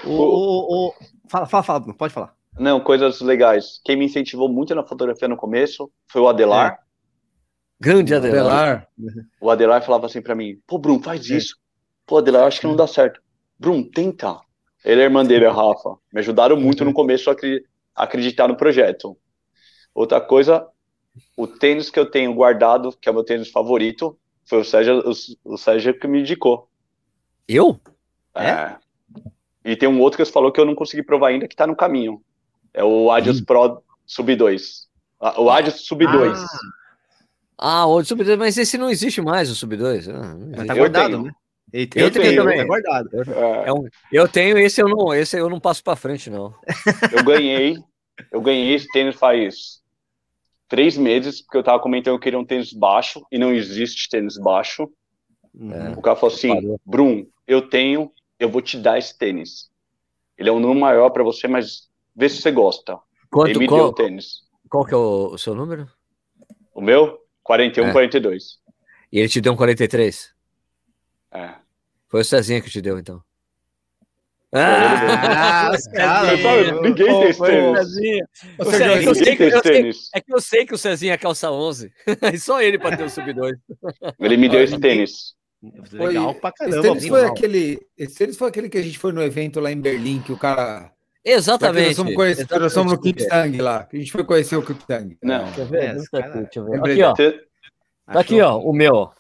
O, o, o... Fala, fala, fala, pode falar. Não, coisas legais. Quem me incentivou muito na fotografia no começo foi o Adelar. É. Grande Adelar. O Adelar falava assim para mim: pô, Bruno, faz é. isso. Pô, Adelar, acho que não dá certo. Bruno, tenta. Ele é irmã dele, a Rafa. Me ajudaram muito no começo a acreditar no projeto. Outra coisa, o tênis que eu tenho guardado, que é o meu tênis favorito, foi o Sérgio, o, o Sérgio que me indicou. Eu? É. é. E tem um outro que você falou que eu não consegui provar ainda, que tá no caminho. É o Adios. Pro Sub 2. Ah, o Adios Sub 2. Ah. ah, o Sub 2, mas esse não existe mais, o Sub 2. Ah, tá guardado, né? eu tenho, também. Tá guardado. É. É um, eu tenho esse, eu não, esse eu não passo para frente, não. Eu ganhei, eu ganhei esse tênis faz três meses, porque eu tava comentando que eu queria um tênis baixo, e não existe tênis baixo. É. O cara falou assim, Brum, eu tenho, eu vou te dar esse tênis. Ele é um número maior para você, mas vê se você gosta. Quanto, Ele me qual, deu o tênis. Qual que é o, o seu número? O meu? 41, é. 42. E ele te deu um 43? É. Foi o Cezinha que te deu, então. Ah, ah ninguém tem esse tênis. É que eu sei que o Cezinha é calça 11. E só ele para ter o sub-2. Ele me deu esse tênis. Legal pra caramba. Esse tênis, foi aquele, esse tênis foi aquele que a gente foi no evento lá em Berlim, que o cara Exatamente. Nós somos, conhecer, nós somos no Kiptang lá. A gente foi conhecer o Kiptang. Não. Deixa eu ver. Deixa eu ver. Aqui, ó. Tá aqui, ó, o meu.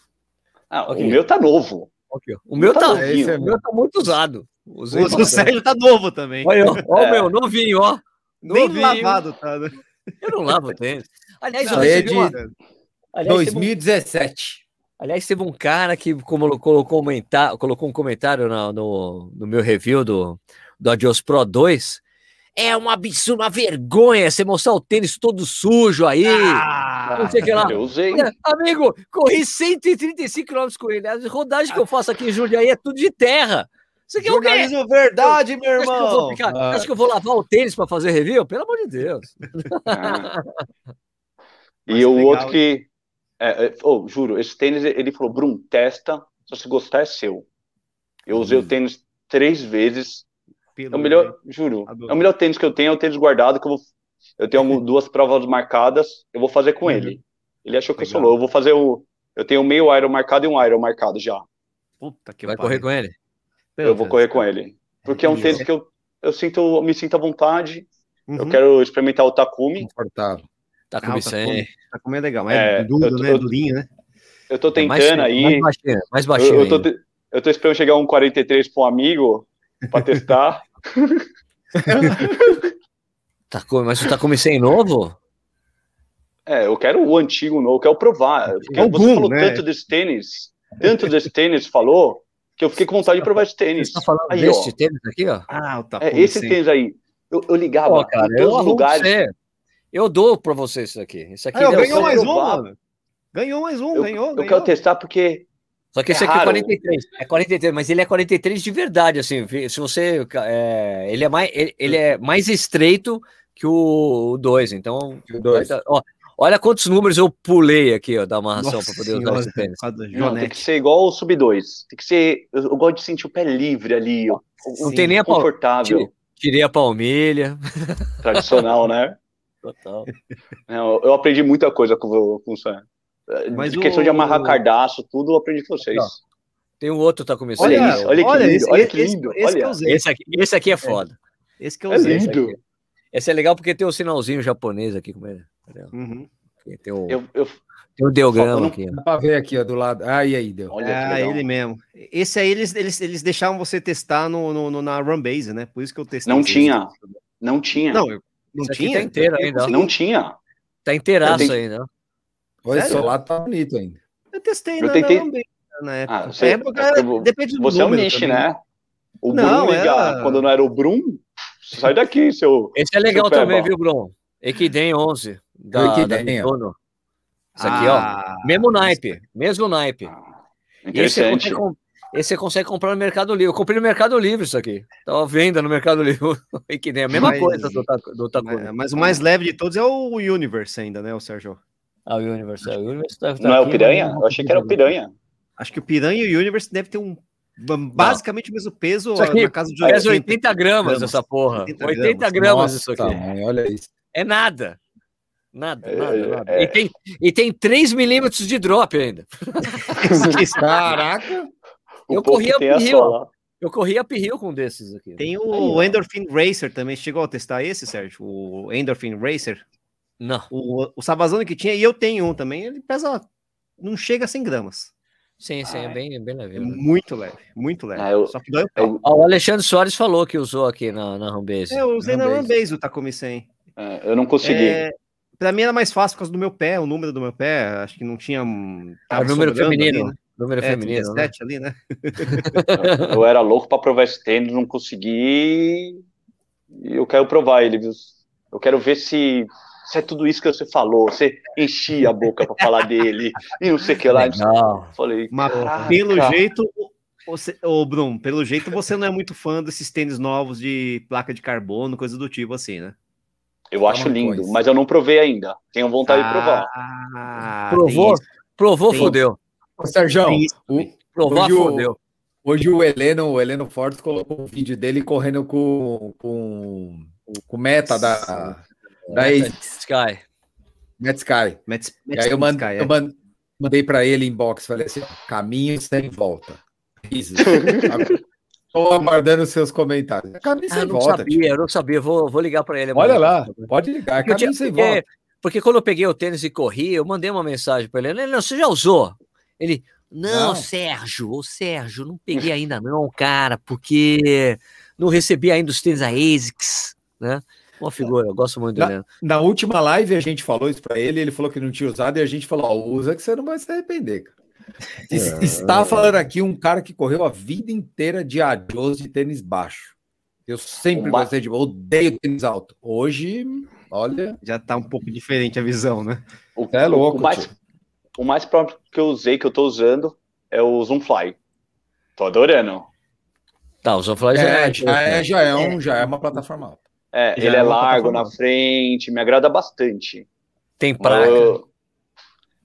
Ah, okay. O meu tá novo. Okay. O meu tá, tá é o meu tá muito usado. O, o Sérgio tá novo também. Olha, ó, é. o meu, novinho, ó. Novinho. Nem lavado tá. Né? Eu não lavo tênis. Aliás, não, é de uma... Aliás, 2017. Um... Aliás, teve um cara que colocou, comentar, colocou um comentário no, no, no meu review do, do Adios Pro 2. É uma absurda, uma vergonha você mostrar o tênis todo sujo aí. Ah, não sei que lá. Eu usei. Amigo, corri 135 km com ele. As rodagens que eu faço aqui em Jundiaí é tudo de terra. Você quer Jornalismo o quê? verdade, meu irmão. Acho que, vou, ficar, ah. acho que eu vou lavar o tênis para fazer review? Pelo amor de Deus. Ah. e o legal, outro que. É, é, oh, juro, esse tênis, ele falou, Brum, testa, se você gostar é seu. Eu usei hum. o tênis três vezes, pelo. É o melhor, juro. Adoro. É o melhor tênis que eu tenho, é o tênis guardado, que eu vou. Eu tenho duas provas marcadas, eu vou fazer com uhum. ele. Ele achou que Legal. eu sou louco. Eu vou fazer o. Eu tenho meio Iron marcado e um Iron marcado já. Puta que Vai correr com ele? Eu vou correr com ele. Porque é um tênis que eu, eu sinto, eu me sinto à vontade. Uhum. Eu quero experimentar o Takumi. Confortável. Takumi ah, 100. Takumi é legal, é, é duro, né? Durinho, né? Eu tô tentando é mais, aí. Mais baixinho, mais baixinho eu, eu, tô, eu tô esperando chegar um 43 para um amigo para testar. tá, mas você tá começando novo? É, eu quero o antigo novo, eu quero provar. Eu quero, você falou né? tanto desse tênis, tanto desse tênis falou, que eu fiquei com vontade de provar esse tênis. Você tá falando aí, desse ó. tênis aqui, ó? Ah, tá. É, esse tênis aí. Eu, eu ligava Pô, cara, em todos os lugares. Você. Eu dou pra você isso aqui. Isso aqui ah, ganhou mais um, mano. Ganhou mais um, eu, ganhou. Eu ganhou. quero testar porque só que é esse aqui é 43. É 43, mas ele é 43 de verdade, assim. Se você. É, ele, é mais, ele, ele, é mais estreito que o 2. Então. O dois. Ó, olha quantos números eu pulei aqui, ó, da amarração para poder usar esse tênis. Não, tem que ser igual o sub 2. Tem que ser. Eu, eu, gosto de sentir o pé livre ali, ó. Não tem nem a confortável. Tirei a palmilha. Tradicional, né? Total. Não, eu aprendi muita coisa com, com o Sam. Mas de questão o... de amarrar cardaço, tudo eu aprendi com vocês. Tem um outro que tá começando. Olha isso, olha que lindo, esse, olha que lindo. Esse, olha. Esse, esse, aqui, esse aqui é, é. foda. Esse que eu é usei. É lindo. Esse, esse, é legal porque tem o sinalzinho japonês aqui com ele. Uhum. Tem o, eu, eu, tem o diagrama aqui. Dá pra ver aqui, ó, do lado. Ah, e aí, deu. Olha ah, ele mesmo. Esse aí eles, eles, eles deixavam você testar no, no, no na Runbase, né? Por isso que eu testei. Não tinha. Não tinha. Não, não tinha. Tá inteiro ainda. Não tinha. Tá inteiraço ainda. Olha, o lado tá bonito ainda. Eu testei eu na, tentei... na, época. Ah, você, época é, depende do Você é um niche, né? O não, Brum ligar é... quando não era o Brum, sai daqui, seu. Esse é legal também, viu, Brum? Equidem 11. Da, Equidem, da Isso aqui, ah, ó. Mesmo naipe, mesmo naipe. Ah, interessante. Esse você consegue comprar no Mercado Livre. Eu comprei no Mercado Livre isso aqui. Tava venda no Mercado Livre. que nem a mesma mas, coisa do, do Takumi. Mas, mas, o mais leve de todos é o Universe ainda, né, o Sérgio? Ah, o Universe. É, o Universe tá, tá não é o Piranha? Eu achei que era o Piranha. Acho que o Piranha e o Universe deve ter um Basicamente o mesmo peso aqui, na casa de 80, 80 gramas, gramas essa porra. 80, 80 gramas, isso aqui. Mãe, olha isso. É nada. Nada, é, nada, nada. É... E, tem, e tem 3 milímetros de drop ainda. Caraca! eu corri a uphill. Eu corri a uphill com desses aqui. Tem o Aí, Endorphin Racer também. Chegou a testar esse, Sérgio? O Endorphin Racer? Não. O, o que tinha, e eu tenho um também. Ele pesa. Não chega a 100 gramas. Sim, sim, é ah, é bem, bem leve. Né? Muito leve, muito leve. Ah, eu, Só que dói o pé. Eu, o Alexandre Soares falou que usou aqui na, na Homebase. É, eu usei na Homebase o Takumi 100. É, eu não consegui. É, pra mim era mais fácil por causa do meu pé, o número do meu pé. Acho que não tinha. Ah, número feminino. Ali, né? Número é, feminino. 17 né? ali, né? eu era louco para provar esse tênis, não consegui. E eu quero provar ele, viu? Eu quero ver se é tudo isso que você falou, você enchia a boca para falar dele e não sei o que lá. Não. Falei, mas pelo jeito, você, ô Bruno, pelo jeito você não é muito fã desses tênis novos de placa de carbono, coisa do tipo assim, né? Eu acho lindo, coisa. mas eu não provei ainda. Tenho vontade ah, de provar. Provou? Provou, tem fodeu. Ô, Sérgio, o, provou, hoje fodeu. O, hoje o Heleno, o Heleno Fortes colocou um vídeo dele correndo com, com, com meta da, da Sky. Matt Sky. Matt, Matt e aí eu, mand, Sky, é. eu mand, mandei para ele inbox, falei assim, caminho sem volta. Estou aguardando os seus comentários. Caminho ah, sem volta. Sabia, tipo. eu não sabia, vou, vou ligar para ele. Olha lá, pode ligar, caminho tinha, sem porque, volta. Porque quando eu peguei o tênis e corri, eu mandei uma mensagem para ele. Ele, não, você já usou? Ele, não, não, Sérgio, ô Sérgio, não peguei ainda não, cara, porque não recebi ainda os tênis da ASICS, né? Uma figura, eu gosto muito dele. Na, na última live a gente falou isso para ele, ele falou que não tinha usado e a gente falou: ó, usa que você não vai se arrepender, cara. É... Está falando aqui um cara que correu a vida inteira de adios de tênis baixo. Eu sempre Uma... gostei de odeio tênis alto. Hoje, olha. Já tá um pouco diferente a visão, né? O, é louco. O mais, o mais próprio que eu usei, que eu tô usando, é o Zoomfly. Tô adorando. Tá, o Zoomfly já é, é, já é, já é, um, já é uma plataforma alta. É, ele é, é largo na frente, me agrada bastante. Tem praca. Eu...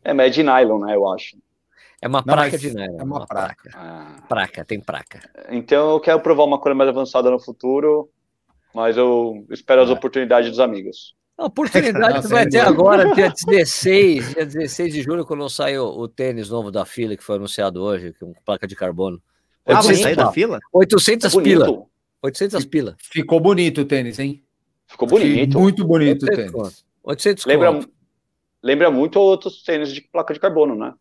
É, mas é de nylon, né, eu acho. É uma Não, praca de nylon. É uma, uma praca. Praca. Ah. tem praca. Então eu quero provar uma coisa mais avançada no futuro, mas eu espero as é. oportunidades dos amigos. A oportunidade que vai ter agora, dia 16, dia 16 de julho, quando saiu o tênis novo da fila, que foi anunciado hoje, com placa de carbono. Ah, vai sair da fila? 800 é pila. 800 pila. Ficou bonito o tênis, hein? Ficou bonito. Muito bonito o tênis. 800 lembra, lembra muito outros tênis de placa de carbono, né?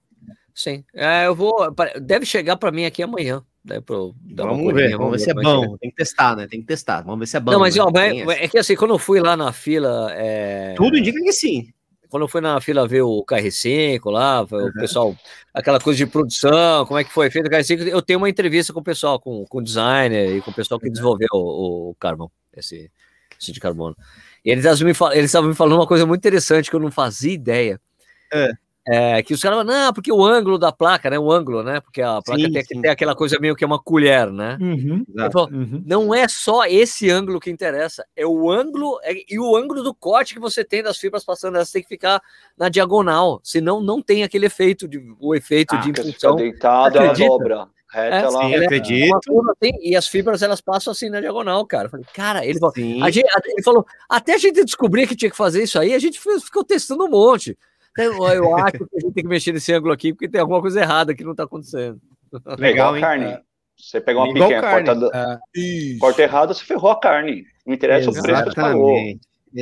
Sim. É, eu vou. Deve chegar para mim aqui amanhã. Pro, vamos ver, vamos ver se é bom. Tem que testar, né? Tem que testar. Vamos ver se é bom. Não, mas né? ó, é, é, que assim, quando eu fui lá na fila. É... Tudo indica que sim quando eu fui na fila ver o KR5 lá, o pessoal, aquela coisa de produção, como é que foi feito o KR5, eu tenho uma entrevista com o pessoal, com, com o designer e com o pessoal que desenvolveu o, o carbono, esse, esse de carbono. E eles estavam me falando uma coisa muito interessante que eu não fazia ideia. É. É, que os caras falam, não, porque o ângulo da placa, né? O ângulo, né? Porque a placa sim, tem, sim. tem, aquela coisa meio que é uma colher, né? Uhum, falo, uhum. Não é só esse ângulo que interessa, é o ângulo é, e o ângulo do corte que você tem das fibras passando, elas tem que ficar na diagonal, senão não tem aquele efeito de o efeito ah, de impulsão. Deitado, ela dobra. Reta, é, sim, é acredito. Assim, e as fibras elas passam assim na diagonal, cara. falei, cara, ele falou, a gente, ele falou, até a gente descobrir que tinha que fazer isso aí, a gente ficou testando um monte. Eu, eu acho que a gente tem que mexer nesse ângulo aqui, porque tem alguma coisa errada que não está acontecendo. Legal, carne. É. Você pegou uma pequena, corta, é. corta errada, você ferrou a carne. Não interessa Exatamente. o preço que pagou.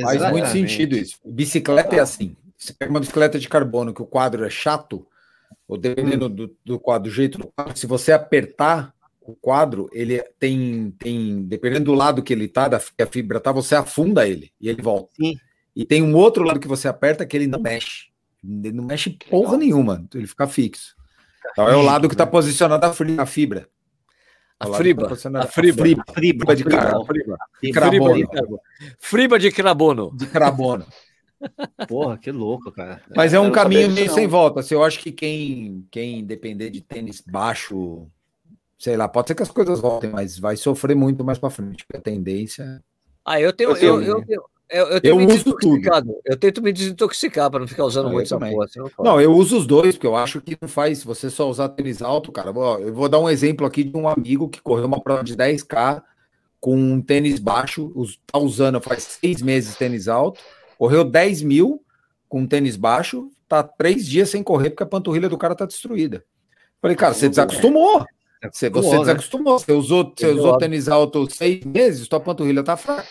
Faz muito sentido isso. Bicicleta é assim. Você pega uma bicicleta de carbono que o quadro é chato, ou dependendo hum. do, do quadro, do jeito do quadro, se você apertar o quadro, ele tem, tem dependendo do lado que ele tá, da a fibra tá, você afunda ele e ele volta. Sim. E tem um outro lado que você aperta que ele não mexe. Ele não mexe porra nenhuma, ele fica fixo. Então é o lado que está posicionado a fibra. A friba. Tá a friba. A friba de carbono. Friba de carbono. De carbono. Porra, que louco, cara. Mas é um caminho meio sem volta. Assim, eu acho que quem, quem depender de tênis baixo, sei lá, pode ser que as coisas voltem, mas vai sofrer muito mais para frente. A tendência. Ah, eu tenho, eu, eu, eu, Eu, eu, eu uso tudo. Eu tento me desintoxicar para não ficar usando ah, muito essa porra. Não, não, eu uso os dois, porque eu acho que não faz. Você só usar tênis alto, cara. Eu vou dar um exemplo aqui de um amigo que correu uma prova de 10K com um tênis baixo, tá usando faz seis meses tênis alto, correu 10 mil com um tênis baixo, tá três dias sem correr porque a panturrilha do cara tá destruída. Falei, cara, você desacostumou. Você, você né? desacostumou. Você usou, você usou tênis alto seis meses, sua panturrilha tá fraca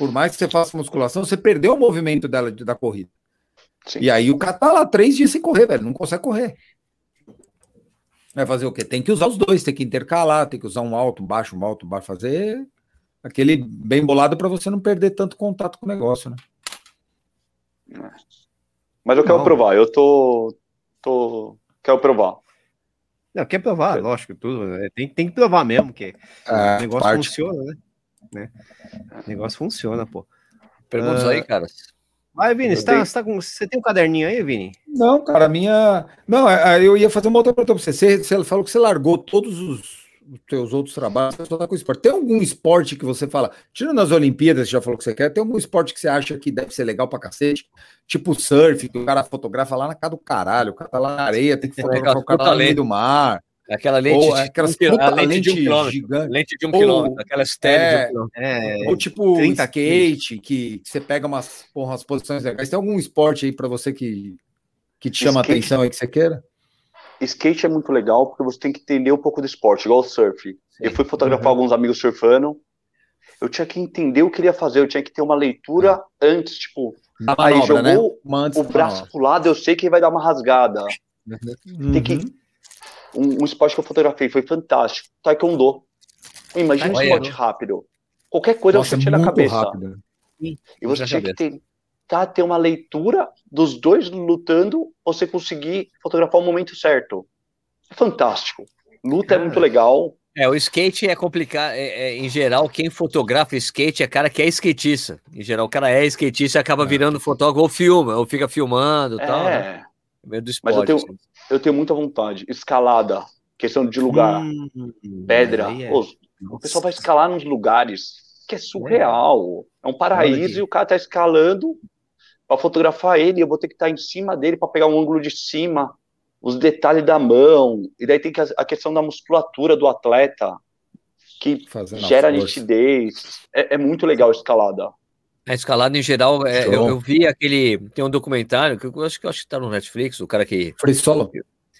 por mais que você faça musculação, você perdeu o movimento dela da corrida. Sim. E aí o cara tá lá três dias sem correr, velho, não consegue correr. Vai fazer o quê? Tem que usar os dois, tem que intercalar, tem que usar um alto, um baixo, um alto, um baixo, fazer aquele bem bolado para você não perder tanto contato com o negócio, né? Mas eu quero não. provar, eu tô, tô, quero provar. Não, quer provar, lógico, tudo. Né? Tem, tem que provar mesmo que é, o negócio parte. funciona, né? Né? O negócio funciona, pô. Perguntas uh... aí, cara. Vai, Vini, você, tá, você, tá com... você, tem um caderninho aí, Vini? Não, cara, a minha. Não, é, é, eu ia fazer uma outra pergunta pra você. Você, falou que você largou todos os, os teus outros trabalhos, você só tá com esporte. Tem algum esporte que você fala, tirando as Olimpíadas, você já falou que você quer, tem algum esporte que você acha que deve ser legal pra cacete? Tipo surf, que o cara fotografa lá na casa do caralho, o cara tá lá na areia, tem que fotografar o cara no meio do mar. Aquela lente, ou, aquelas de, puta, lente, lente, de um quilômetro, gigante. Lente de um ou, quilômetro, aquela estéreo é, de um é, Ou tipo 30 skate, que você pega umas, porra, umas posições legais. Tem algum esporte aí para você que, que te chama skate, atenção aí que você queira? Skate é muito legal porque você tem que entender um pouco do esporte, igual o surf. Sim. Eu fui fotografar uhum. alguns amigos surfando. Eu tinha que entender o que ele ia fazer, eu tinha que ter uma leitura uhum. antes, tipo, da aí manobra, jogou né? o braço pro lado, eu sei que ele vai dar uma rasgada. Uhum. Tem que uhum um, um esporte que eu fotografei, foi fantástico. Taekwondo. Imagina um esporte rápido. Qualquer coisa Nossa, você tira na cabeça. Rápido. E você tinha que tentar ter uma leitura dos dois lutando, você conseguir fotografar o momento certo. É fantástico. Luta Cara. é muito legal. É, o skate é complicado. É, é, em geral, quem fotografa skate é cara que é skatista. Em geral, o cara é skatista e acaba é. virando fotógrafo ou filma, ou fica filmando e é. tal. Né? Meio do esporte. Mas eu tenho, assim. Eu tenho muita vontade. Escalada, questão de lugar, hum, pedra. É. O pessoal vai escalar nos lugares que é surreal. É, é um paraíso e o cara tá escalando para fotografar ele. Eu vou ter que estar tá em cima dele para pegar um ângulo de cima, os detalhes da mão. E daí tem a questão da musculatura do atleta que Fazendo gera nitidez. É, é muito legal a escalada. A escalada em geral, é, eu, eu, vi aquele. Tem um documentário que eu acho que, eu acho que tá no Netflix, o cara que. Free Solo.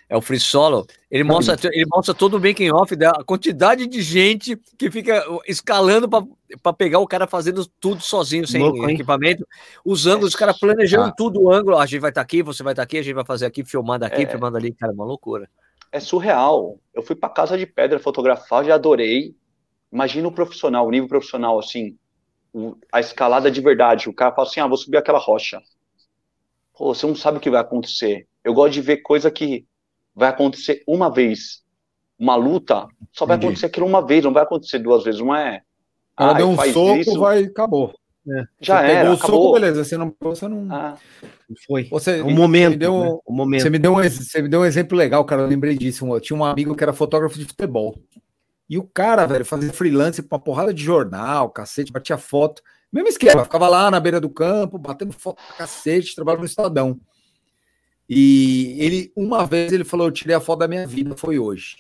É o Free Solo. Ele mostra, ele mostra todo o making off da quantidade de gente que fica escalando para pegar o cara fazendo tudo sozinho, sem Louco, equipamento, os ângulos, os caras planejando ah. tudo o ângulo. a gente vai estar tá aqui, você vai estar tá aqui, a gente vai fazer aqui, filmando aqui, é. filmando ali. Cara, é uma loucura. É surreal. Eu fui para casa de pedra fotografar, já adorei. Imagina o profissional, o nível profissional, assim a escalada de verdade. O cara fala assim: ah, vou subir aquela rocha. Pô, você não sabe o que vai acontecer. Eu gosto de ver coisa que vai acontecer uma vez. Uma luta só vai Entendi. acontecer aquilo uma vez, não vai acontecer duas vezes, não é? Ela ah, deu um soco, isso. vai, acabou. É. Já você era, acabou. Soco, beleza, você não, você não... Ah. Foi. Você, um momento, deu, né? um momento. Você me, deu um, você me deu um exemplo legal, cara, eu lembrei disso. Eu tinha um amigo que era fotógrafo de futebol. E o cara, velho, fazia freelance com uma porrada de jornal, cacete, batia foto. Mesmo esquema, ficava lá na beira do campo, batendo foto pra cacete, trabalhava no Estadão. E ele, uma vez, ele falou: Eu tirei a foto da minha vida, foi hoje.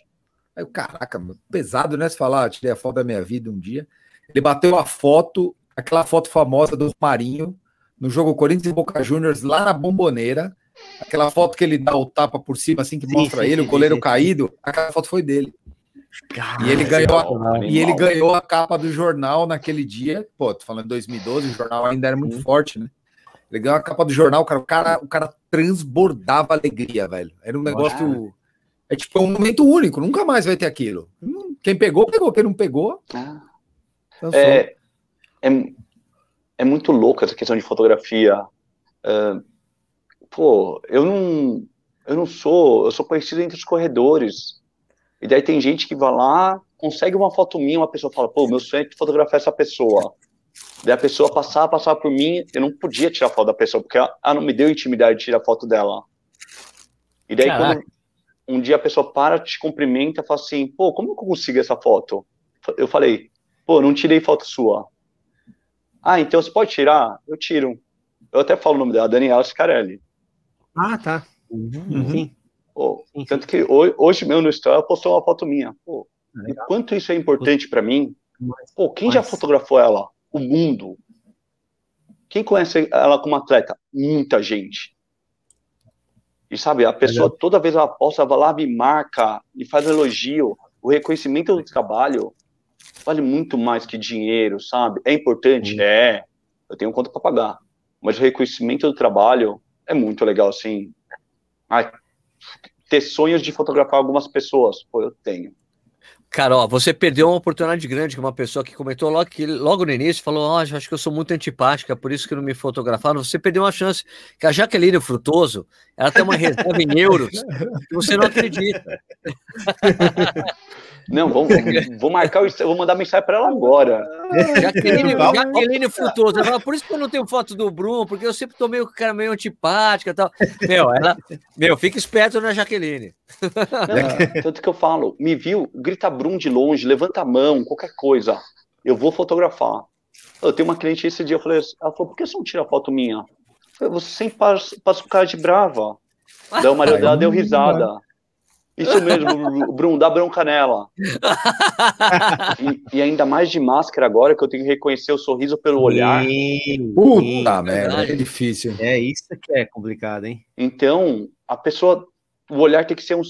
Aí, caraca, pesado, né? Se falar, tirei a foto da minha vida um dia. Ele bateu a foto, aquela foto famosa do Marinho, no jogo Corinthians e Boca Juniors, lá na Bomboneira. Aquela foto que ele dá o tapa por cima, assim, que sim, mostra sim, ele, sim, o goleiro caído. Aquela foto foi dele e ele ganhou, a, e ele ganhou a capa do jornal naquele dia. Pô, tô falando de 2012, o jornal ainda era muito forte, né? Ele ganhou a capa do jornal, cara, o cara, o cara transbordava alegria, velho. Era um negócio. É tipo um momento único, nunca mais vai ter aquilo. Quem pegou, pegou. Quem não pegou. Ah. É, é, é, muito louco essa questão de fotografia. Uh, pô, eu não, eu não sou. Eu sou conhecido entre os corredores. E daí tem gente que vai lá, consegue uma foto minha, uma pessoa fala, pô, meu sonho é fotografar essa pessoa. Daí a pessoa passar, passar por mim, eu não podia tirar foto da pessoa, porque ela, não me deu intimidade de tirar foto dela. E daí Caraca. quando um dia a pessoa para, te cumprimenta, fala assim, pô, como eu consigo essa foto? Eu falei, pô, não tirei foto sua. Ah, então você pode tirar? Eu tiro. Eu até falo o nome dela, Daniela Scarelli. Ah, tá. Uhum. Pô, tanto que hoje, mesmo no ela postou uma foto minha. Pô, o quanto isso é importante para mim. Pô, quem já fotografou ela? O mundo. Quem conhece ela como atleta? Muita gente. E sabe, a pessoa toda vez ela posta, ela vai lá, me marca e faz elogio. O reconhecimento do trabalho vale muito mais que dinheiro, sabe? É importante? Sim. É. Eu tenho conta para pagar. Mas o reconhecimento do trabalho é muito legal, assim. Ai, ter sonhos de fotografar algumas pessoas. Pô, eu tenho. Cara, ó, você perdeu uma oportunidade grande que uma pessoa que comentou logo, que, logo no início, falou, ó, oh, acho que eu sou muito antipática, por isso que não me fotografaram. Você perdeu uma chance, que a Jaqueline Frutoso, ela tem uma reserva em euros, que você não acredita. Não, vamos, vou marcar, eu vou mandar mensagem para ela agora. Jaqueline, Jaqueline Frutoso, fala, por isso que eu não tenho foto do Bruno, porque eu sempre tô meio, cara, meio antipática e tal. Meu, ela, meu, fica esperto na Jaqueline. Não, tanto que eu falo, me viu, grita Bruno de longe, levanta a mão, qualquer coisa, eu vou fotografar. Eu tenho uma cliente esse dia, eu falei, ela falou, por que você não tira foto minha? Eu falei, você sempre passa, passa o cara de brava. Daí o marido dela deu risada. Isso mesmo, Bruno, dá bronca nela. e, e, ainda mais de máscara agora, que eu tenho que reconhecer o sorriso pelo olhar. Puta merda, é difícil. É isso que é complicado, hein? Então, a pessoa, o olhar tem que ser um,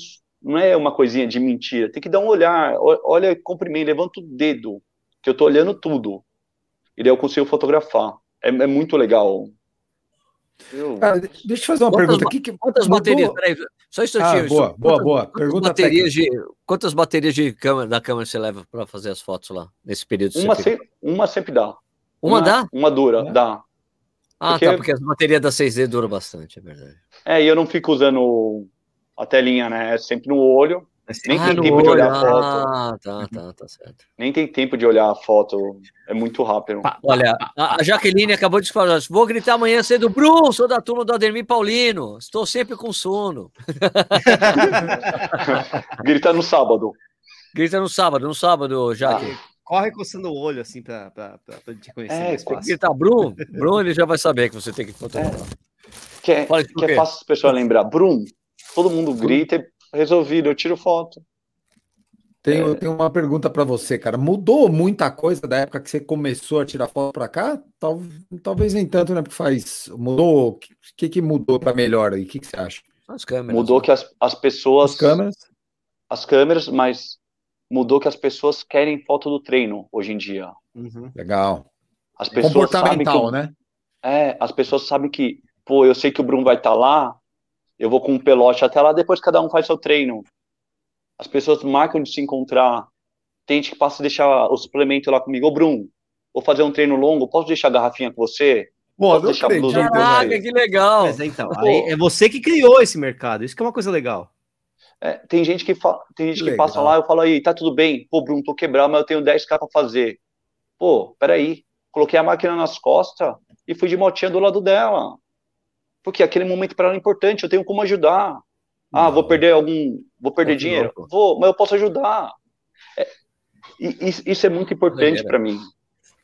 não é uma coisinha de mentira, tem que dar um olhar, olha, cumprimento, levanta o dedo, que eu tô olhando tudo. E daí eu consigo fotografar. É, é muito legal. Eu... Cara, deixa eu fazer uma quantas, pergunta aqui. Que quantas mudou? baterias? Peraí, só um instantinho. Ah, boa, boa, boa. Pergunta baterias de, quantas baterias de câmera, da câmera você leva para fazer as fotos lá, nesse período? Uma, se, uma sempre dá. Uma, uma dá? Uma dura, é. dá. Ah, porque... tá, porque as baterias da 6D duram bastante, é verdade. É, e eu não fico usando a telinha, né? É sempre no olho. Nem ah, tem tempo olho. de olhar a foto. Ah, tá, tá, tá certo. Nem tem tempo de olhar a foto. É muito rápido. Olha, a Jaqueline acabou de falar. Vou gritar amanhã cedo, Bruno, sou da turma do Ademir Paulino. Estou sempre com sono. Grita no sábado. Grita no sábado, no sábado, Jaque. Ah. Corre coçando o olho, assim, pra, pra, pra, pra te conhecer. É, mais fácil. Gritar, Bruno, Bruno, ele já vai saber que você tem que fotografar. É. Que, é, que é fácil as pessoas lembrar. Bruno, todo mundo grita e resolvido, eu tiro foto. Tenho, é... tenho uma pergunta para você, cara. Mudou muita coisa da época que você começou a tirar foto para cá? Tal, talvez nem tanto, né? Porque faz. Mudou. O que, que mudou para melhor aí? O que, que você acha? As câmeras. Mudou né? que as, as pessoas. As câmeras? As câmeras, mas mudou que as pessoas querem foto do treino hoje em dia. Uhum. Legal. As pessoas Comportamental, que, né? É, as pessoas sabem que, pô, eu sei que o Bruno vai estar tá lá, eu vou com um pelote até lá, depois cada um faz seu treino. As pessoas marcam de se encontrar. Tem gente que passa a deixar o suplemento lá comigo. Ô, Bruno, vou fazer um treino longo, posso deixar a garrafinha com você? Pô, posso deixar a blusa com você? que legal. Mas, então, é você que criou esse mercado, isso que é uma coisa legal. É, tem gente que, fa... tem gente que passa lá, eu falo aí, tá tudo bem? Pô, Bruno, tô quebrado, mas eu tenho 10k pra fazer. Pô, peraí. Coloquei a máquina nas costas e fui de motinha do lado dela. Porque aquele momento para ela é importante, eu tenho como ajudar. Ah, não. vou perder algum. Vou perder dinheiro? Louco. Vou, mas eu posso ajudar. É, isso é muito importante para mim.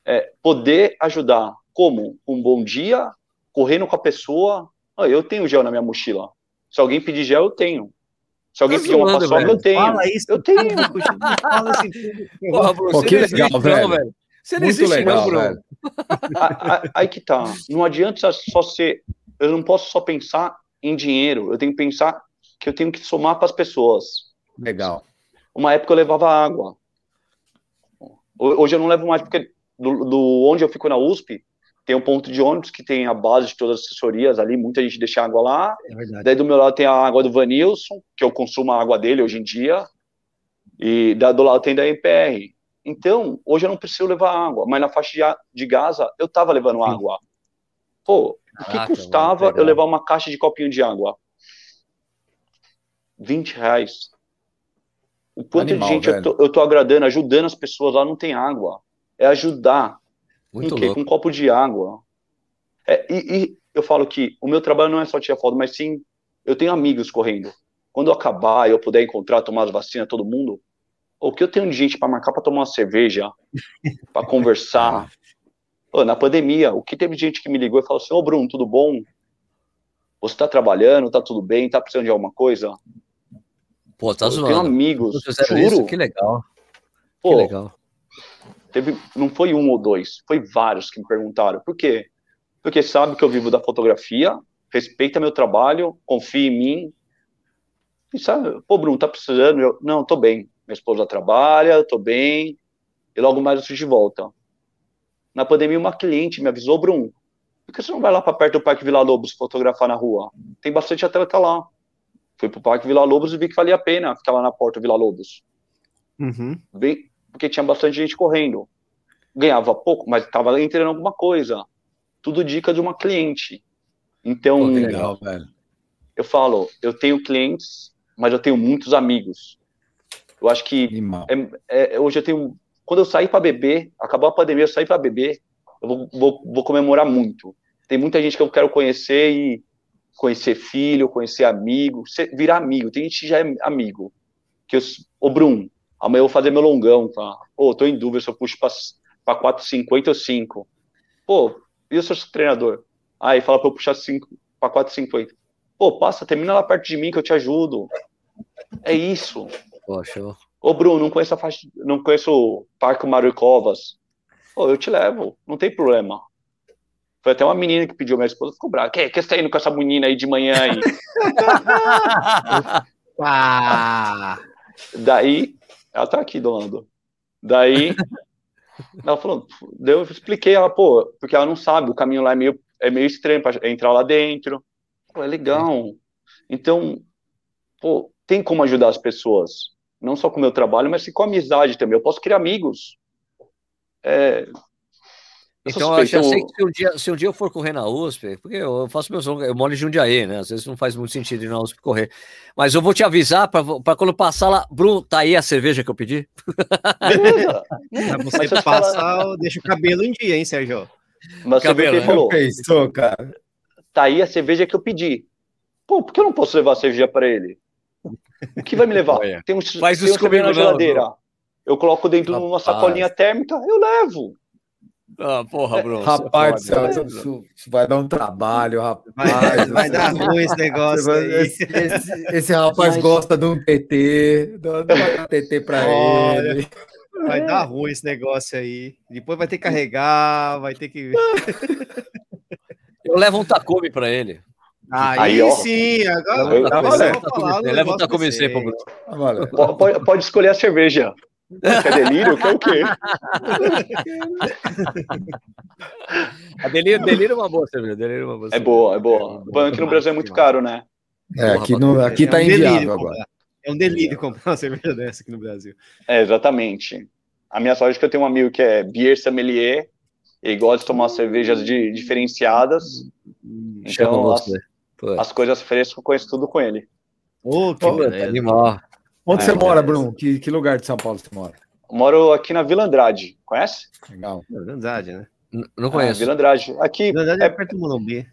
É, poder ajudar. Como? Um bom dia, correndo com a pessoa. Ah, eu tenho gel na minha mochila. Se alguém pedir gel, eu tenho. Se alguém tá pedir uma paçoca, eu tenho. Fala isso, eu tenho. Fala assim. Porra, Pô, que legal, velho. velho. Você não Muito existe, legal, não, Bruno. Aí que tá. Não adianta só ser eu não posso só pensar em dinheiro, eu tenho que pensar que eu tenho que somar para as pessoas. Legal. Uma época eu levava água. Hoje eu não levo mais, porque do, do onde eu fico na USP, tem um ponto de ônibus que tem a base de todas as assessorias ali, muita gente deixa água lá. É Daí do meu lado tem a água do Vanilson, que eu consumo a água dele hoje em dia. E da, do lado tem da MPR. Então, hoje eu não preciso levar água, mas na faixa de, de Gaza eu tava levando água. Pô, o que custava eu levar uma caixa de copinho de água? 20 reais. O quanto Animal, de gente eu tô, eu tô, agradando, ajudando as pessoas lá, não tem água. É ajudar. Muito com, com um copo de água. É, e, e, eu falo que o meu trabalho não é só tirar foto, mas sim, eu tenho amigos correndo. Quando eu acabar e eu puder encontrar, tomar as vacinas, todo mundo, o que eu tenho de gente para marcar para tomar uma cerveja, para conversar, na pandemia, o que teve gente que me ligou e falou assim: Ô Bruno, tudo bom? Você está trabalhando, tá tudo bem, tá precisando de alguma coisa? Pô, tá zoando. Eu tenho amigos, juro. Isso? Que legal. Pô, que legal. Teve, não foi um ou dois, foi vários que me perguntaram. Por quê? Porque sabe que eu vivo da fotografia, respeita meu trabalho, confia em mim. E sabe, pô, Bruno, tá precisando? Eu, não, tô bem. Minha esposa trabalha, tô bem. E logo mais eu de volta. Na pandemia, uma cliente me avisou, Bruno, por que você não vai lá para perto do Parque Vila Lobos fotografar na rua? Tem bastante atleta lá. Fui pro Parque Vila Lobos e vi que valia a pena ficar lá na porta Vila Lobos. Uhum. Bem, porque tinha bastante gente correndo. Ganhava pouco, mas estava entrando alguma coisa. Tudo dica de uma cliente. Então, Pô, legal, velho. eu falo, eu tenho clientes, mas eu tenho muitos amigos. Eu acho que é, é, hoje eu tenho. Quando eu sair para beber, acabou a pandemia, eu sair para beber, eu vou, vou, vou comemorar muito. Tem muita gente que eu quero conhecer e conhecer filho, conhecer amigo, virar amigo. Tem gente que já é amigo. Que eu, ô Bruno, amanhã eu vou fazer meu longão, tá? Pô, tô em dúvida se eu puxo para 4,50 ou 5. Pô, e o seu treinador? Aí fala para eu puxar 5 para 4,50. Pô, passa, termina lá perto de mim que eu te ajudo. É isso. Poxa. Ô, Bruno, não conheço a faixa, não conheço o Parque Mário Covas. Pô, eu te levo, não tem problema. Foi até uma menina que pediu, minha esposa ficou brava. Que, que você tá indo com essa menina aí de manhã aí? ah. Daí, ela tá aqui, Dolando. Daí, ela falou, eu expliquei ela, pô, porque ela não sabe, o caminho lá é meio, é meio estranho para entrar lá dentro. Pô, é legal. Então, pô, tem como ajudar as pessoas não só com o meu trabalho, mas com amizade também. Eu posso criar amigos. É, então, eu já sei que se um, dia, se um dia eu for correr na USP, porque eu faço meus eu moro em Jundiaí, né? Às vezes não faz muito sentido ir na USP correr. Mas eu vou te avisar para quando passar lá. Bruno, tá aí a cerveja que eu pedi? pra você passar, deixa o cabelo em dia, hein, Sérgio? Mas você ele falou. Pensou, cara. Tá aí a cerveja que eu pedi. Pô, por que eu não posso levar a cerveja para ele? O que vai me levar? Tem um, Faz tem um comigo, na geladeira. Não. Eu coloco dentro de uma sacolinha térmica, eu levo. Ah, porra, Bruno. Rapaz, isso, vai dar um trabalho, rapaz. Vai, vai dar ruim esse negócio. Esse, esse, esse, rapaz Mas... gosta de um TT, dá um TT pra Olha, ele. Vai dar ruim esse negócio aí. Depois vai ter que carregar, vai ter que. Eu levo um Takumi pra ele. Aí, aí sim, agora eu, tá leva o Takumi Pode, pode escolher a cerveja. Quer delírio? Quer o quê? A delírio, delírio é uma boa cerveja. Delírio é, uma boa é boa, é boa. É aqui no Brasil é muito caro, né? É, aqui, no, aqui é tá um inviável agora. É um delírio comprar uma cerveja dessa aqui no Brasil. É, exatamente. A minha sorte é que eu tenho um amigo que é beer sommelier, ele gosta de tomar cervejas de, diferenciadas. Hum, então, as, as coisas frescas eu conheço tudo com ele. Ô, oh, que animal. Onde você mora, Bruno? Que, que lugar de São Paulo você mora? Eu moro aqui na Vila Andrade. Conhece? Legal. Vila Andrade, né? N não conheço. Ah, Vila Andrade. Aqui Vila Andrade é, é perto do Morumbi.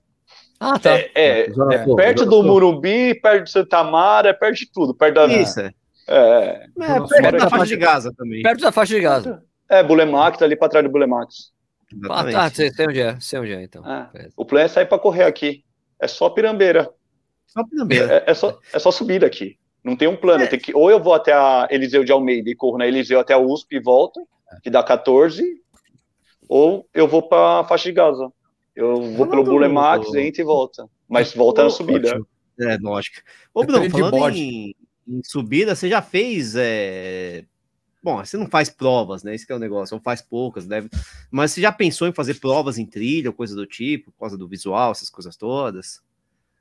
Ah, tá. É, é, é perto do Morumbi, perto de Santa Mara, é perto de tudo. Perto da... Isso, é. É, é perto da faixa de Gaza também. Perto da faixa de Gaza. É, Bulemax, ali para trás do Bulemax. Ah, tá, sei, sei onde é, sei onde é, então. É. O plano é sair para correr aqui. É só pirambeira. Só pirambeira. É, é, só, é só subir aqui. Não tem um plano. É. Tem que, ou eu vou até a Eliseu de Almeida e corro na Eliseu até a USP e volto, que dá 14, ou eu vou para a faixa de Gaza. Eu vou pelo Bulemax, entra e volta. Mas volta na subida. Ótimo. É, lógico. Ô, Bruno, falando em, em, subida, você já fez. É... Bom, você não faz provas, né? Esse é o negócio, não faz poucas, deve. Mas você já pensou em fazer provas em trilha ou coisa do tipo, por causa do visual, essas coisas todas?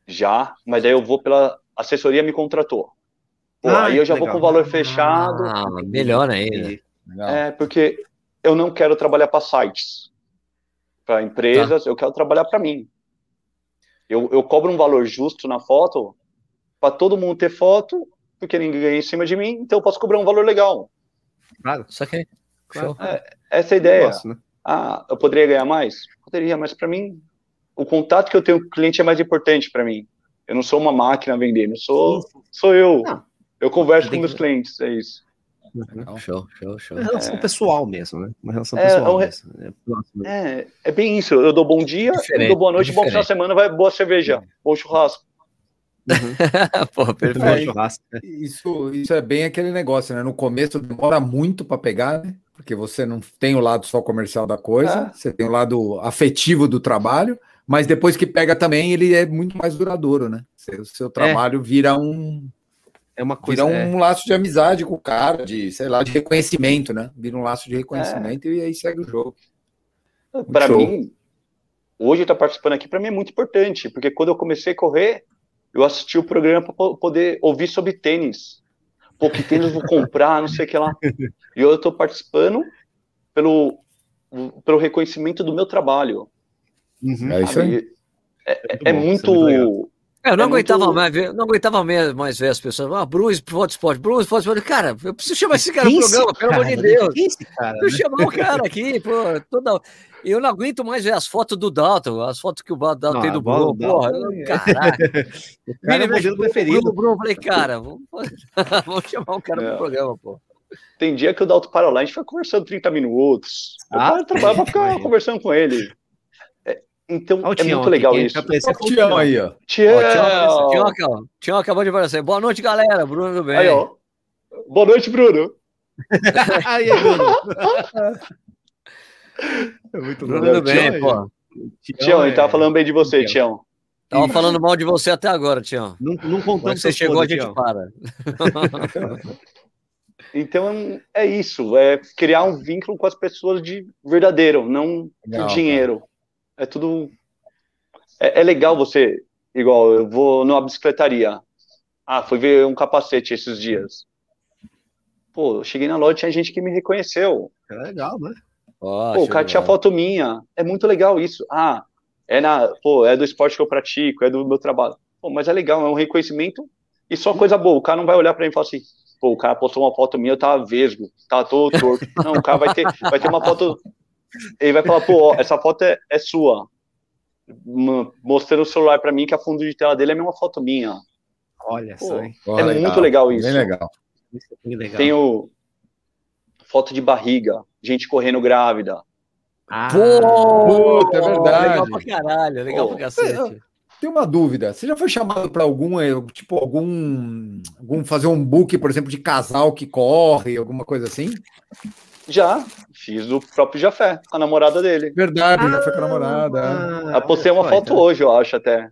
Já, mas aí eu vou pela assessoria me contratou. Pô, ah, aí eu já legal. vou com o valor fechado. Ah, melhor ainda. É, porque eu não quero trabalhar para sites, para empresas, tá. eu quero trabalhar para mim. Eu, eu cobro um valor justo na foto para todo mundo ter foto, porque ninguém ganha em cima de mim, então eu posso cobrar um valor legal. Claro, isso aqui. Claro. É, essa é a ideia. Gosto, né? Ah, eu poderia ganhar mais? Poderia, mas para mim, o contato que eu tenho com o cliente é mais importante para mim. Eu não sou uma máquina vendendo, eu sou, sou eu. Não. Eu converso com meus que... clientes, é isso. Legal. Show, show, show. É relação é. pessoal mesmo, né? Uma relação é, pessoal. É, é, é, bem isso. Eu dou bom dia, eu dou boa noite, bom final de semana, vai boa cerveja, bom churrasco. Uhum. Pô, perfeito. É, isso, isso é bem aquele negócio, né? No começo demora muito para pegar, né? Porque você não tem o lado só comercial da coisa, é. você tem o lado afetivo do trabalho, mas depois que pega também, ele é muito mais duradouro, né? O seu trabalho é. vira um. É uma coisa. Vira um é. laço de amizade com o cara, de, sei lá, de reconhecimento, né? Vira um laço de reconhecimento e aí segue o jogo. Para mim, hoje estar tá participando aqui, para mim é muito importante, porque quando eu comecei a correr, eu assisti o programa para poder ouvir sobre tênis. Pô, que tênis eu vou comprar, não sei o que lá. E eu estou participando pelo, pelo reconhecimento do meu trabalho. Uhum. É isso aí. É, é, é muito. É, eu não, é aguentava muito... mais ver, não aguentava mais ver as pessoas. Ah, Bruce, Foto Esporte, Bruce, Foto Esporte. Cara, eu preciso chamar esse cara no programa, pelo amor de Deus. Esse cara, né? chamar o cara aqui, pô, toda. Eu não aguento mais ver as fotos do Dalton, as fotos que o Dalton tem do Bruno. Porra, é- caraca. o cara é meu preferido. O Bruno, falei, cara, vamos, vamos chamar o cara é. pro programa, pô. Tem dia que o Dalton para lá, a gente fica conversando 30 minutos. Ah, eu trabalho pra ficar conversando com ele. É, então, oh, é muito legal isso. O Tião aí, ó. Tião. Tião, Tião acabou de aparecer. Boa noite, galera. Bruno do bem. Aí, ó. Boa noite, Bruno. aí, Bruno. É muito Tudo bem, pô. Tião, ele tava falando bem de você, Tião. Tava falando mal de você até agora, Tião. Não, não contamos. Você chegou, a gente Tião. para. então é isso, é criar um vínculo com as pessoas de verdadeiro, não Legal, dinheiro. Cara. É tudo. É, é, legal você, igual, eu vou numa bicicletaria. Ah, fui ver um capacete esses dias. Pô, eu cheguei na loja tinha gente que me reconheceu. É legal, né? Oh, pô, o cara tinha foto minha. É muito legal isso. Ah, é na, pô, é do esporte que eu pratico, é do meu trabalho. Pô, mas é legal, é um reconhecimento e só coisa boa. O cara não vai olhar para mim e falar assim, pô, o cara postou uma foto minha, eu tava vesgo, tava todo torto. Não, o cara vai ter, vai ter uma foto. Ele vai falar, pô, ó, essa foto é, é sua. Mostrando o celular para mim que a fundo de tela dele é a mesma foto minha. Olha pô, só, hein? É legal, muito legal isso. Bem legal. Tem o foto de barriga gente correndo grávida. Ah, Pô, é verdade. Legal pra caralho, legal Pô, pra cacete. Tem uma dúvida. Você já foi chamado para algum, eh, tipo, algum, algum fazer um book, por exemplo, de casal que corre, alguma coisa assim? Já, fiz do próprio Jafé, a namorada dele. Verdade, ah, já foi com a namorada. Ah, eu postei uma foto então. hoje, eu acho até.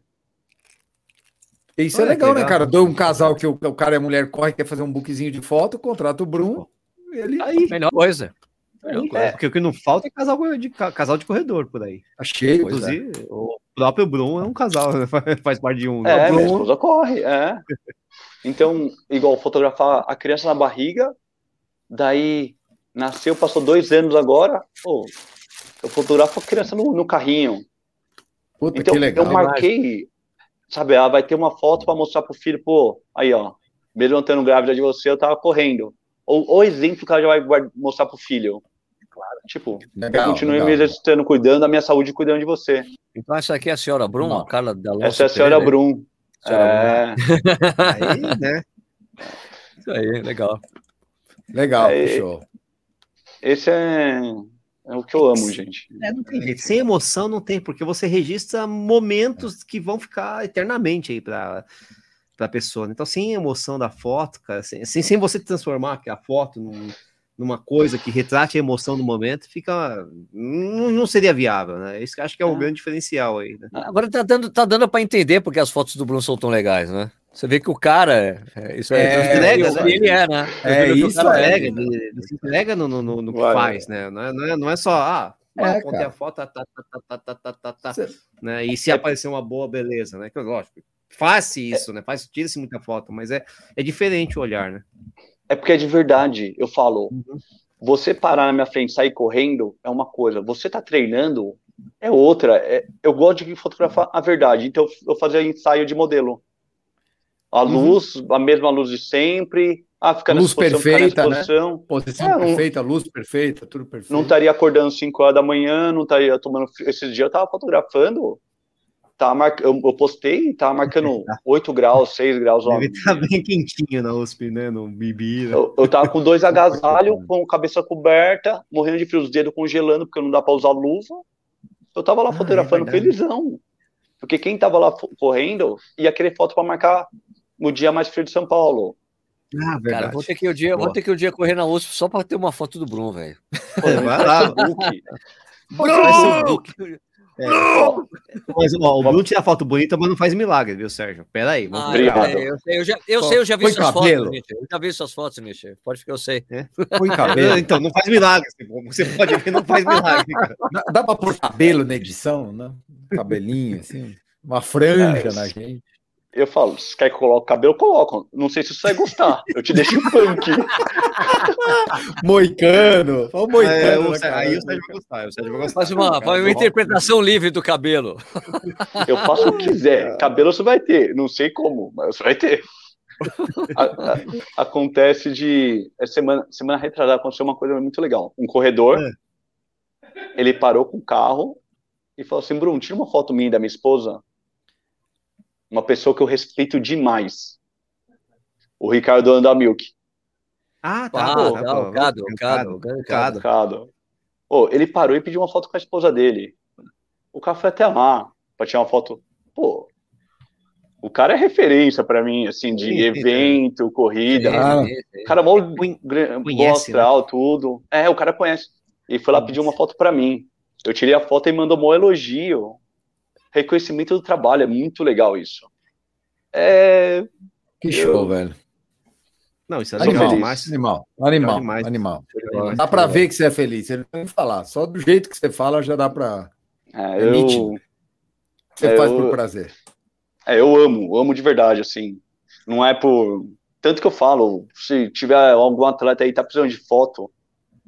Isso é legal, né, cara? Do um casal que o, o cara e a mulher corre, quer fazer um bookzinho de foto, contrata o Bruno. Ele... Aí, melhor coisa. É, porque o que não falta é casal de, casal de corredor por aí. Achei. Tá Inclusive, é. o próprio Bruno é um casal, né? faz parte de um. É, Bruno... minha esposa corre, é. Então, igual fotografar a criança na barriga, daí nasceu, passou dois anos agora, pô, eu fotografo a criança no, no carrinho. Puta, então, eu marquei, sabe, ela vai ter uma foto para mostrar pro filho, pô, aí ó, mesmo não tendo grávida de você, eu tava correndo. Ou o exemplo que ela já vai mostrar pro filho. Tipo, legal, eu continuo legal. me exercitando, cuidando da minha saúde, cuidando de você. Então essa aqui é a senhora Brum, a Carla da Essa é a senhora Brum. É. aí, né? Isso aí, legal. Legal, é, show. Esse é, é o que eu amo, gente. É, não tem jeito. Sem emoção não tem, porque você registra momentos que vão ficar eternamente aí para para a pessoa. Né? Então, sem emoção da foto, cara, sem, sem, você transformar a foto num, numa coisa que retrate a emoção do momento, fica não, não seria viável, né? Isso que acho que é um é. grande diferencial aí. Né? Agora tá dando, tá dando para entender porque as fotos do Bruno são tão legais, né? Você vê que o cara, é, isso é, é entrega, né? ele é, né? É isso, entrega, é. ele, se entrega no, no, no, no que faz, né? Não é, não é, não é só, ah, é, contei a foto, tá, tá, tá, tá, tá, tá, tá, né? E se aparecer uma boa, beleza, né? Que lógico, faz isso, né? Faz, tira-se muita foto, mas é, é diferente o olhar, né? É porque é de verdade. Eu falo, uhum. você parar na minha frente, sair correndo é uma coisa. Você tá treinando é outra. É, eu gosto de fotografar a verdade. Então eu fazia ensaio de modelo. A uhum. luz, a mesma luz de sempre. Ah, fica luz posição, perfeita, né? Posição é, perfeita, luz perfeita, tudo perfeito. Não estaria acordando 5 horas da manhã, não estaria tomando. Esses dias eu tava fotografando Tá mar... eu, eu postei, tava marcando 8 graus, 6 graus. Deve estar tá bem quentinho na USP, né? No Bibi. Né? Eu, eu tava com dois agasalhos, com cabeça coberta, morrendo de frio, os dedos congelando, porque não dá para usar luva. Eu tava lá ah, é fotografando é felizão. Porque quem tava lá correndo ia querer foto para marcar no dia mais frio de São Paulo. Ah, verdade. Cara, vou ter que o dia, vou ter que o dia correr na USP só para ter uma foto do Bruno, velho. Vai lá, Bruno! É, mas, ó, o Bruno tira foto bonita, mas não faz milagre, viu, Sérgio? Pera aí. Ah, é, eu, sei, eu, já, eu sei, eu já vi Põe suas cabelo. fotos, Nietzsche. Eu já vi suas fotos, Nietzsche. Pode ficar, eu sei. É? Põe cabelo. então, não faz milagre. Você pode ver, não faz milagre. Dá, dá pra pôr cabelo na edição, né? Cabelinho, assim. Uma franja é, na gente. Eu falo, se quer que eu coloque cabelo, coloco. Não sei se você vai gostar. Eu te deixo punk. moicano. Fala moicano. É, aí o Sérgio vai gostar. O Sérgio vai gostar. Faz uma, faz uma interpretação livre do cabelo. Eu faço o que quiser. Cabelo você vai ter. Não sei como, mas você vai ter. A, a, acontece de. É semana, semana retrasada aconteceu uma coisa muito legal. Um corredor, é. ele parou com o carro e falou assim: Bruno, tira uma foto minha e da minha esposa uma pessoa que eu respeito demais. O Ricardo Andamilk. Ah, tá. Ah, pô, tá, o Cado, o Cado, Cado. Cado. Pô, ele parou e pediu uma foto com a esposa dele. O cara foi até lá pra tirar uma foto. Pô, o cara é referência para mim, assim, de sim, evento, sim. corrida. Ah, o cara mó bom astral, né? tudo. É, o cara conhece. E foi lá pedir uma foto para mim. Eu tirei a foto e mandou um elogio reconhecimento do trabalho. É muito legal isso. É... Que show, eu... velho. Não, isso é animal, demais. animal, animal, animal, animal. Dá para ver que você é feliz. Você não tem que falar. Só do jeito que você fala já dá para. É, é eu... Você é, faz eu... por prazer. É, eu amo, amo de verdade, assim. Não é por. Tanto que eu falo, se tiver algum atleta aí tá precisando de foto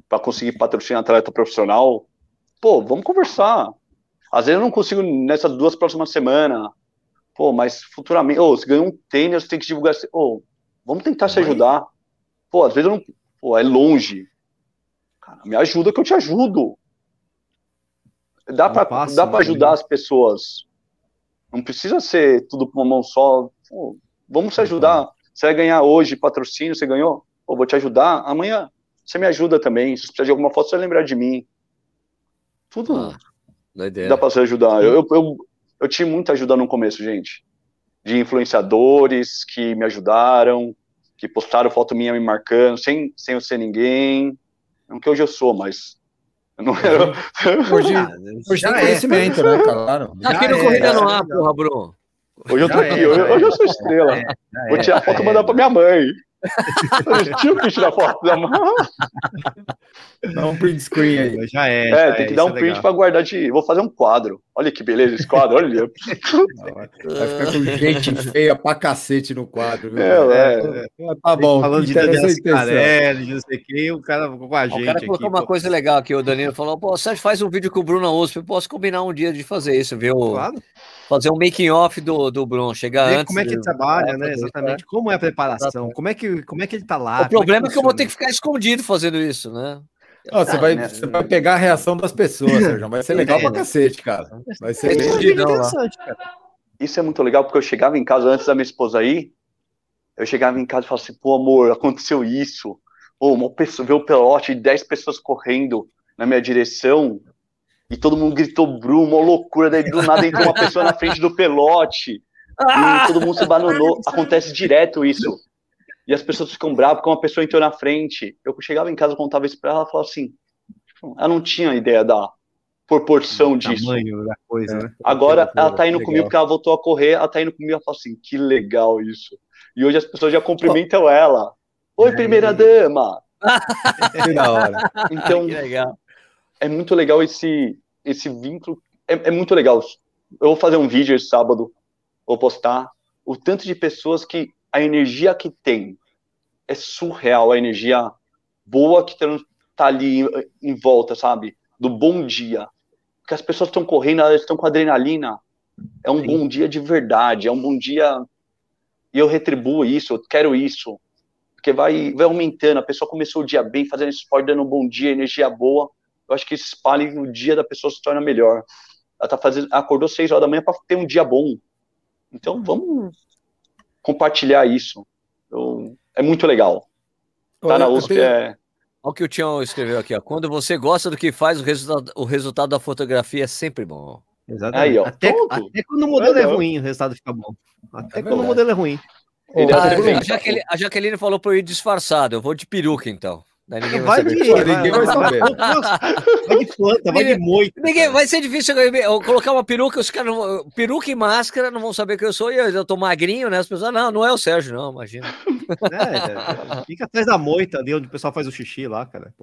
para conseguir patrocinar atleta profissional, pô, vamos conversar. Às vezes eu não consigo nessas duas próximas semanas. Pô, mas futuramente, ô, oh, você ganhou um tênis, você tem que divulgar. Ô, oh, vamos tentar se ajudar. Pô, às vezes eu não. Pô, é longe. Cara, me ajuda que eu te ajudo. Dá para dá para ajudar né? as pessoas. Não precisa ser tudo com uma mão só. Pô, vamos se ajudar. Você vai ganhar hoje patrocínio, você ganhou? Pô, vou te ajudar. Amanhã você me ajuda também. Se precisar de alguma foto, você vai lembrar de mim. Tudo. Ah. Dá para você ajudar. Eu, eu, eu, eu tive muita ajuda no começo, gente. De influenciadores que me ajudaram, que postaram foto minha me marcando, sem, sem eu ser ninguém. Não que hoje eu sou, mas. Eu não era. Hoje, hoje já é conhecimento, é. né, claro. Tá aqui no é, Corrida no Ar, porra, Bruno. Hoje eu tô aqui, é, hoje, hoje eu sou estrela. É, Vou tirar foto e mandar pra minha mãe. Tinha que tirar foto da mão. Dá um print screen aí. Já é. É, já tem que é, dar um é print para guardar de. Vou fazer um quadro. Olha que beleza esse quadro, olha. vai ficar com gente feia pra cacete no quadro. Viu? É, é. é. Tá bom. Falando de Daniel Cicarelli, de não sei quem, o cara ficou com a gente. O cara colocou uma coisa legal aqui, o Danilo falou: pô, Sérgio faz um vídeo com o Bruno. Eu posso combinar um dia de fazer isso, viu? Claro fazer um making off do, do Bruno, chegar Ver antes. Como é que ele trabalha, né? Exatamente. Como é a preparação? Como é que, como é que ele tá lá? O problema é que, é que eu vou ter que ficar escondido fazendo isso, né? Oh, você, vai, você vai pegar a reação das pessoas, Sérgio. Vai ser legal é, pra cacete, cara. Vai ser é bem cara. Isso é muito legal, porque eu chegava em casa antes da minha esposa aí, eu chegava em casa e falava assim, pô, amor, aconteceu isso. Pô, uma pessoa, vê o pelote, 10 pessoas correndo na minha direção, e todo mundo gritou Bruno, uma loucura, daí do nada entrou uma pessoa na frente do pelote, e todo mundo se bananou, acontece direto isso. E as pessoas ficam bravas porque uma pessoa entrou na frente. Eu chegava em casa, contava isso pra ela, ela falava assim, ela não tinha ideia da proporção disso. Da coisa, né? Agora ela tá indo comigo porque ela voltou a correr, ela tá indo comigo e ela fala assim, que legal isso. E hoje as pessoas já cumprimentam ela. Oi, primeira dama! que da hora. Então, é muito legal esse, esse vínculo. É, é, muito legal. Eu vou fazer um vídeo esse sábado, vou postar. O tanto de pessoas que a energia que tem é surreal, a energia boa que tá ali em volta, sabe? Do bom dia. Porque as pessoas estão correndo, elas estão com adrenalina. É um Sim. bom dia de verdade, é um bom dia. E eu retribuo isso, eu quero isso. Porque vai, vai aumentando. A pessoa começou o dia bem, fazendo esporte, dando um bom dia, energia boa eu acho que esse espalha o dia da pessoa se torna melhor. ela tá fazendo, acordou seis horas da manhã para ter um dia bom. Então vamos compartilhar isso. Eu, é muito legal. Tá na USP é. Olha o que o Tião escreveu aqui, ó. Quando você gosta do que faz, o resultado, o resultado da fotografia é sempre bom. Exatamente. Aí, ó, até, até, quando o modelo é, é ruim, o resultado fica bom. Até é quando o modelo é ruim. Ah, a, Jaqueline, a Jaqueline falou para eu ir disfarçado. Eu vou de peruca, então. Daí ninguém vai, vai, de, vai, ninguém vai saber. vai de planta, vai de moita. Ninguém, vai ser difícil eu, colocar uma peruca, os caras peruca e máscara não vão saber que eu sou e eu, eu tô magrinho, né? As pessoas, não, não é o Sérgio, não, imagina. É, é, fica atrás da moita ali onde o pessoal faz o xixi lá, cara.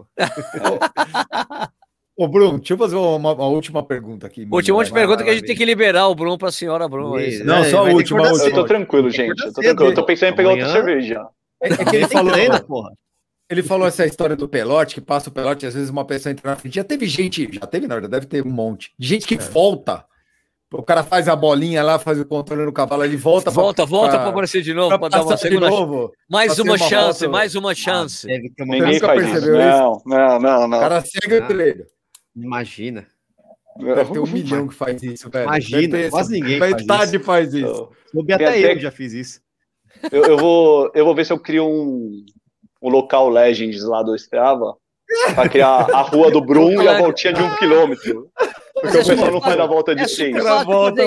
Ô, Bruno, deixa eu fazer uma, uma última pergunta aqui. Última, última pergunta que a gente tem que liberar o Bruno para a senhora Bruno. É não, só a última, última. Eu tô tranquilo, gente. Eu tô, tranquilo. eu tô pensando em pegar outra cerveja. É, é que ele falou, porra. Ele falou essa história do pelote, que passa o pelote, às vezes uma pessoa entra na frente. Já teve gente, já teve, na verdade, deve ter um monte. De gente que é. volta. O cara faz a bolinha lá, faz o controle no cavalo, ele volta. Volta, pra, volta para aparecer de novo, para dar uma segunda. Novo, mais uma, uma chance, foto. mais uma chance. Ah, Ninguém faz isso. Não, não, não, não. O cara segue ah, o treino. Imagina. Deve ter um milhão que faz isso, velho. Imagina, quase ninguém Metade faz isso. Faz isso. Até eu já fiz isso. Eu, eu, vou, eu vou ver se eu crio um, o local Legends lá do Strava para criar a rua do Brum e a voltinha de um quilômetro. Porque o pessoal não faz a volta de é 100. Volta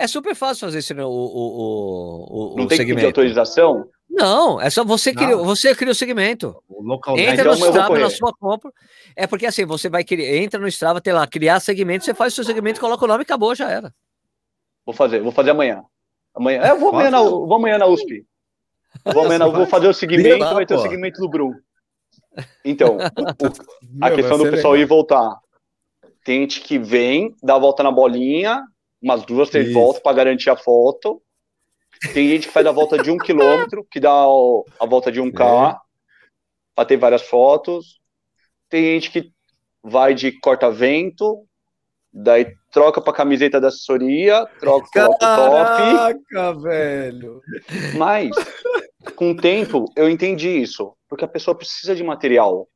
é super fácil fazer isso, né? O, o, o, não tem segmento. que pedir autorização? Não, é só você cria, você cria o segmento. O local entra no então Strava na sua compra. É porque assim, você vai criar, entra no Strava, tem lá, criar segmento, você faz o seu segmento, coloca o nome e acabou, já era. Vou fazer, vou fazer amanhã. Amanhã, é, eu vou amanhã, na, vou amanhã na USP. Vou, amanhã, vou fazer o segmento, vai ter o segmento do Brum. Então, o, a questão do pessoal legal. ir e voltar. Tem gente que vem, dá a volta na bolinha, umas duas, três Isso. voltas para garantir a foto. Tem gente que faz a volta de um quilômetro, que dá a volta de um K, é. para ter várias fotos. Tem gente que vai de corta-vento, daí troca para camiseta da assessoria, troca para top. Caraca, velho! Mas, com o tempo, eu entendi isso, porque a pessoa precisa de material.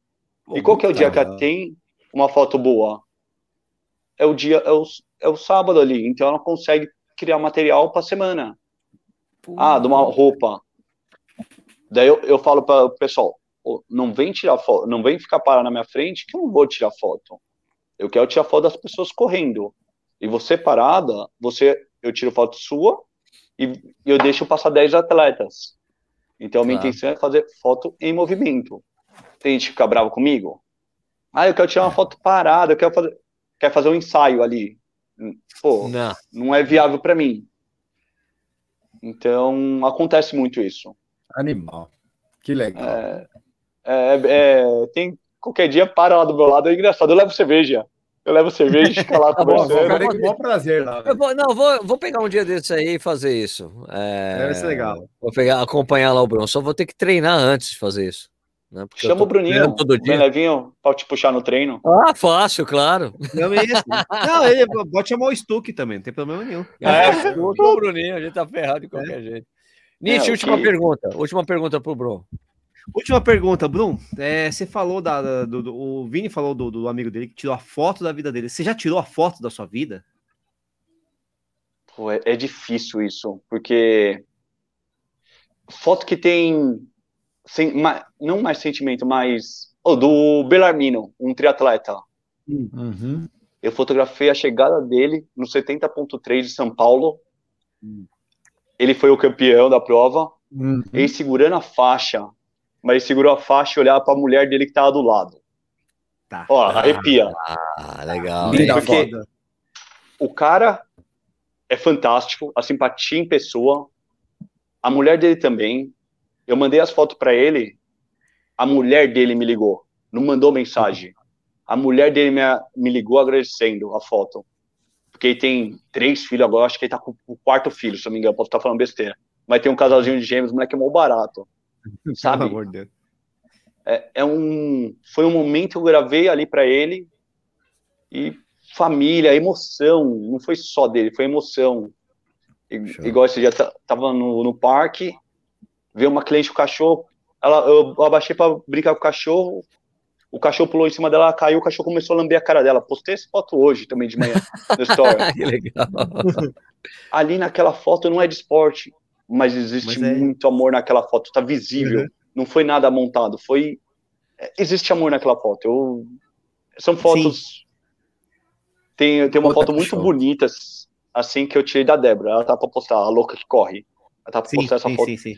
Pô, e qual que é o dia que ela tem uma foto boa? É o dia, é o, é o sábado ali, então ela consegue criar material para semana. Pô. Ah, de uma roupa. Daí eu, eu falo para o pessoal, não vem tirar foto, não vem ficar parado na minha frente que eu não vou tirar foto. Eu quero tirar foto das pessoas correndo. E você parada, você eu tiro foto sua e eu deixo passar 10 atletas. Então a minha tá. intenção é fazer foto em movimento. Tem gente que fica bravo comigo? Ah, eu quero tirar uma foto parada, eu quero fazer, quer fazer um ensaio ali. Pô, não, não é viável para mim. Então acontece muito isso. Animal. Que legal. É, é, é, tem qualquer dia para lá do meu lado, é engraçado. Eu levo cerveja. Eu levo cerveja e fica lá tá conversando. com bom prazer lá. Eu vou, não, vou, vou pegar um dia desse aí e fazer isso. É, Deve ser legal. Vou pegar, acompanhar lá o Bruno. Só vou ter que treinar antes de fazer isso. Né? Chama o Bruninho, todo dia. Levinho, pra te puxar no treino. Ah, fácil, claro. Não, é não ele pode chamar o Stuck também, não tem problema nenhum. É, o Bruninho, a gente tá ferrado de qualquer é. jeito. Nietzsche, é, última pergunta. Última pergunta pro Bruno. Última pergunta, Bruno. É, você falou da, da do, do, o Vini falou do, do, amigo dele que tirou a foto da vida dele. Você já tirou a foto da sua vida? Pô, é, é, difícil isso, porque foto que tem sem, não mais sentimento, mas oh, do Belarmino, um triatleta. Uhum. Eu fotografei a chegada dele no 70.3 de São Paulo. Uhum. Ele foi o campeão da prova. Uhum. Ele segurando a faixa mas ele segurou a faixa e olhava para a mulher dele que estava do lado. Tá. Ó, arrepia. Ah, legal. Porque o cara é fantástico, a simpatia em pessoa, a mulher dele também. Eu mandei as fotos para ele, a mulher dele me ligou, não mandou mensagem. A mulher dele me, me ligou agradecendo a foto. Porque ele tem três filhos agora, acho que ele tá com o quarto filho, se não me engano, posso estar falando besteira. Mas tem um casalzinho de gêmeos, o moleque é mó barato. Sabe? Pelo amor de Deus. É, é um, foi um momento que eu gravei ali para ele e família, emoção, não foi só dele, foi emoção. E, igual esse dia tava no, no parque, veio uma cliente com o cachorro, ela, eu abaixei para brincar com o cachorro, o cachorro pulou em cima dela, ela caiu, o cachorro começou a lamber a cara dela. Postei essa foto hoje também de manhã no story. que legal. Ali naquela foto não é de esporte, mas existe mas é... muito amor naquela foto, tá visível. Uhum. Não foi nada montado, foi é, existe amor naquela foto. Eu são fotos tem, tem uma foto muito show. bonita assim que eu tirei da Débora. Ela tá para postar a louca que corre. Ela tá para postar essa sim, foto. Sim, sim.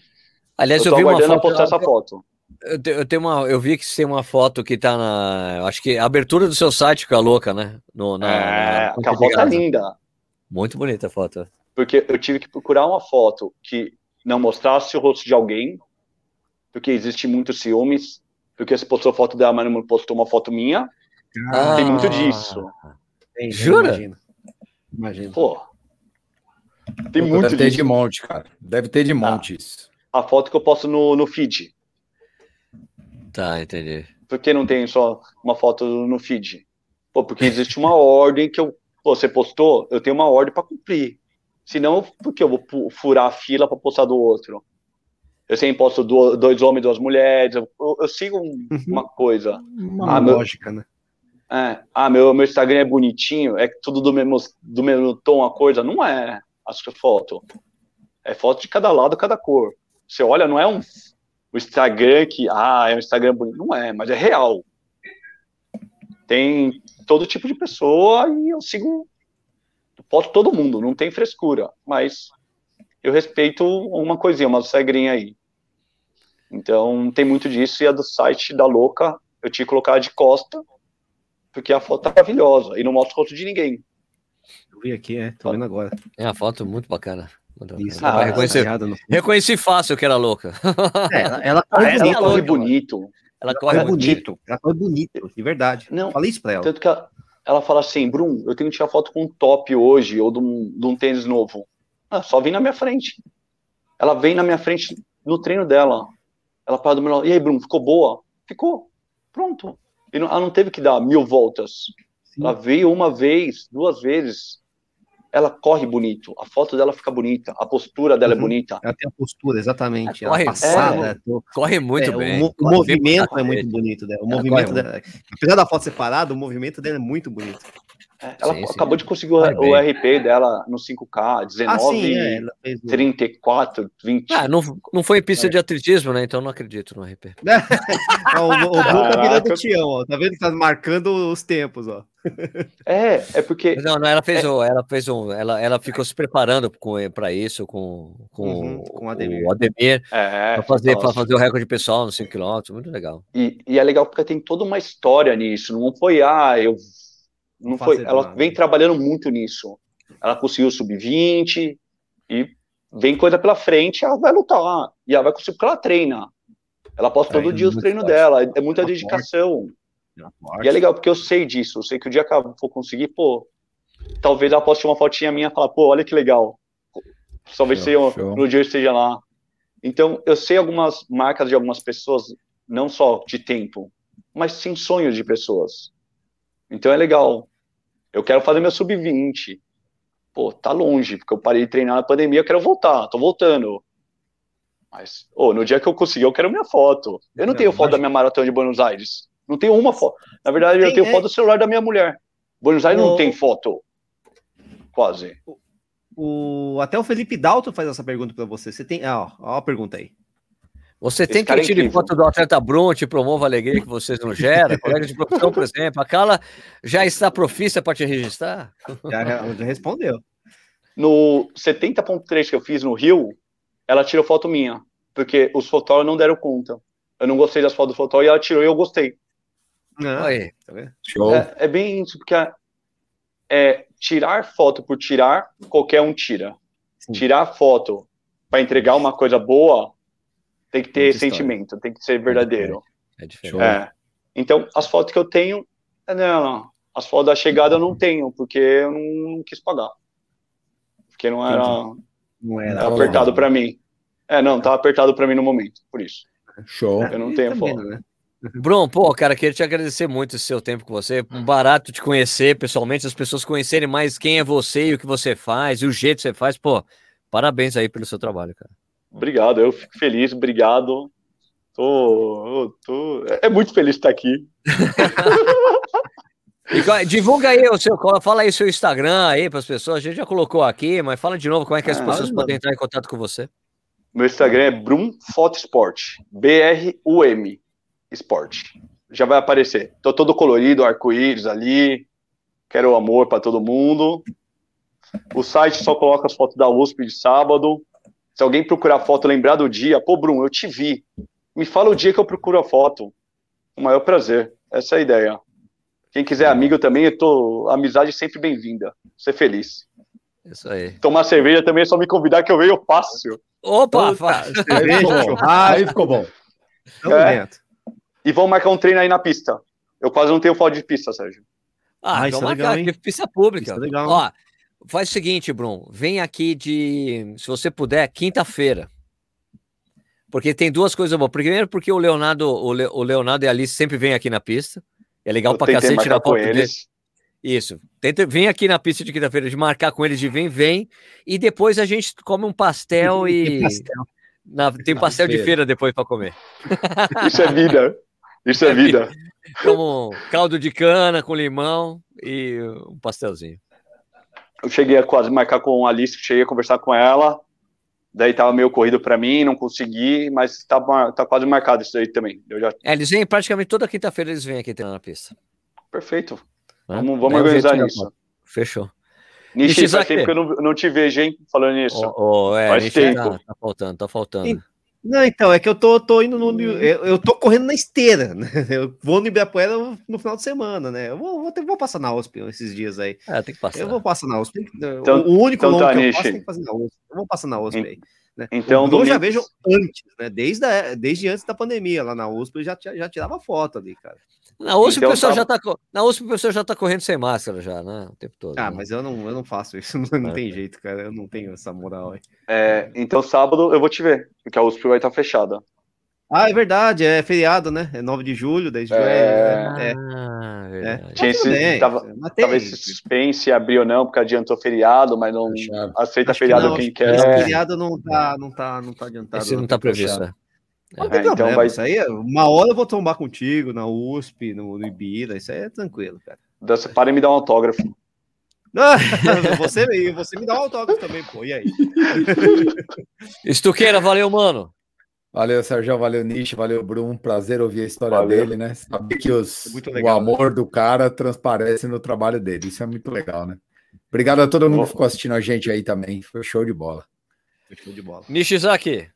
Aliás, eu, eu vi uma foto postar essa foto. Eu, tenho uma, eu vi que tem uma foto que tá na. Acho que a abertura do seu site fica louca, né? No, na, é, na, a foto é linda. Muito bonita a foto. Porque eu tive que procurar uma foto que não mostrasse o rosto de alguém, porque existe muitos ciúmes, porque você postou foto dela, mas não postou uma foto minha. Ah, tem muito disso. Tem, Jura? Imagina. Imagina. Pô. Tem Pô, muito Deve disso. ter de monte, cara. Deve ter de tá. monte isso. A foto que eu posto no, no feed. Tá, entendi. Por que não tem só uma foto no feed? Pô, porque existe uma ordem que eu, pô, você postou, eu tenho uma ordem para cumprir. Senão, por que eu vou furar a fila para postar do outro? Eu sempre posto do, dois homens duas mulheres. Eu, eu, sigo um, uhum. uma coisa. Uma ah, lógica, meu, né? É, ah, meu, meu Instagram é bonitinho, é tudo do mesmo, do mesmo tom a coisa. Não é as foto. É foto de cada lado, cada cor. Você olha, não é um o Instagram que, ah, é um Instagram bonito. Não é, mas é real. Tem todo tipo de pessoa e eu sigo, posto todo mundo, não tem frescura, mas eu respeito uma coisinha, uma regrinha aí. Então, tem muito disso, e a do site da Louca, eu tinha que colocar de costa, porque a foto tá maravilhosa, e não mostra o rosto de ninguém. Eu vi aqui, é, tô vendo agora. É a foto muito bacana. Isso, ah, reconheci, reconheci fácil que era louca. É, ela, ela, corre, ela, ela corre bonito. Ela corre bonito. Ela corre bonito, de verdade. Não, falei isso pra ela. Tanto que ela, ela fala assim, Brum, eu tenho que tirar foto com um top hoje, ou de um, de um tênis novo. Ah, só vem na minha frente. Ela vem na minha frente no treino dela. Ela para do meu lado. E aí, Brum, ficou boa? Ficou. Pronto. Não, ela não teve que dar mil voltas. Sim. Ela veio uma vez, duas vezes ela corre bonito, a foto dela fica bonita, a postura dela é uhum. é bonita. Ela tem a postura, exatamente. Ela corre, passada. É, tô... corre muito é, bem. O, o movimento é muito bonito dela. O ela movimento dela, apesar da foto separada, o movimento dela é muito bonito. É, ela sim, acabou sim. de conseguir o, o, RP dela no 5K, 19, ah, sim, é, 34, 20. Ah, não, não foi em pista é. de atletismo, né? Então não acredito no RP. o o Boca tá virando Tião, ó. Tá vendo que tá marcando os tempos, ó. É, é porque. Não, não ela fez é... um, ela fez um, ela, ela ficou se preparando para isso com, com, uhum, com o Ademir, o Ademir é, para fazer, para fazer o recorde pessoal nos 5 km, muito legal. E, e é legal porque tem toda uma história nisso, não foi, ah, eu não foi, ela nada. vem trabalhando muito nisso. Ela conseguiu sub-20 e vem coisa pela frente, ela vai lutar e ela vai conseguir porque ela treina. Ela posta todo dia os treinos dela, é muita dedicação. E é legal porque eu sei disso, eu sei que o dia que ela for conseguir, pô, talvez ela poste uma fotinha minha e falar, pô, olha que legal. Talvez show, seja, show. no dia eu esteja lá. Então, eu sei algumas marcas de algumas pessoas, não só de tempo, mas sim sonhos de pessoas. Então é legal. Eu quero fazer meu sub-20. Pô, tá longe, porque eu parei de treinar na pandemia, eu quero voltar, tô voltando. Mas, oh, no dia que eu conseguir, eu quero minha foto. Eu não é, tenho foto da minha maratona de Buenos Aires. Não tenho uma foto. Na verdade, tem, eu tenho é... foto do celular da minha mulher. Buenos Aires o... não tem foto. Quase. O, até o Felipe Dalto faz essa pergunta para você. Você tem. Ah, ó, ó a pergunta aí. Você tem que é tirar foto do atleta Bronte, promova a alegria que vocês não geram, colega de profissão, por exemplo. A Carla já está profissa para te registrar? Já, já respondeu. No 70.3 que eu fiz no Rio, ela tirou foto minha, porque os fotógrafos não deram conta. Eu não gostei das fotos do fotógrafo e ela tirou e eu gostei. Ah, aí, tá Show. É, é, bem isso, porque é, é, tirar foto por tirar, qualquer um tira. Sim. Tirar foto para entregar uma coisa boa, tem que ter sentimento, tem que ser verdadeiro. É diferente. É. Então, as fotos que eu tenho, é não, as fotos da chegada eu não tenho, porque eu não, não quis pagar. Porque não era, não era apertado para mim. É, não, tá apertado para mim no momento, por isso. Show. Eu não tenho foto. Né? Bruno, pô, cara, queria te agradecer muito esse seu tempo com você. Um barato te conhecer pessoalmente, as pessoas conhecerem mais quem é você e o que você faz, e o jeito que você faz. Pô, parabéns aí pelo seu trabalho, cara. Obrigado, eu fico feliz, obrigado. Tô, tô... É muito feliz de estar aqui. divulga aí o seu, fala aí seu Instagram aí para as pessoas. A gente já colocou aqui, mas fala de novo como é que as ah, pessoas podem entrar em contato com você. Meu Instagram é Brum Fotosport, B-R-U-M, Sport. Já vai aparecer. Tô todo colorido, arco-íris ali. Quero amor para todo mundo. O site só coloca as fotos da USP de sábado. Se alguém procurar foto, lembrar do dia, pô, Brum, eu te vi. Me fala o dia que eu procuro a foto. O maior prazer. Essa é a ideia. Quem quiser amigo também, eu tô. Amizade sempre bem-vinda. Ser feliz. Isso aí. Tomar cerveja também é só me convidar que eu venho fácil. Opa, fácil. Aí ficou bom. É. E vamos marcar um treino aí na pista. Eu quase não tenho foto de pista, Sérgio. Ah, ah então é legal, hein? pista pública. Isso é legal. Ó, faz o seguinte, Bruno. Vem aqui de, se você puder, quinta-feira. Porque tem duas coisas boas. Primeiro, porque o Leonardo, o, Le, o Leonardo e a Alice sempre vêm aqui na pista. É legal eu pra cacete tirar foto deles. Isso. Tenta, vem aqui na pista de quinta-feira de marcar com eles de vem, vem. E depois a gente come um pastel e. Pastel. Na, tem pastel de feira depois para comer. Isso é vida. Isso é, é vida. Como caldo de cana com limão e um pastelzinho. Eu cheguei a quase marcar com a Alice, cheguei a conversar com ela. Daí tava meio corrido para mim, não consegui, mas tá, tá quase marcado isso aí também. Eu já... É, eles vêm praticamente toda quinta-feira, eles vêm aqui na pista. Perfeito. Vamos, vamos organizar nisso. Fechou. Nishi, faz tempo que eu não, não te vejo, hein? Falando nisso. Oh, oh, é, faz Nishi, tempo. Tá, tá, faltando, tá faltando. Não, então, é que eu tô, tô indo no. Eu, eu tô correndo na esteira, né? Eu vou no Ibirapuera no final de semana, né? Eu vou, vou, ter, vou passar na USP esses dias aí. É, tem que passar. Eu vou passar na USP. Então, o único então, tá, que eu passo tem que fazer na USP. Eu vou passar na USP aí. Né? Então, eu já vejo antes, né? Desde, a, desde antes da pandemia, lá na USP, eu já, já tirava foto ali, cara. Na USP, então, o pessoal tá... já tá, na USP o pessoal já tá correndo sem máscara já, né? O tempo todo. Ah, né? mas eu não, eu não faço isso, não, não é. tem jeito, cara. Eu não tenho essa moral aí. É, então sábado eu vou te ver, porque a USP vai estar fechada. Ah, é verdade, é feriado, né? É 9 de julho, 10 de julho. É, é, ah, é. Tinha esse, bem, tava, tava esse suspense, abriu ou não, porque adiantou feriado, mas não Fechado. aceita Acho feriado que não, quem quer. Esse feriado não tá, não tá, não tá adiantado. Esse não tá previsto, é. Não tem é, então vai... Isso aí, uma hora eu vou tombar contigo na USP, no, no Ibira, isso aí é tranquilo, cara. Você para e me dá um autógrafo. você, você me dá um autógrafo também, pô, e aí? Estuqueira, valeu, mano. Valeu, Sérgio, valeu, Nish, valeu, Bruno. Prazer ouvir a história valeu. dele, né? Saber que os, o amor do cara transparece no trabalho dele. Isso é muito legal, né? Obrigado a todo mundo que ficou assistindo a gente aí também. Foi show de bola. Foi show de bola. Nishizaki.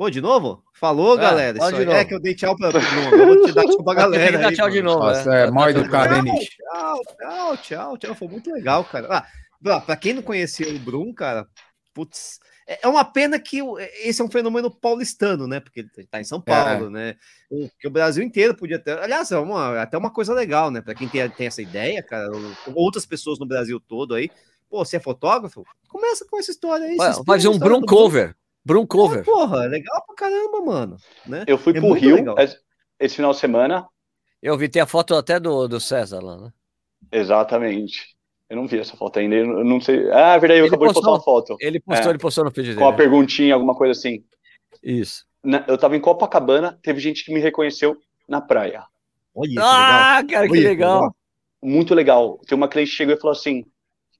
Ô, de novo? Falou, é, galera. Isso de é que eu dei tchau pra todo mundo. Eu vou te dar tchau pra galera. Tem que dar tchau de novo. Nossa, é, é mal educado, hein, Nish? Tchau, tchau, tchau, tchau. Foi muito legal, cara. Ah, pra quem não conhecia o Brum, cara, putz, é, é uma pena que esse é um fenômeno paulistano, né? Porque ele está em São Paulo, é. né? Que o Brasil inteiro podia ter. Aliás, é uma, até uma coisa legal, né? Para quem tem, tem essa ideia, cara, outras pessoas no Brasil todo aí. Pô, você é fotógrafo? Começa com essa história aí. Vai fazer um Brum cover. Brum cover. É, porra, legal pra caramba, mano. Né? Eu fui é pro Rio esse final de semana. Eu vi, tem a foto até do, do César lá, né? Exatamente. Eu não vi essa foto ainda, eu não sei. Ah, é verdade, eu acabei de postar uma foto. Ele postou, é, ele postou no feed dele. Com uma perguntinha, alguma coisa assim. Isso. Na, eu tava em Copacabana, teve gente que me reconheceu na praia. Olha, ah, legal. cara, que Olha, legal. Muito legal. Tem uma cliente que chegou e falou assim: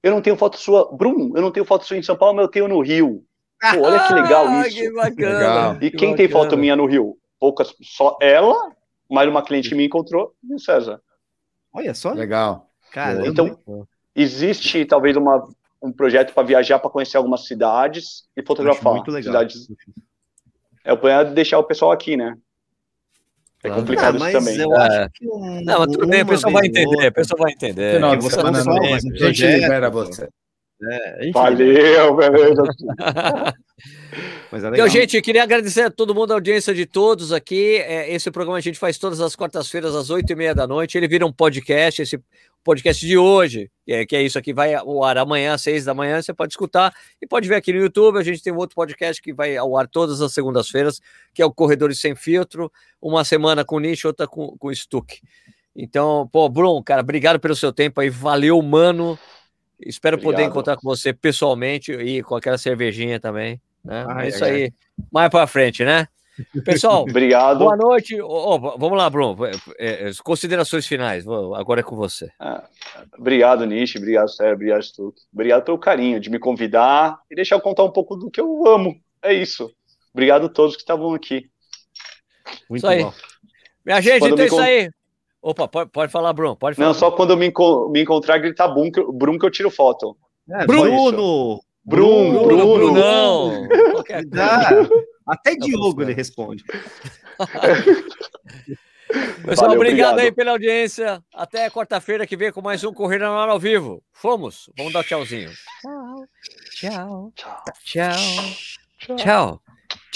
Eu não tenho foto sua, Bruno, eu não tenho foto sua em São Paulo, mas eu tenho no Rio. Pô, olha que legal ah, isso. que bacana. E quem tem foto minha no Rio? Poucas, só ela, mais uma cliente que me encontrou e o César. Olha só. Legal. Cara, então, existe talvez uma, um projeto para viajar para conhecer algumas cidades e fotografar. Muito legal. Cidades. É o plano de deixar o pessoal aqui, né? É complicado ah, isso também. Eu é. acho que um, não, mas tudo bem, a pessoa vai entender, a pessoa vai entender. Não, você não só, mas a gente libera você. É, Valeu, beleza. Mas é então, gente, queria agradecer a todo mundo, a audiência de todos aqui. É, esse programa a gente faz todas as quartas-feiras, às oito e meia da noite. Ele vira um podcast. Esse podcast de hoje, que é, que é isso aqui, vai ao ar amanhã, às seis da manhã. Você pode escutar e pode ver aqui no YouTube. A gente tem um outro podcast que vai ao ar todas as segundas-feiras, que é o Corredores Sem Filtro. Uma semana com nicho, outra com, com Stuck. Então, pô, Bruno, cara, obrigado pelo seu tempo aí. Valeu, mano. Espero obrigado. poder encontrar com você pessoalmente e com aquela cervejinha também. Né? Ai, é isso ai, aí. Ai. Mais para frente, né? Pessoal, obrigado. Boa noite. Oh, vamos lá, Bruno. É, é, considerações finais. Agora é com você. Ah, obrigado, Nishi. Obrigado, Sérgio. Obrigado, Stuck. Obrigado pelo carinho de me convidar e deixar eu contar um pouco do que eu amo. É isso. Obrigado a todos que estavam aqui. Muito isso aí. bom. Minha gente, quando então é isso aí. Opa, pode, pode falar, Bruno. Pode falar. Não, só quando eu me, me encontrar gritar Bruno que, Bruno que eu tiro foto. É, Bruno! Bruno! Bruno! Bruno! Brunão! Até Diogo ele responde. Pessoal, Valeu, obrigado, obrigado, aí pela audiência. Até quarta-feira que vem com mais um Corrida no Ar ao vivo. Fomos. Vamos dar tchauzinho. Tchau. Tchau. Tchau. Tchau. tchau.